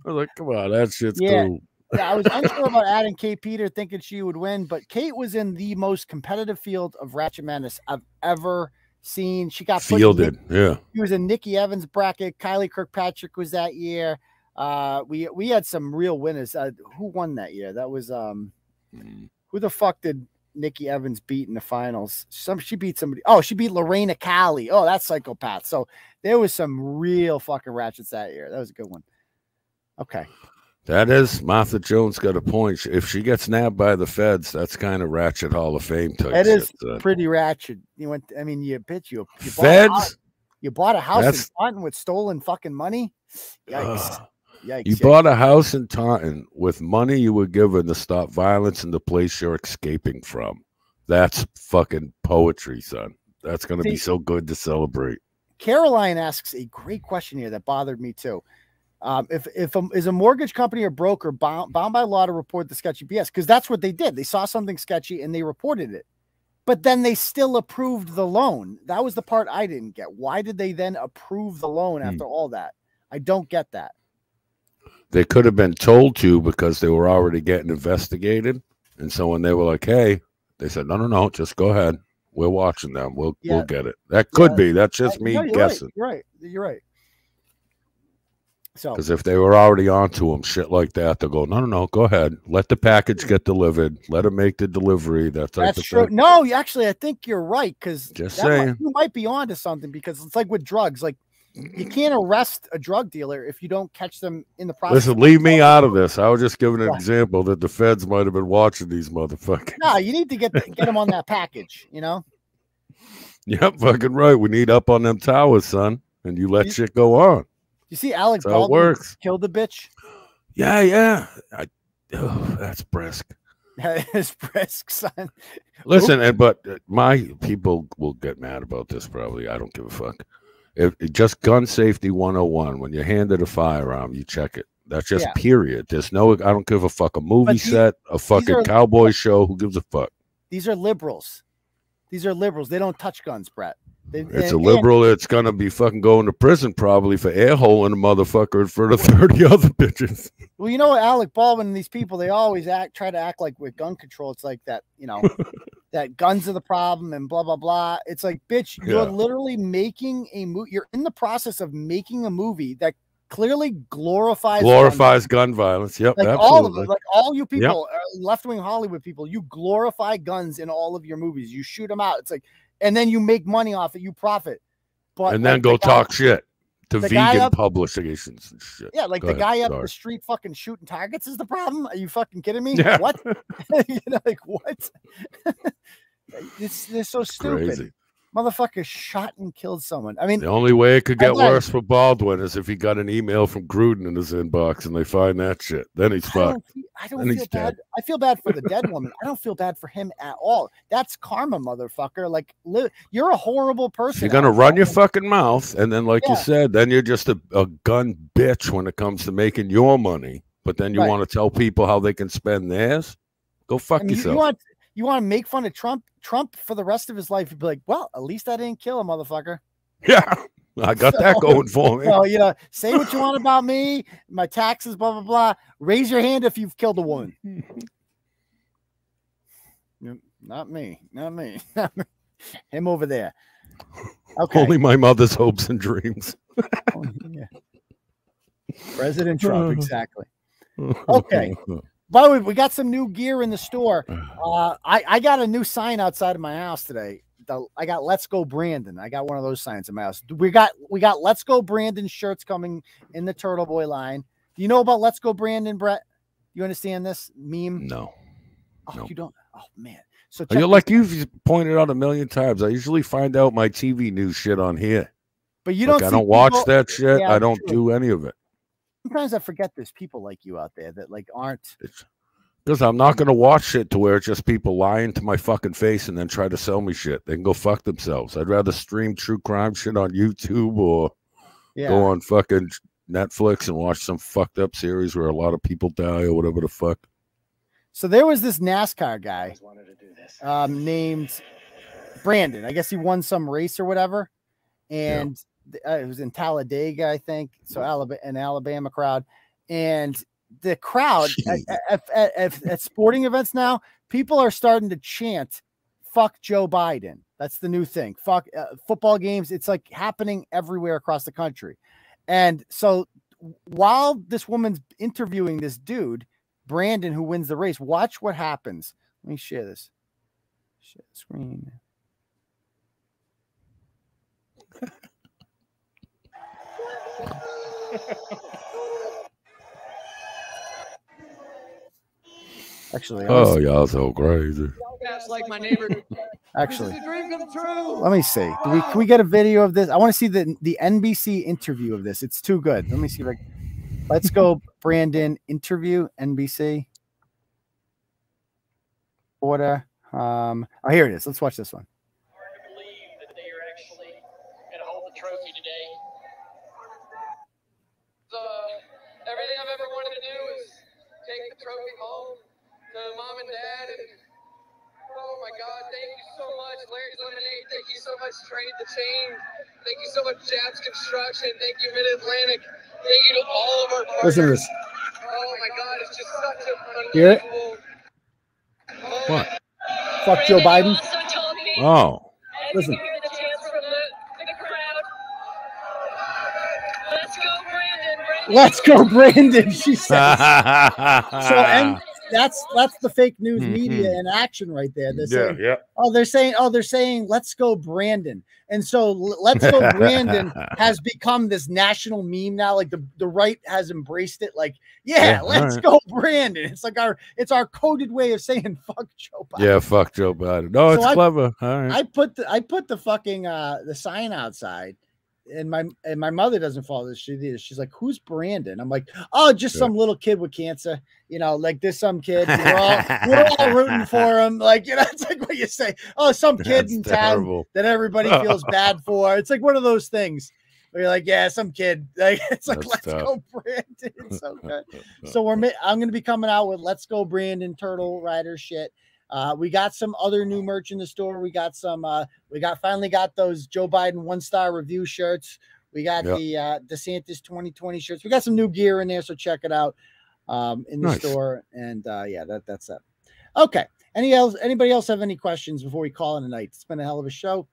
was like, "Come on, that shit's Yeah. cool." Yeah, I was unsure about adding Kate Peter, thinking she would win, but Kate was in the most competitive field of Ratchet Madness I've ever seen. She got put Fielded, Nick- yeah. She was in Nikki Evans bracket. Kylie Kirkpatrick was that year. Uh, we we had some real winners. Uh, who won that year? That was um, who the fuck did Nikki Evans beat in the finals? Some she beat somebody. Oh, she beat Lorena Cali. Oh, that's psychopath. So there was some real fucking ratchets that year. That was a good one. Okay. That is Martha Jones got a point. If she gets nabbed by the feds, that's kind of ratchet Hall of Fame type. That is shit, pretty ratchet. You went. I mean, you bitch. You, you bought a Feds? you bought a house in Taunton with stolen fucking money. Yikes! Ugh. Yikes! You yikes. bought a house in Taunton with money you were given to stop violence in the place you're escaping from. That's fucking poetry, son. That's gonna be so good to celebrate. Caroline asks a great question here that bothered me too. Um, if if a, is a mortgage company or broker bound, bound by law to report the sketchy BS? Because that's what they did. They saw something sketchy and they reported it. but then they still approved the loan. That was the part I didn't get. Why did they then approve the loan after all that? I don't get that. They could have been told to because they were already getting investigated. And so when they were like, "Hey," they said, "No, no, no, just go ahead. We're watching them. We'll Yeah. we'll get it." That could Yeah. be. That's just me no, you're guessing. Right. You're right. You're right. So Because if they were already onto him, shit like that, they'll go, no, no, no, go ahead. Let the package get delivered. Let them make the delivery. That That's true. thing. No, actually, I think you're right because Just that might- saying. you might be onto something because it's like with drugs. Like you can't arrest a drug dealer if you don't catch them in the process. Listen, leave me out of this. I was just giving an Yeah. example that the feds might have been watching these motherfuckers. No, you need to get the, get them on that package. You know. Yep, fucking right. We need up on them towers, son. And you let shit go on. You see, Alex it Baldwin works. killed the bitch. Yeah, yeah. I, oh, that's brisk. His brisk son. Listen, and but uh, my people will get mad about this. Probably, I don't give a fuck. If just gun safety 101, when you're handed a firearm, you check it. That's just Yeah. period. There's no, I don't give a fuck. A movie set, a fucking are- cowboy show. Who gives a fuck? These are liberals. These are liberals. They don't touch guns, Bret. They, It's a liberal that's gonna be fucking going to prison probably for air holing a motherfucker in front of 30 other bitches. Well, you know what, Alec Baldwin and these people, they always act try to act like with gun control. It's like that, you know, that guns are the problem and blah blah blah. It's like, bitch, you're Yeah. literally making a movie. You're in the process of making a movie that clearly glorifies. Glorifies gun violence. Yep, Like absolutely. all of it, like all you Yep. people, uh, left wing Hollywood people, you glorify guns in all of your movies. You shoot them out. It's like, and then you make money off it. You profit. But and then like, go the guy- talk shit to vegan up- publications and shit. Yeah, like Go the ahead, guy up sorry. the street fucking shooting targets is the problem. Are you fucking kidding me? Yeah. What? you know, like what? it's they're so stupid. Crazy. Motherfucker shot and killed someone. I mean, The only way it could get like- worse for Baldwin is if he got an email from Gruden in his inbox and they find that shit. Then he's I don't, fucked. I don't feel bad. dead. I feel bad for the dead woman. I don't feel bad for him at all. That's karma, motherfucker. Like, li- you're a horrible person. You're gonna run your fucking mouth, and then, like you said, then you're just a, a gun bitch when it comes to making your money. But then you Right. want to tell people how they can spend theirs. Go fuck I mean, you, yourself. you want you want to make fun of Trump? Trump for the rest of his life, you'd be like, well, at least I didn't kill a motherfucker. yeah, I got that going for me. So, you know, say what you want about me, my taxes, blah, blah, blah. Raise your hand if you've killed a woman. Not me. Not me. Not me. Him over there. Okay. Only my mother's hopes and dreams. Yeah. President Trump, exactly. Okay. By the way, we got some new gear in the store. Uh, I, I got a new sign outside of my house today. The, I got Let's Go Brandon. I got one of those signs in my house. We got we got Let's Go Brandon shirts coming in the Turtle Boy line. Do you know about Let's Go Brandon, Bret? You understand this meme? No. Oh, you don't. Oh man. So You're like you've pointed out a million times. I usually find out my TV news shit on here. but you don't. I see don't watch that shit. Yeah, I don't true. do any of it. Sometimes I forget there's people like you out there that like aren't. Because I'm not going to watch shit to where it's just people lying to my fucking face and then try to sell me shit. They can go fuck themselves. I'd rather stream true crime shit on YouTube or Yeah. go on fucking Netflix and watch some fucked up series where a lot of people die or whatever the fuck. So there was this NASCAR guy um, named Brandon. I guess he won some race or whatever, and uh, it was in Talladega, I think. So Alabama, an Alabama crowd, and the crowd at, at, at, at, at sporting events now, people are starting to chant "fuck Joe Biden." That's the new thing. Fuck uh, football games. It's like happening everywhere across the country, and so while this woman's interviewing this dude, Brandon, who wins the race, watch what happens. Let me share this. Share the screen. Actually, I Oh, was- y'all so crazy. That's like my neighbor. actually, This is a dream come true. let me see. Do we, can we get a video of this? I want to see the the NBC interview of this. It's too good. Let me see if I. Let's go, Brandon. Interview NBC. Order. Um. Oh, here it is. Let's watch this one. and hold the trophy today. Everything I've ever wanted to do is take the trophy home to mom and dad and Oh my God, thank you so much, Larry's Lemonade. Thank you so much, Trade the Chain. Thank you so much, Jabs Construction. Thank you, Mid Atlantic. Thank you to all of our partners. Listen to this. Oh my God, it's just such a Hear it? What? Oh. Fuck Joe Biden. Oh. Listen. Let's go, Brandon. She says. so, and that's that's the fake news media in action right there. They're Yeah, saying, yeah. oh, they're saying, oh, they're saying, let's go, Brandon. And so, let's go, Brandon has become this national meme now. Like the, the right has embraced it. Like, yeah, Yeah, let's alright. go, Brandon. It's like our it's our coded way of saying fuck Joe Biden. Yeah, fuck Joe Biden. No, it's I- clever. All right. I put the I put the fucking uh the sign outside, and my and my mother doesn't follow this shit either. She's like, "Who's Brandon?" I'm like, "Oh, just some little kid with cancer." You know, like this some kid. We're all, we're all rooting for him. Like you know, it's like what you say. Oh, some kid That's in town that everybody feels bad for. It's like one of those things. Where you're like, yeah, some kid. Like it's like, That's let's tough. go, Brandon. It's so good. So we're I'm gonna be coming out with Let's Go Brandon Turtle Rider shit. Uh, we got some other new merch in the store. We got some. Uh, we got finally got those Joe Biden one star review shirts. We got Yep. the uh, DeSantis 2020 shirts. We got some new gear in there, so check it out um, in the Nice. store. And uh, yeah, that that's it. Okay. Any else? Anybody else have any questions before we call it a night? It's been a hell of a show.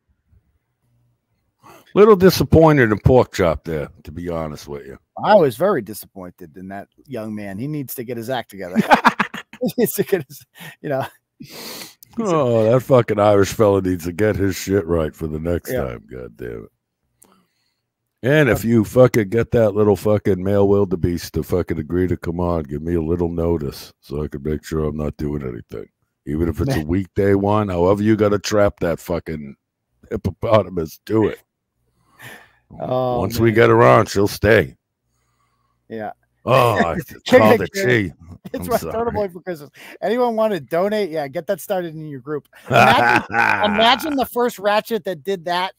Little disappointed in pork chop there, to be honest with you. I was very disappointed in that young man. He needs to get his act together. he needs to get his, you know. Oh, that fucking Irish fella needs to get his shit right for the next Yeah. time. God damn it. And if you fucking get that little fucking male wildebeest to fucking agree to come on, give me a little notice so I can make sure I'm not doing anything. Even if it's a weekday one, however you got to trap that fucking hippopotamus, do it. Oh, Once we get her on, she'll stay. Yeah. Oh, I called it, it It's I'm my sorry. Turtle Boy for Christmas. Anyone want to donate? Yeah, get that started in your group. Imagine, imagine the first Ratchet that did that.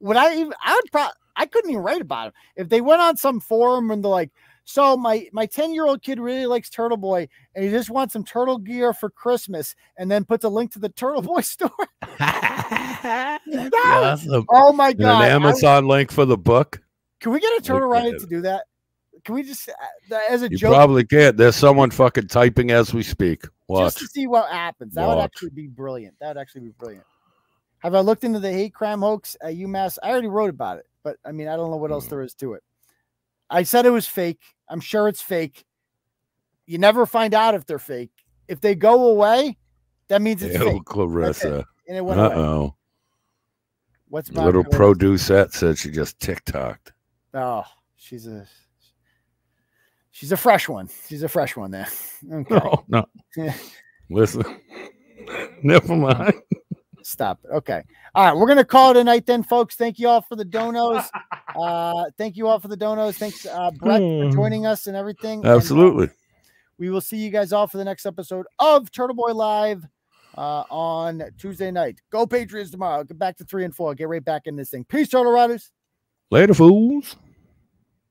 Would I even? I would probably. I couldn't even write about it if they went on some forum and they're like, "So my my ten year old kid really likes Turtle Boy and he just wants some turtle gear for Christmas," and then puts a link to the Turtle Boy store. Awesome. Oh my And god! An Amazon link for the book? can we get a turtle rider to do that? Can we just uh, as a You joke? probably can't. There's someone fucking typing as we speak. just to see what happens. That would actually be brilliant. That would actually be brilliant. Have I looked into the hate crime hoax at UMass? I already wrote about it, but I mean, I don't know what Hmm. else there is to it. I said it was fake. I'm sure it's fake. You never find out if they're fake. If they go away, that means it's Ew, fake. That's it. Clarissa. And it went Uh away. oh. What's The little Clarissa? producette said she just TikToked. Oh, she's a she's a fresh one. She's a fresh one there. Okay. No, no. Listen. Never mind. Stop it. Okay. All right. We're going to call it a night then, folks. Thank you all for the donos. Uh, thank you all for the donos. Thanks, uh, Bret, for joining us and everything. And, uh, Absolutely. we will see you guys all for the next episode of Turtle Boy Live uh, on Tuesday night. Go Patriots tomorrow. Get back to three and four. Get right back in this thing. Peace, Turtle Riders. Later, fools.